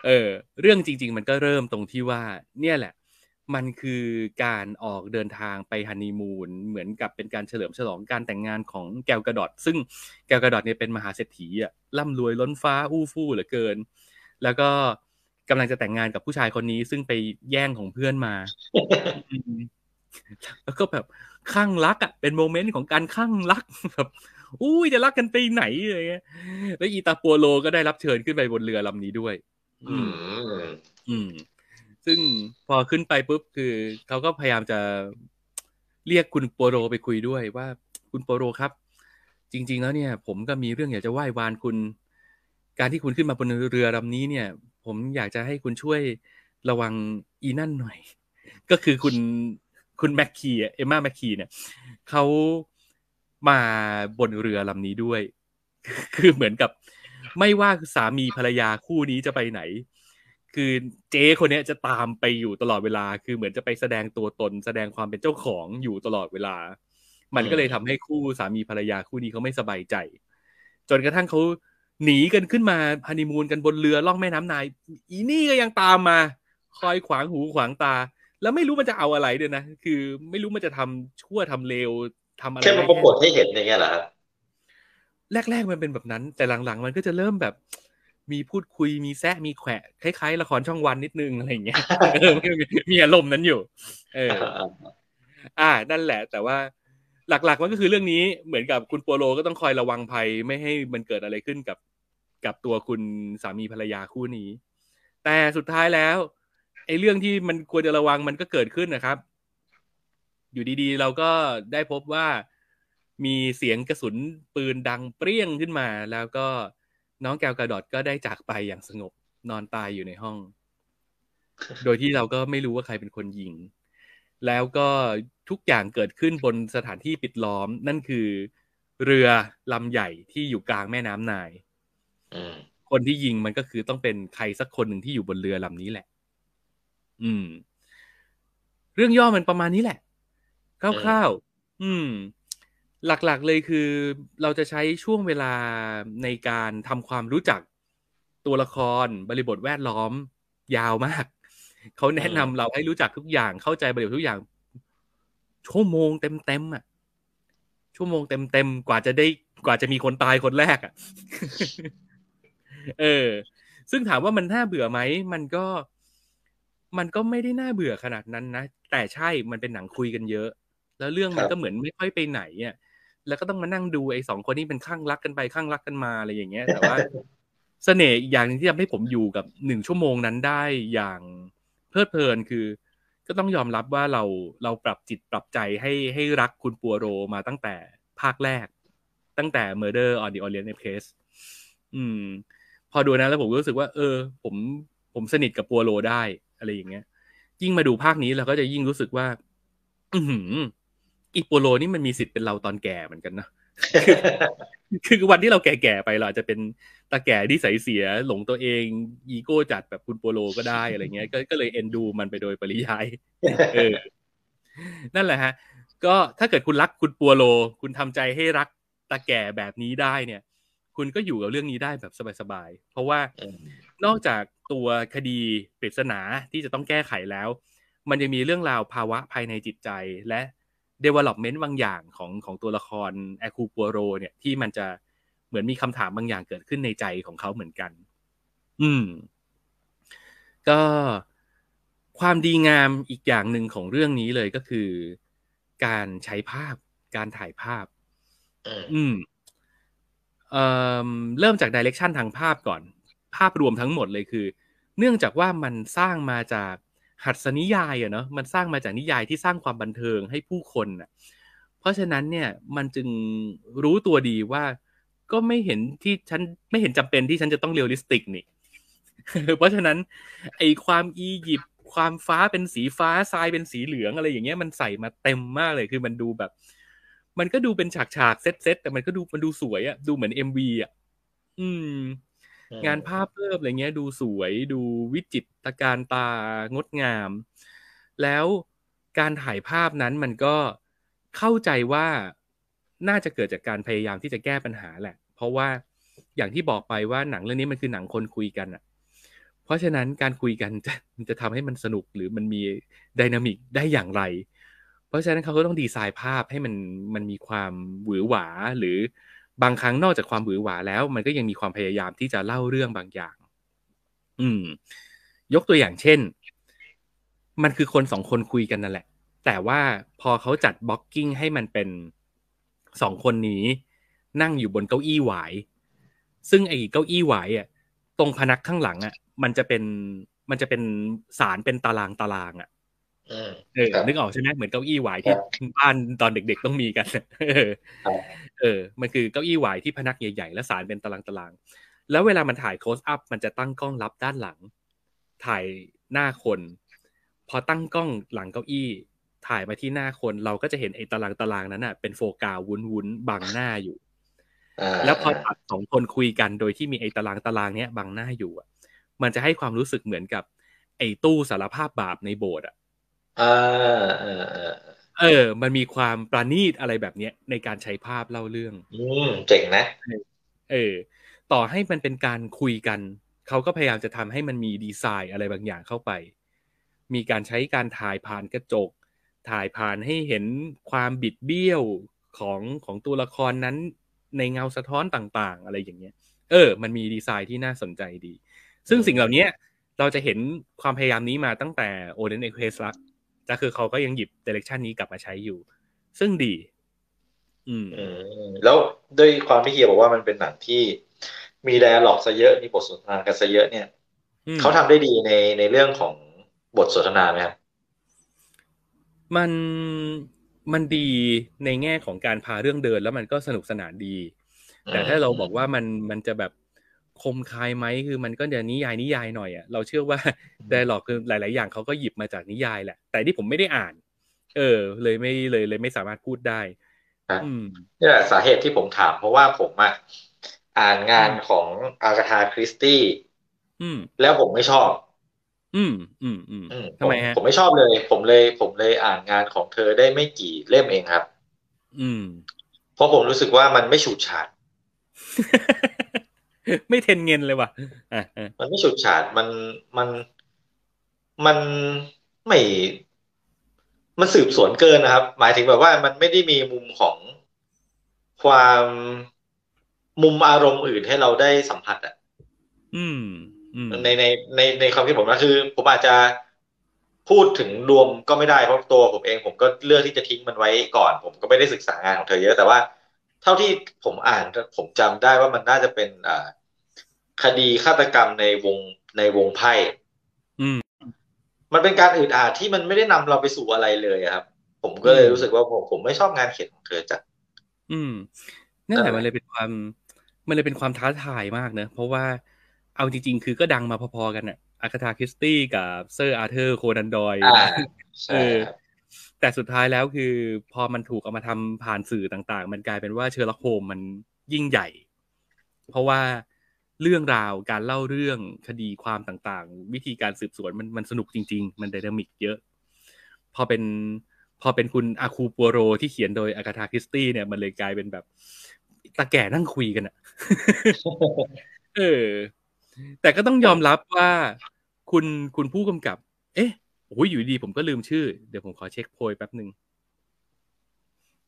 S3: เออเรื่องจริง ๆ มันก็เริ่มตรงที่ว่า เนี่ยแหละ มันคือการออกเดินทางไปฮันนีมูนเหมือนกับเป็นการเฉลิมฉลองการแต่งงานของแกวกระดอดซึ่งแกวกระดอดเนี่ยเป็นมหาเศรษฐีอะร่ำรวยล้นฟ้าอู้ฟู่เหลือเกิน แล้วก็กำลังจะแต่งงานกับผู้ชายคนนี้ซึ่งไปแย่งของเพื่อนมา แล้วก็แบบข้างรักอะเป็นโมเมนต์ของการข้างรักแบบอุ้ยจะรักกันไปไหนอะไรเงี้ยแล้วอีตาปัวโลก็ได้รับเชิญขึ้นไปบนเรือลำนี้ด้วย
S1: อืม
S3: อืม ซึ่งพอขึ้นไปปุ๊บคือเขาก็พยายามจะเรียกคุณปัวโรไปคุยด้วยว่าคุณปัวโรครับ จริง ๆ แล้วเนี่ย ผมก็มีเรื่องอยากจะไหว้วานคุณ การที่คุณขึ้นมาบนเรือลำนี้เนี่ย ผมอยากจะให้คุณช่วยระวังอีนั่นหน่อย ก็คือคุณคุณแมคคีเอมมาแมคคีเนี่ยเขามาบนเรือลำนี้ด้วย คือเหมือนกับ ไม่ว่าสามีภรรยาคู่นี้จะไปไหน คือเจ๊คนนี้จะตามไปอยู่ตลอดเวลา คือเหมือนจะไปแสดงตัวตน แสดงความเป็นเจ้าของอยู่ตลอดเวลา มันก็เลยทำให้คู่สามีภรรยาคู่นี้เขาไม่สบายใจ จนกระทั่งเขาหนีกันขึ้นมาฮันนีมูนกันบนเรือล่องแม่น้ำนาย อีนี่ก็ยังตามมา คอยขวางหูขวางตา แล้วไม่รู้มันจะเอาอะไรด้วยนะ คือไม่รู้มันจะทำชั่วทำเลวทำอะไร
S1: แค่มาปรากฏให้เห็นอย่างเงี้ยเหรอครับ
S3: แรกๆมันเป็นแบบนั้น แต่หลังๆ มันก็จะเริ่มแบบ มีพูดคุยมีแซะมีแขวะคล้ายๆละครช่องวันนิดนึงอะไรอย่างเงี้ยเออมีมีอารมณ์นั้นอยู่ เออ อ่า นั่นแหละ แต่ว่าหลักๆมันก็คือเรื่องนี้เหมือนกับคุณปัวโลก็ต้องคอยระวังภัยไม่ให้มันเกิดอะไรขึ้นกับกับตัวคุณสามีภรรยาคู่นี้ แต่สุดท้ายแล้วไอ้เรื่องที่มันควรจะระวังมันก็เกิดขึ้นนะครับ อยู่ดีๆ เราก็ได้พบว่ามีเสียงกระสุนปืนดังเปรี้ยงขึ้นมา แล้วก็ น้องแกวกระดอดก็ได้จากไปอย่างสงบนอนตายอยู่ในห้อง โดยที่เราก็ไม่รู้ว่าใครเป็นคนยิง แล้วก็ทุกอย่างเกิดขึ้นบนสถานที่ปิดล้อม นั่นคือเรือลำใหญ่ที่อยู่กลางแม่น้ำนาย
S1: อืม
S3: คนที่ยิงมันก็คือต้องเป็นใครสักคนหนึ่งที่อยู่บนเรือลำนี้แหละ อืม เรื่องย่อมันประมาณนี้แหละคร่าวๆอืม หลักๆเลยคือเราจะใช้ช่วงเวลาในการทำความรู้จักตัวละครบริบทแวดล้อมยาวมาก เขาแนะนำเราให้รู้จักทุกอย่างเข้าใจบริบททุกอย่าง ชั่วโมงเต็มๆอะ ชั่วโมงเต็มๆกว่าจะได้กว่าจะมีคนตายคนแรกอะ เออ ซึ่งถามว่ามันน่าเบื่อไหม มันก็ มันก็ไม่ได้น่าเบื่อขนาดนั้นนะ แต่ใช่มันเป็นหนังคุยกันเยอะ แล้วเรื่องมันก็เหมือนไม่ค่อยไปไหนอะ แล้วก็ต้องมานั่งดูไอ้สองคนนี้เป็นข้างรักกันไปข้างรักกันมาอะไรอย่างเงี้ย แต่ว่าเสน่ห์อีกอย่างหนึงที่ทำให้ผมอยู่กับหนึ่งชั่วโมงนั้นได้อย่างเพลิดเพลินคือ ก็ต้องยอมรับว่าเราเราปรับจิตปรับใจให้ให้รักคุณปัวโรมาตั้งแต่ภาคแรก ตั้งแต่ Murder on the Orient Express อืม พอดูนะแล้วผมก็รู้สึกว่า เออ ผมผมสนิทกับปัวโรได้อะไรอย่างเงี้ย ยิ่งมาดูภาคนี้เราก็จะยิ่งรู้สึกว่า อื อหืออีปัวโรนี่มันมีสิทธิ์เป็นเราตอนแก่เหมือนกันนะคือวันที่เราแก่ๆไปเราอาจจะเป็นตาแก่ที่ใสยเสียหลงตัวเองอีโก้จัดแบบคุณโปโลก็ได้อะไรเงี้ยก็ก็เลยเอ็นดูมันไปโดยปริยายเออนั่นแหละฮะ ก็ถ้าเกิดคุณรักคุณปัวโล คุณทำใจให้รักตาแก่แบบนี้ได้เนี่ย คุณก็อยู่กับเรื่องนี้ได้แบบสบายๆเพราะว่า
S1: อืม
S3: นอกจากตัวคดีปริศนาที่จะต้องแก้ไขแล้ว มันยังมีเรื่องราวภาวะภายในจิตใจและ development บางอย่างของของตัวละครแอคูปัวโรเนี่ยที่มันจะเหมือนมีคำถามบางอย่างเกิดขึ้นในใจของเขาเหมือนกัน อืม ก็ความดีงามอีกอย่างหนึ่งของเรื่องนี้เลยก็คือ การใช้ภาพ การถ่ายภาพ
S1: อืม
S3: อืมเอ่อเริ่มจากดิเรกชันทางภาพก่อน ภาพรวมทั้งหมดเลยคือ เนื่องจากว่ามันสร้างมาจาก หัตถนิยายอะเนาะมันสร้างมาจากนิยายที่สร้างความบันเทิงให้ผู้คนอะเพราะฉะนั้นเนี่ยมันจึงรู้ตัวดีว่า ก็ไม่เห็นที่ฉันไม่เห็นจำเป็นที่ฉันจะต้อง realistic นี่เพราะฉะนั้น ไอความอียิปต์ความฟ้าเป็นสีฟ้าทรายเป็นสีเหลืองอะไรอย่างเงี้ยมันใส่มาเต็มมากเลยคือมันดูแบบ มันก็ดูเป็นฉากฉาก set set แต่มันก็ดูมันดูสวยอะดูเหมือน MV อะอืม งานภาพเพิ่มอะไรเงี้ยดูสวยดูวิจิตรตระการตางดงาม แล้วการถ่ายภาพนั้นมันก็เข้าใจว่าน่าจะเกิดจากการพยายามที่จะแก้ปัญหาแหละ เพราะว่าอย่างที่บอกไปว่าหนังเรื่องนี้มันคือหนังคนคุยกันอะเพราะฉะนั้นการคุยกันจะจะทำให้มันสนุกหรือมันมีดินามิกได้อย่างไร เพราะฉะนั้นเขาก็ต้องดีไซน์ภาพให้มันมันมีความหวือหวาหรือ บางครั้งนอกจากความหวือหวาแล้ว มันก็ยังมีความพยายามที่จะเล่าเรื่องบางอย่าง อืม ยกตัวอย่างเช่น มันคือคนสองคนคุยกันนั่นแหละ แต่ว่าพอเขาจัดบล็อกกิ้งให้มันเป็นสองคนนี้ นั่งอยู่บนเก้าอี้หวาย ซึ่งไอ้เก้าอี้หวายอะ ตรงพนักข้างหลังอะ มันจะเป็น มันจะเป็นสารเป็นตารางตารางอะ เออ
S1: ครับ
S3: นึกออกใช่ไหมเหมือนเก้าอี้หวายที่
S1: ครับ
S3: บ้านตอนเด็ก ๆ ต้องมีกันเออ
S1: ครับ
S3: เออ มันคือเก้าอี้หวายที่พนักใหญ่ๆและสารเป็นตารางตารางๆแล้วเวลามันถ่ายโคสอัพมันจะตั้งกล้องรับด้านหลัง ถ่ายหน้าคน พอตั้งกล้องหลังเก้าอี้ถ่ายมาที่หน้าคนเราก็จะเห็นไอ้ตารางตารางนั้นน่ะเป็นโฟกาวุ้นวุ้นๆบังหน้าอยู่
S1: อ่า
S3: แล้วพอตัดสองคนคุยกันโดยที่มีไอ้ตารางตารางเนี้ยบังหน้าอยู่อะ มันจะให้ความรู้สึกเหมือนกับ ไอ้ตู้สารภาพบาปในโบสถ์อะ
S1: อ่าอ่าอ่า
S3: เออ มันมีความประณีตอะไรแบบเนี้ยในการใช้ภาพเล่าเรื่อง
S1: อืมเจ๋งนะ
S3: เออ ต่อให้มันเป็นการคุยกัน เขาก็พยายามจะทำให้มันมีดีไซน์อะไรบางอย่างเข้าไป มีการใช้การถ่ายผ่านกระจก ถ่ายผ่านให้เห็นความบิดเบี้ยวของของตัวละครนั้น ในเงาสะท้อนต่างๆ อะไรอย่างเงี้ย เออ มันมีดีไซน์ที่น่าสนใจดี ซึ่งสิ่งเหล่านี้เราจะเห็นความพยายามนี้มาตั้งแต่ o d e n e x p r e s s ละ แต่คือเขาก็ยังหยิบ direction นี้กลับมาใช้อยู่ ซึ่งดีอืม
S1: อืมแล้วด้วยความที่เฮียบอกว่ามันเป็นหนังที่มี dialogue ซะเยอะมีบทสนทนากันซะเยอะเนี่ย
S3: อืม
S1: เขาทำได้ดีในในเรื่องของบทสนทนาไหมครับ
S3: มันมันดีในแง่ของการพาเรื่องเดินแล้วมันก็สนุกสนานดี แต่ถ้าเราบอกว่ามันมันจะแบบ คมคายไหมคือมันก็จะนิยายนิยายหน่อยอะเราเชื่อว่า dialogue คือหลาย ๆ อย่างเขาก็หยิบมาจากนิยายแหละ แต่ที่ผมไม่ได้อ่าน เออ เลยไม่เลยเลยไม่สามารถพูดได้
S1: ครับ
S3: อืม
S1: นี่แหละสาเหตุที่ผมถาม เพราะว่าผมอะอ่านงานของอากาธาคริสตี้
S3: อืม
S1: แล้วผมไม่ชอบ
S3: อืมอืม อืม
S1: อืม
S3: ทำไมฮะ
S1: ผมไม่ชอบเลย ผมเลย ผมเลยอ่านงานของเธอได้ไม่กี่เล่มเองครับ
S3: อืม
S1: เพราะผมรู้สึกว่ามันไม่ฉูดฉาด
S3: ไม่เทนเงินเลยว่ะอะอะ
S1: มันไม่ฉูดฉาดมันมันมันไม่มันสืบสวนเกินนะครับ หมายถึงแบบว่ามันไม่ได้มีมุมของความมุมอารมณ์อื่นให้เราได้สัมผัสอะ
S3: อืมอืม
S1: ในในในในความคิดผมนะคือ ผมอาจจะพูดถึงรวมก็ไม่ได้เพราะตัวผมเอง ผมก็เลือกที่จะทิ้งมันไว้ก่อน ผมก็ไม่ได้ศึกษางานของเธอเยอะแต่ว่า เท่าที่ผมอ่านผมจำได้ว่ามันน่าจะเป็นอ่าคดีฆาตกรรมในวงในวงไพ่
S3: อืม
S1: มันเป็นการอืดอาดที่มันไม่ได้นำเราไปสู่อะไรเลยอะครับ ผมก็เลย
S3: อืม
S1: รู้สึกว่าผมผมไม่ชอบงานเขียนของเธอจัด
S3: อืมนั่นแหละ
S1: นั่นแหละ
S3: มันเลยเป็นความมันเลยเป็นความท้าทายมากเนอะเพราะว่าเอาจริง ๆ คือก็ดังมาพอๆกันอะอกาธาคริสตี้กับเซอร์อาร์เธอร์โคนันดอยล์
S1: อ่า
S3: เอ
S1: ใช่
S3: อ
S1: ครับ
S3: แต่สุดท้ายแล้วคือ พอมันถูกเอามาทำผ่านสื่อต่าง ๆ มันกลายเป็นว่าเชอร์ล็อกโฮล์มส์มันยิ่งใหญ่ เพราะว่าเรื่องราวการเล่าเรื่องคดีความต่างๆ วิธีการสืบสวนมันมันสนุกจริง ๆ มัน dynamic เยอะ พอเป็นพอเป็นคุณแอร์กูลปัวโรที่เขียนโดยอกาธาคริสตี้เนี่ยมันเลยกลายเป็นแบบตาแก่นั่งคุยกันอะเออ แต่ก็ต้องยอมรับว่าคุณคุณผู้กำกับ เอ๊ะ โอ้ยอยู่ดีๆผมก็ลืมชื่อ เดี๋ยวผมขอเช็คโพยแป๊บหนึ่ง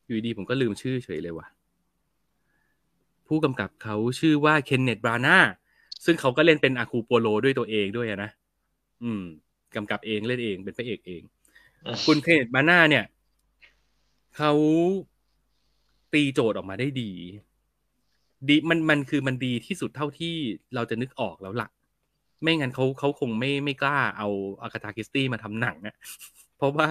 S3: อยู่ดีๆผมก็ลืมชื่อเฉยเลยว่ะ ผู้กำกับเขาชื่อว่าเคนเนตบรานาซึ่งเขาก็เล่นเป็นอาคูโปโลด้วยตัวเองด้วยอะนะ อืมกำกับเองเล่นเองเป็นพระเอกเอง
S1: อืม
S3: คุณเคนเนตบรานาเนี่ย เขาตีโจทย์ออกมาได้ดี ดีมันมันคือมันดีที่สุดเท่าที่เราจะนึกออกแล้วล่ะ ไม่งั้นเขาเขาคงไม่ไม่กล้าเอาอากาธาคริสตี้มาทำหนังอะเพราะว่า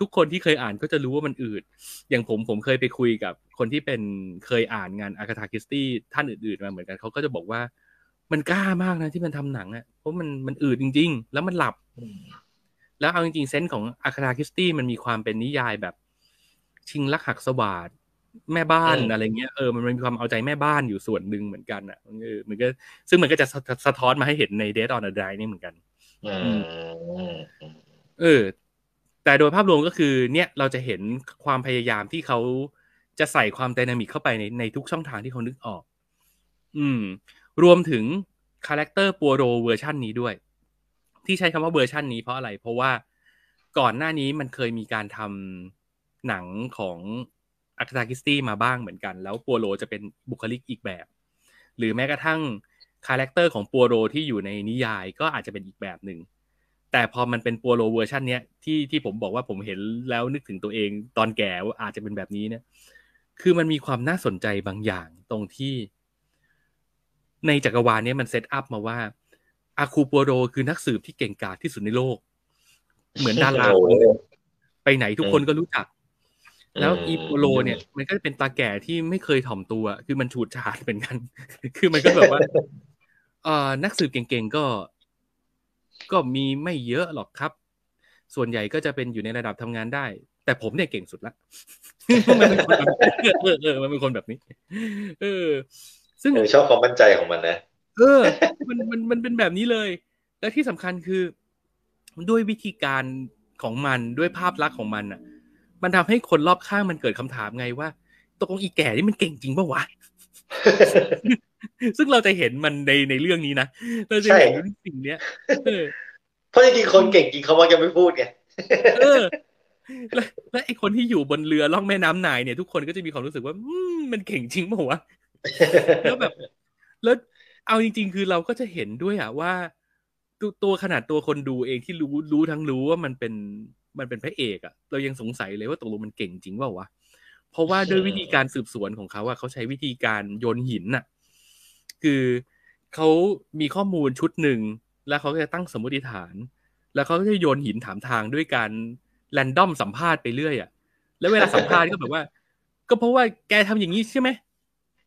S3: ทุกคนที่เคยอ่านก็จะรู้ว่ามันอืด อย่างผมผมเคยไปคุยกับคนที่เป็นเคยอ่านงานอากาธาคริสตี้ท่านอื่นๆมาเหมือนกันเขาก็จะบอกว่า มันกล้ามากนะที่มันทำหนังอะเพราะมันมันอืดจริง ๆ แล้วมันหลับ
S1: อืม
S3: แล้วเอาจริงๆเซนส์ของอาคาธาคริสตี้มันมีความเป็นนิยายแบบ ชิงลักหักสวาด แม่บ้านอะไรเงี้ยเออมันมีความเอาใจแม่บ้านอยู่ส่วนหนึ่งเหมือนกันอะเออมันก็ซึ่งมันก็จะสะสะท้อนมาให้เห็นใน Dead on a d i นี่เหมือนกัน
S1: อืมอืม
S3: เออ แต่โดยภาพรวมก็คือ เนี่ยเราจะเห็นความพยายามที่เขาจะใส่ความ dynamic เข้าไปในในทุกช่องทางที่เขานึกออก อืม รวมถึง character ปัวโรเวอร์ชันนี้ด้วย ที่ใช้คำว่าเวอร์ชันนี้เพราะอะไร เพราะว่าก่อนหน้านี้มันเคยมีการทำหนังของ อกาธาคริสตี้มาบ้างเหมือนกัน แล้วปัวโรจะเป็นบุคลิกอีกแบบ หรือแม้กระทั่ง character ของปัวโรที่อยู่ในนิยายก็อาจจะเป็นอีกแบบหนึ่งแต่พอมันเป็นปัวโรเวอร์ชันเนี้ยที่ที่ผมบอกว่าผมเห็นแล้วนึกถึงตัวเองตอนแก่ว่าอาจจะเป็นแบบนี้เนี่ยคือมันมีความน่าสนใจบางอย่างตรงที่ ในจักรวาลเนี้ยมัน set up มาว่าแอร์กูลปัวโรคือนักสืบที่เก่งกาจที่สุดในโลก เหมือนดารา
S1: โอ้
S3: คน
S1: โห
S3: หนึ่งไปไหนทุกคนก็รู้จัก แล้ว
S1: อืม
S3: อีโปโลเนี่ยมันก็จะเป็นตาแก่ที่ไม่เคยถ่อมตัวคือมันฉูดฉาดเป็นกัน คือมันก็แบบว่าเอ่อนักสืบเก่งๆก็ ก็มีไม่เยอะหรอกครับ ส่วนใหญ่ก็จะเป็นอยู่ในระดับทำงานได้ แต่ผมเนี่ยเก่งสุดละมันเป็นคนแบบเออเออมันเป็นคนแบบนี้ เออ ซึ่ง
S1: เออชอบความมั่นใจของมันนะ
S3: เออ มันมันมันเป็นแบบนี้เลย และที่สำคัญคือ ด้วยวิธีการของมันด้วยภาพลักษณ์ของมันอะ มันทำให้คนรอบข้างมันเกิดคำถามไงว่าตกลงอีแก่นี่มันเก่งจริงปะวะซึ่งเราจะเห็นมันในในเรื่องนี้นะเราจะเห็น
S1: ใช่
S3: สิ่งเนี้ยเออ
S1: เพราะจริงๆคนเก่งจริงเขามักจะไม่พูดไง
S3: เออและและไอคนที่อยู่บนเรือล่องแม่น้ำนายเนี่ยทุกคนก็จะมีความรู้สึกว่าอืมมันเก่งจริงปะวะแล้วแบบ แล้วเอาจริง ๆ คือเราก็จะเห็นด้วยอะว่าตัวตัวขนาดตัวคนดูเองที่รู้รู้ทั้งรู้ว่ามันเป็น มันเป็นพระเอกอะเรายังสงสัยเลยว่าตกลงมันเก่งจริงเปล่าวะเพราะว่าด้วยวิธีการสืบสวนของเขาอะเขาใช้วิธีการโยนหินน่ะ คือเขามีข้อมูลชุดหนึ่ง แล้วเขาก็จะตั้งสมมติฐาน แล้วเขาก็จะโยนหินถามทางด้วยการแรนดอมสัมภาษณ์ไปเรื่อยอะแล้วเวลาสัมภาษณ์ก็แบบว่า ก็เพราะว่าแกทำอย่างนี้ใช่ไหม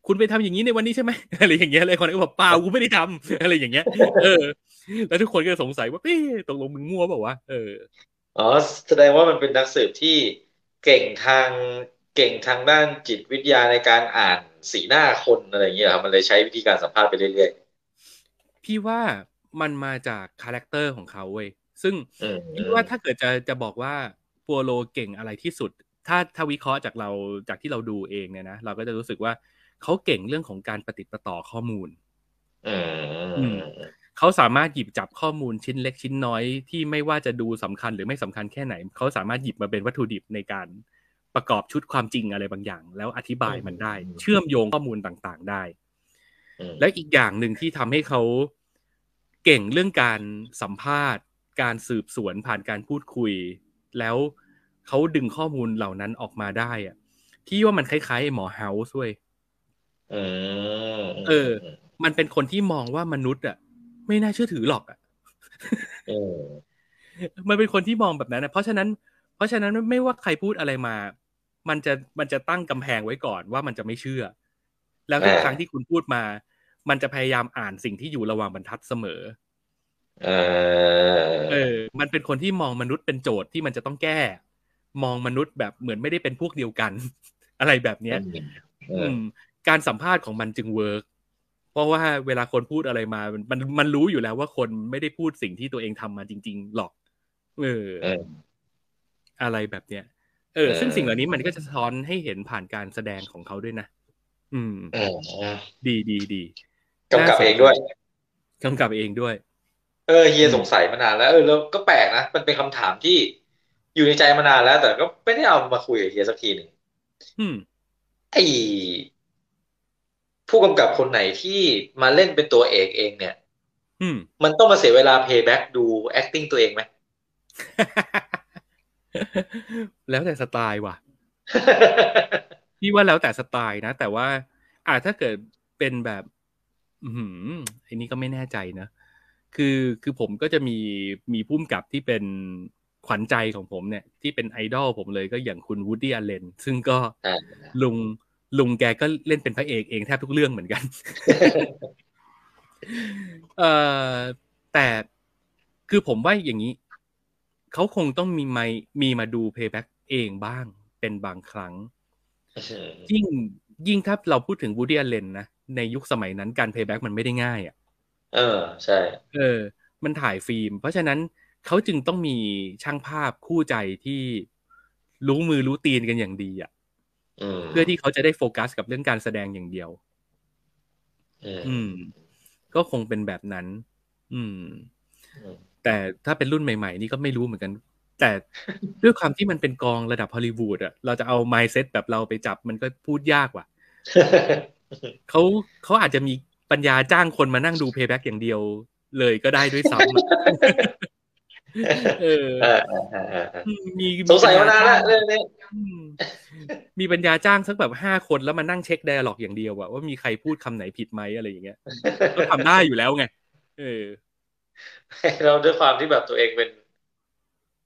S3: คุณไปทำอย่างนี้ในวันนี้ใช่ไหมอะไรอย่างเงี้ยเลยคนก็บอกเปล่ากูไม่ได้ทำอะไรอย่างเงี้ย เออ แล้วทุกคนก็สงสัยว่าเอ๊ะตกลงมึงมั่วเปล่าวะเออ
S1: อ๋อแสดงว่ามันเป็นนักสืบที่เก่งทางเก่งทางด้านจิตวิทยาในการอ่านสีหน้าคนอะไรอย่างเงี้ยครับมันเลยใช้วิธีการสัมภาษณ์ไปเรื่อย
S3: พี่ว่ามันมาจาก character ของเขาเว้ยซึ่ง
S1: ๆอืม
S3: พี่ว่าถ้าเกิดจะจะบอกว่าปัวโลเก่งอะไรที่สุด ถ้าถ้าวิเคราะห์จากเราจากที่เราดูเองเนี่ยนะเราก็จะรู้สึกว่าเขาเก่งเรื่องของการปฏิดประต่อข้อมูล
S1: อื
S3: อื
S1: ม
S3: ม เขาสามารถหยิบจับข้อมูลชิ้นเล็กชิ้นน้อยที่ไม่ว่าจะดูสำคัญหรือไม่สำคัญแค่ไหน เขาสามารถหยิบมาเป็นวัตถุดิบในการประกอบชุดความจริงอะไรบางอย่าง แล้วอธิบายมันได้ เชื่อมโยงข้อมูลต่างๆได้
S1: อืม
S3: และอีกอย่างหนึ่งที่ทำให้เขาเก่งเรื่องการสัมภาษณ์ การสืบสวนผ่านการพูดคุย แล้วเขาดึงข้อมูลเหล่านั้นออกมาได้อะที่ว่ามันคล้ายๆหมอเฮาส์ด้วย
S1: อืม
S3: เออ มันเป็นคนที่มองว่ามนุษย์อะ ไม่น่าเชื่อถือหรอกอะ
S1: อืม
S3: มันเป็นคนที่มองแบบนั้นนะเพราะฉะนั้น เพราะฉะนั้นไม่ว่าใครพูดอะไรมา มันจะมันจะตั้งกำแพงไว้ก่อนว่ามันจะไม่เชื่อ แล้วทุกครั้งที่คุณพูดมา มันจะพยายามอ่านสิ่งที่อยู่ระหว่างบรรทัดเสมอ
S1: เออ
S3: เออ มันเป็นคนที่มองมนุษย์เป็นโจทย์ที่มันจะต้องแก้ มองมนุษย์แบบเหมือนไม่ได้เป็นพวกเดียวกัน อะไรแบบเนี้ย
S1: เอ
S3: อื
S1: อ
S3: มการสัมภาษณ์ของมันจึงเวิร์กเพ ราะว่าเวลาคนพูดอะไรมามันมันมันรู้อยู่แล้วว่าคนไม่ได้พูดสิ่งที่ตัวเองทำมาจริง ๆ หรอกเออ
S1: เออ
S3: อะไรแบบเนี้ยเออ
S1: เออ
S3: ซึ่งสิ่งเหล่านี้มันก็จะสะท้อนให้เห็นผ่านการแสดงของเขาด้วยนะ อืม
S1: เออ
S3: ดีดีดี
S1: กำกับเองด้วย
S3: กำกับเองด้วย
S1: เออเฮียสงสัยมานานแล้ว เออแล้วก็แปลกนะ มันเป็นคำถามที่อยู่ในใจมานานแล้ว แต่ก็ไม่ได้เอามาคุยกับเฮียสักทีหนึ่ง
S3: อืม
S1: ไอ ผู้กำกับคนไหนที่มาเล่นเป็นตัวเอกเองเนี่ย
S3: อืม
S1: มันต้องมาเสียเวลา payback ดู acting ตัวเองไหม
S3: แล้วแต่สไตล์ว่ะ พี่ว่าแล้วแต่สไตล์นะ แต่ว่าอ่าถ้าเกิดเป็นแบบ อืมอันนี้ก็ไม่แน่ใจนะ คือคือผมก็จะมีมีพุ่มกับที่เป็นขวัญใจของผมเนี่ย ที่เป็นไอดอลผมเลยก็อย่างคุณวูดดี้อ l เลนซึ่งก็
S1: อ่า
S3: ลุง ลุงแกก็เล่นเป็นพระเอกเองแทบทุกเรื่องเหมือนกัน เอ่อแต่คือผมว่าอย่างนี้ เขาคงต้องมีไมมีมาดู playback เองบ้างเป็นบางครั้ง ยิ่งยิ่งถ้าเราพูดถึงวูดี้อ l เลนนะ ในยุคสมัยนั้นการ playback มันไม่ได้ง่ายอะ
S1: เออ ใช่
S3: เออ มันถ่ายฟิล์ม เพราะฉะนั้นเขาจึงต้องมีช่างภาพคู่ใจที่รู้มือรู้ตีนกันอย่างดีอะ
S1: อืม
S3: เพื่อที่เขาจะได้โฟกัสกับเรื่องการแสดงอย่างเดียว
S1: อืม
S3: อืมก็คงเป็นแบบนั้น อืม
S1: อืม
S3: แต่ถ้าเป็นรุ่นใหม่ ๆ นี่ก็ไม่รู้เหมือนกัน แต่ด้วยความที่มันเป็นกองระดับฮอลลีวูดอะเราจะเอา mindset แบบเราไปจับมันก็พูดยากว่ะเขาเขาอาจจะมีปัญญาจ้างคนมานั่งดู playback อย่างเดียวเลยก็ได้ด้วยซ้ำ เออมี
S1: สงสัยมานานแล้วเรื่องนี้
S3: มีปัญญาจ้างสักแบบห้าคนแล้วมานั่งเช็คไดอะล็อกอย่างเดียวว่ามีใครพูดคำไหนผิดไหมอะไรอย่างเงี้ยก็ทำได้อยู่แล้วไงเออ
S1: เราด้วยความที่แบบตัวเองเป็น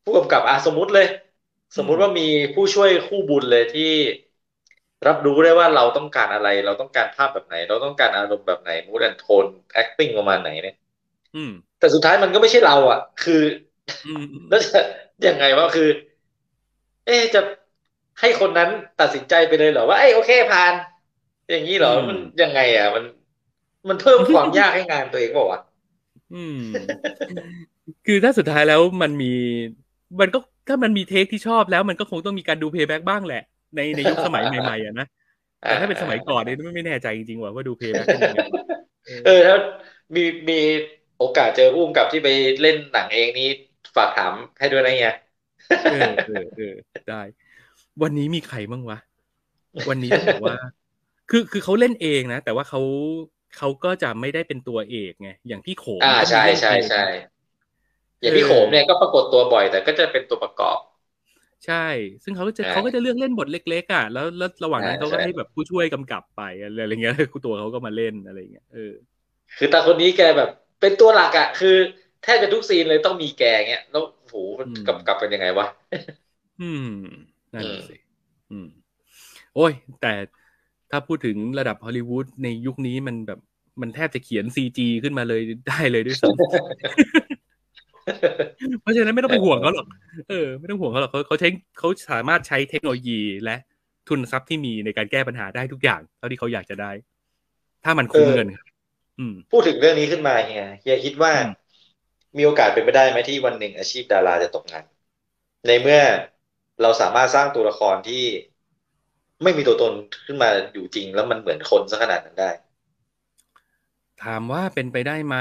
S1: ผู้กำกับอาสมมุติเลย สมมุติว่ามีผู้ช่วยคู่บุญเลยที่รับรู้ได้ว่าเราต้องการอะไร เราต้องการภาพแบบไหน เราต้องการอารมณ์แบบไหนมูดแอนโทน acting ประมาณไหนเนี่ยแต่สุดท้ายมันก็ไม่ใช่เรา อะ คือ แล้วจะยังไงวะคือ เอ๊จะให้คนนั้นตัดสินใจไปเลยเหรอว่าไอ้โอเคผ่าน อย่างนี้เหรอมันยังไง อะ มัน มันเพิ่มความยากให้งานตัวเองบอกว่า
S3: อืมคือถ้าสุดท้ายแล้วมันมี มันก็ถ้ามันมี take ที่ชอบแล้วมันก็คงต้องมีการดู playback บ้างแหละ ในในยุคสมัยใหม่ๆอะนะแต่ถ้าเป็นสมัยก่อนเนี่ยไม่ไม่แน่ใจจริงๆว่าว่าดู playback เป็นยังไง
S1: เออถ้ามีมีโอกาสเจอผู้กำกับที่ไปเล่นหนังเองนี้ ฝากถามให้ด้วยนะเฮีย
S3: เออเออเออได้ วันนี้มีใครบ้างวะ วันนี้ต้องบอกว่า คือคือเขาเล่นเองนะ แต่ว่าเขาเขาก็จะไม่ได้เป็นตัวเอกไง อย่างพี่โขม
S1: อ่าใช่ใช่ใช่อย่างพี่โขมเนี่ยก็ปรากฏตัวบ่อย แต่ก็จะเป็นตัวประกอบ
S3: ใช่ ซึ่งเขาก็จะเขาก็จะเลือกเล่นบทเล็ก ๆ อะ แล้วแล้วระหว่างนั้นเขาก็ให้แบบผู้ช่วยกำกับไปอะไรเงี้ยตัวเขาก็มาเล่นอะไรเงี้ยเออ
S1: คือตาคนนี้แกแบบเป็นตัวหลักอะ คือ แทบจะทุกซีนเลยต้องมีแกเงี้ยแล้วโหมันกำกับเป็นยังไงวะ
S3: อืมนั่นสิอืม โอ้ย แต่ถ้าพูดถึงระดับฮอลลีวูดในยุคนี้มันแบบมันแทบจะเขียนซีจีขึ้นมาเลยได้เลยด้วยซ้ำเพราะฉะนั้นไม่ต้องไปห่วงเขาหรอก เออ ไม่ต้องห่วงเขาหรอกเขาเขาใช้เขาสามารถใช้เทคโนโลยีและทุนทรัพย์ที่มีในการแก้ปัญหาได้ทุกอย่างเท่าที่เขาอยากจะได้ ถ้ามันคุ้มเงิน
S1: พูดถึงเรื่องนี้ขึ้นมาเฮียเฮียคิดว่า มีโอกาสเป็นไปได้ไหมที่วันหนึ่งอาชีพดาราจะตกงาน ในเมื่อเราสามารถสร้างตัวละครที่ไม่มีตัวตนขึ้นมาอยู่จริง แล้วมันเหมือนคนซะขนาดนั้นได้
S3: ถามว่าเป็นไปได้ไหม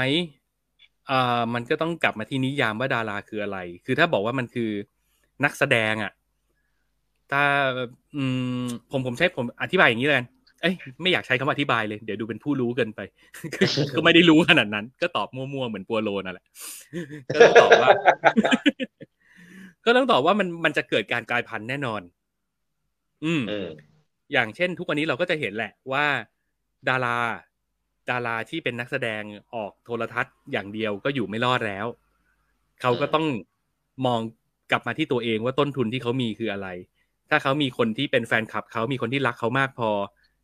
S3: อ่ามันก็ต้องกลับมาที่นิยามว่าดาราคืออะไร คือถ้าบอกว่ามันคือนักแสดงอะถ้าอืมผมผมใช้ผมอธิบายอย่างนี้เลย เอ้ยไม่อยากใช้คำอธิบายเลย เดี๋ยวดูเป็นผู้รู้เกินไป ก็ไม่ได้รู้ขนาดนั้น ก็ตอบมั่วๆเหมือนปัวโลนั่นแหละ ก็ต้องตอบว่า ก็ต้องตอบว่ามันมันจะเกิดการกลายพันธุ์แน่นอน อืม อย่างเช่น ทุกวันนี้เราก็จะเห็นแหละว่า ดารา ดาราที่เป็นนักแสดงออกโทรทัศน์อย่างเดียวก็อยู่ไม่รอดแล้ว เขาก็ต้องมองกลับมาที่ตัวเองว่าต้นทุนที่เขามีคืออะไร ถ้าเขามีคนที่เป็นแฟนคลับเขามีคนที่รักเขามากพอ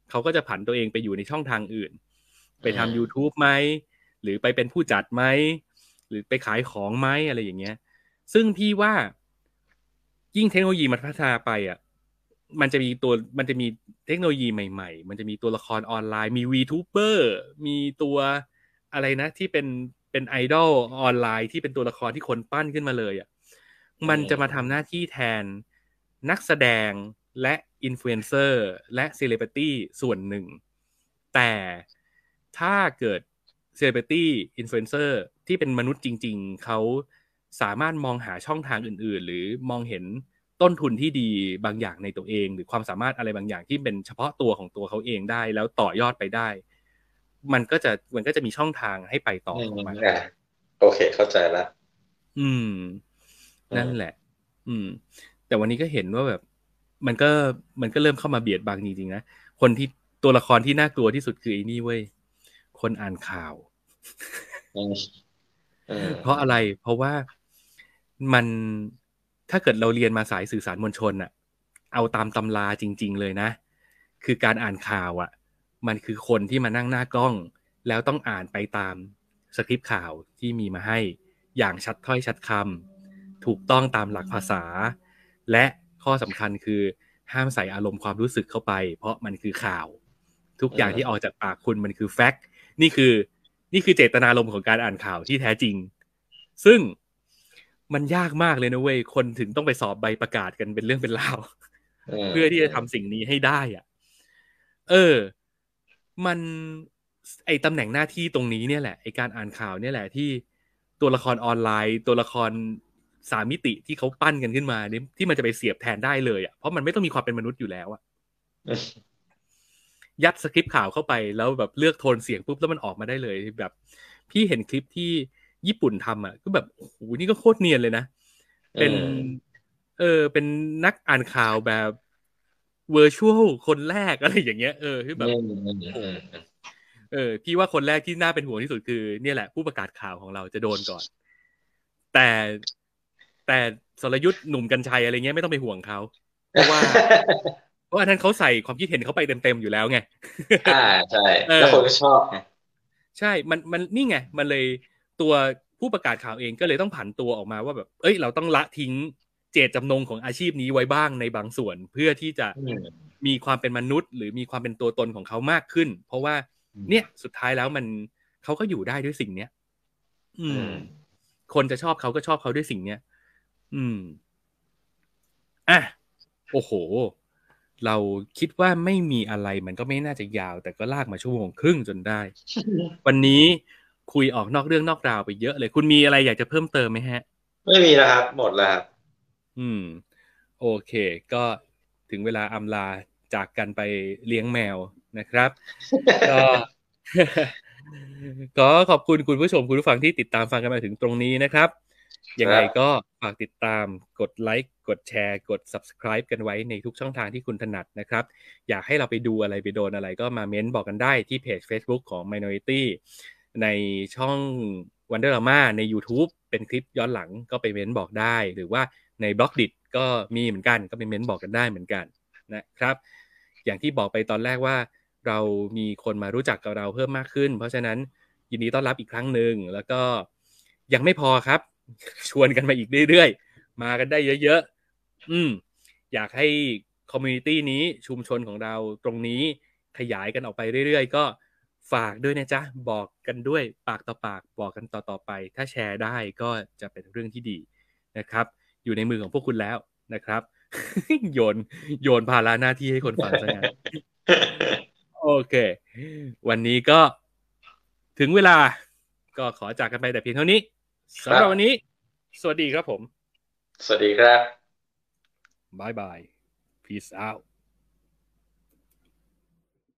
S3: เขาก็จะผันตัวเองไปอยู่ในช่องทางอื่น ไปทำ YouTube ไหม หรือไปเป็นผู้จัดไหม หรือไปขายของไหมอะไรอย่างเงี้ย ซึ่งพี่ว่ายิ่งเทคโนโลยีมันพัฒนาไปอะ มันจะมีตัว มันจะมีเทคโนโลยีใหม่ ๆ มันจะมีตัวละครออนไลน์ มี VTuber มีตัวอะไรนะที่เป็นเป็นไอดอลออนไลน์ที่เป็นตัวละครที่คนปั้นขึ้นมาเลยอะ มันจะมาทำหน้าที่แทนนักแสดงและ อินฟลูเอนเซอร์และเซเลบริตี้ส่วนหนึ่ง แต่ถ้าเกิด celebrity influencer ที่เป็นมนุษย์จริง ๆ เขาสามารถมองหาช่องทางอื่น ๆ หรือมองเห็นต้นทุนที่ดีบางอย่างในตัวเอง หรือความสามารถอะไรบางอย่างที่เป็นเฉพาะตัวของตัวเขาเองได้ แล้วต่อยอดไปได้ มันก็จะมันก็จะมีช่องทางให้ไปต่อออกมา
S1: โอเคเข้าใจแล้ว
S3: อืม นั่นแหละ อืม แต่วันนี้ก็เห็นว่าแบบ มันก็มันก็เริ่มเข้ามาเบียดบังจริงๆนะคนที่ตัวละครที่น่ากลัวที่สุดคือไอ้นี่เว้ยคนอ่านข่าวเพราะอะไร เพราะว่ามันถ้าเกิดเราเรียนมาสายสื่อสารมวลชนอะเอาตามตำราจริง ๆ เลยนะ คือการอ่านข่าวอะมันคือคนที่มานั่งหน้ากล้อง แล้วต้องอ่านไปตามสคริปต์ข่าวที่มีมาให้ อย่างชัดถ้อยชัดคำถูกต้องตามหลักภาษา และ ข้อสำคัญคือห้ามใส่อารมณ์ความรู้สึกเข้าไป เพราะมันคือข่าว ทุกอย่างที่ออกจากปากคุณมันคือแฟกต์นี่คือ นี่คือเจตนารมณ์ของการอ่านข่าวที่แท้จริง ซึ่งมันยากมากเลยนะเว้ยคนถึงต้องไปสอบใบประกาศกันเป็นเรื่องเป็นราวเพื่อที่จะทำสิ่งนี้ให้ได้อะ เออ มันไอตำแหน่งหน้าที่ตรงนี้เนี่ยแหละไอการอ่านข่าวเนี่ยแหละที่ตัวละครออนไลน์ ตัวละคร สามมิติที่เขาปั้นกันขึ้นมาเนี่ยที่มันจะไปเสียบแทนได้เลยอะเพราะมันไม่ต้องมีความเป็นมนุษย์อยู่แล้วอะยัดสคริปต์ข่าวเข้าไปแล้วแบบเลือกโทนเสียงปุ๊บแล้วมันออกมาได้เลยแบบ พี่เห็นคลิปที่ญี่ปุ่นทำอะก็แบบโอ้โหนี่ก็โคตรเนียนเลยนะเป็น เออเป็นนักอ่านข่าวแบบเวอร์ชวลคนแรกอะไรอย่างเงี้ยเออที่แบบเออ พี่ว่าคนแรกที่น่าเป็นห่วงที่สุดคือ เนี่ยแหละผู้ประกาศข่าวของเราจะโดนก่อน แต่ แต่สรยุทธ์หนุ่มกัญชัยอะไรเงี้ยไม่ต้องไปห่วงเขาเพราะว่า เพราะอันนั้นเขาใส่ความคิดเห็นเขาไปเต็มๆอยู่แล้วไง
S1: อ่าใช่แล้วคนก็ชอบไง
S3: ใช่มันมันนี่ไงมันเลยตัวผู้ประกาศข่าวเองก็เลยต้องผันตัวออกมาว่าแบบ เอ้ย เราต้องละทิ้งเจตจำนงของอาชีพนี้ไว้บ้างในบางส่วนเพื่อที่จะมีความเป็นมนุษย์ หรือมีความเป็นตัวตนของเขามากขึ้น เพราะว่า เนี่ยสุดท้ายแล้วมันเขาก็อยู่ได้ด้วยสิ่งเนี้ยอืม คนจะชอบเขาก็ชอบเขาด้วยสิ่งเนี้ย อืมอะโอ้โห เราคิดว่าไม่มีอะไรมันก็ไม่น่าจะยาว แต่ก็ลากมาชั่วโมงครึ่งจนได้ วันนี้คุยออกนอกเรื่องนอกราวไปเยอะเลย คุณมีอะไรอยากจะเพิ่มเติมไหมฮะ
S1: ไม่มีแล้วครับ หมดแล้วครับ
S3: อืม โอเค ก็ถึงเวลาอำลาจากกันไปเลี้ยงแมวนะครับ ก็ก็ขอบคุณคุณผู้ชมคุณผู้ฟังที่ติดตามฟังกันมาถึงตรงนี้นะครับ ยังไงก็ฝากติดตามกดไลค์กดแชร์ กด subscribe กันไว้ในทุกช่องทางที่คุณถนัดนะครับ อยากให้เราไปดูอะไรไปโดนอะไรก็มาเม้นบอกกันได้ที่เพจ Facebook ของ Minority ในช่อง Wonderama ใน YouTube เป็นคลิปย้อนหลังก็ไปเม้นบอกได้ หรือว่าในบล็อกดิก็มีเหมือนกันก็ไปเม้นบอกกันได้เหมือนกันนะครับ อย่างที่บอกไปตอนแรกว่า เรามีคนมารู้จักกับเราเพิ่มมากขึ้น เพราะฉะนั้นยินดีต้อนรับอีกครั้งหนึ่งแล้วก็ยังไม่พอครับ ชวนกันมาอีกเรื่อยๆ มากันได้เยอะๆ อืม อยากให้ community นี้ชุมชนของเราตรงนี้ขยายกันออกไปเรื่อยๆ ก็ฝากด้วยนะจ๊ะ บอกกันด้วยปากต่อปากบอกกันต่อๆไป ถ้าแชร์ได้ก็จะเป็นเรื่องที่ดีนะครับ อยู่ในมือของพวกคุณแล้วนะครับ โยนโยนภาระหน้าที่ให้คนฟังซะงั้นโอเค วันนี้ก็ถึงเวลาก็ขอจากกันไปแต่เพียงเท่านี้ สำหรับวันนี้ สวัสดีครับผม
S1: สวัสดีครับ
S3: บายบาย peace out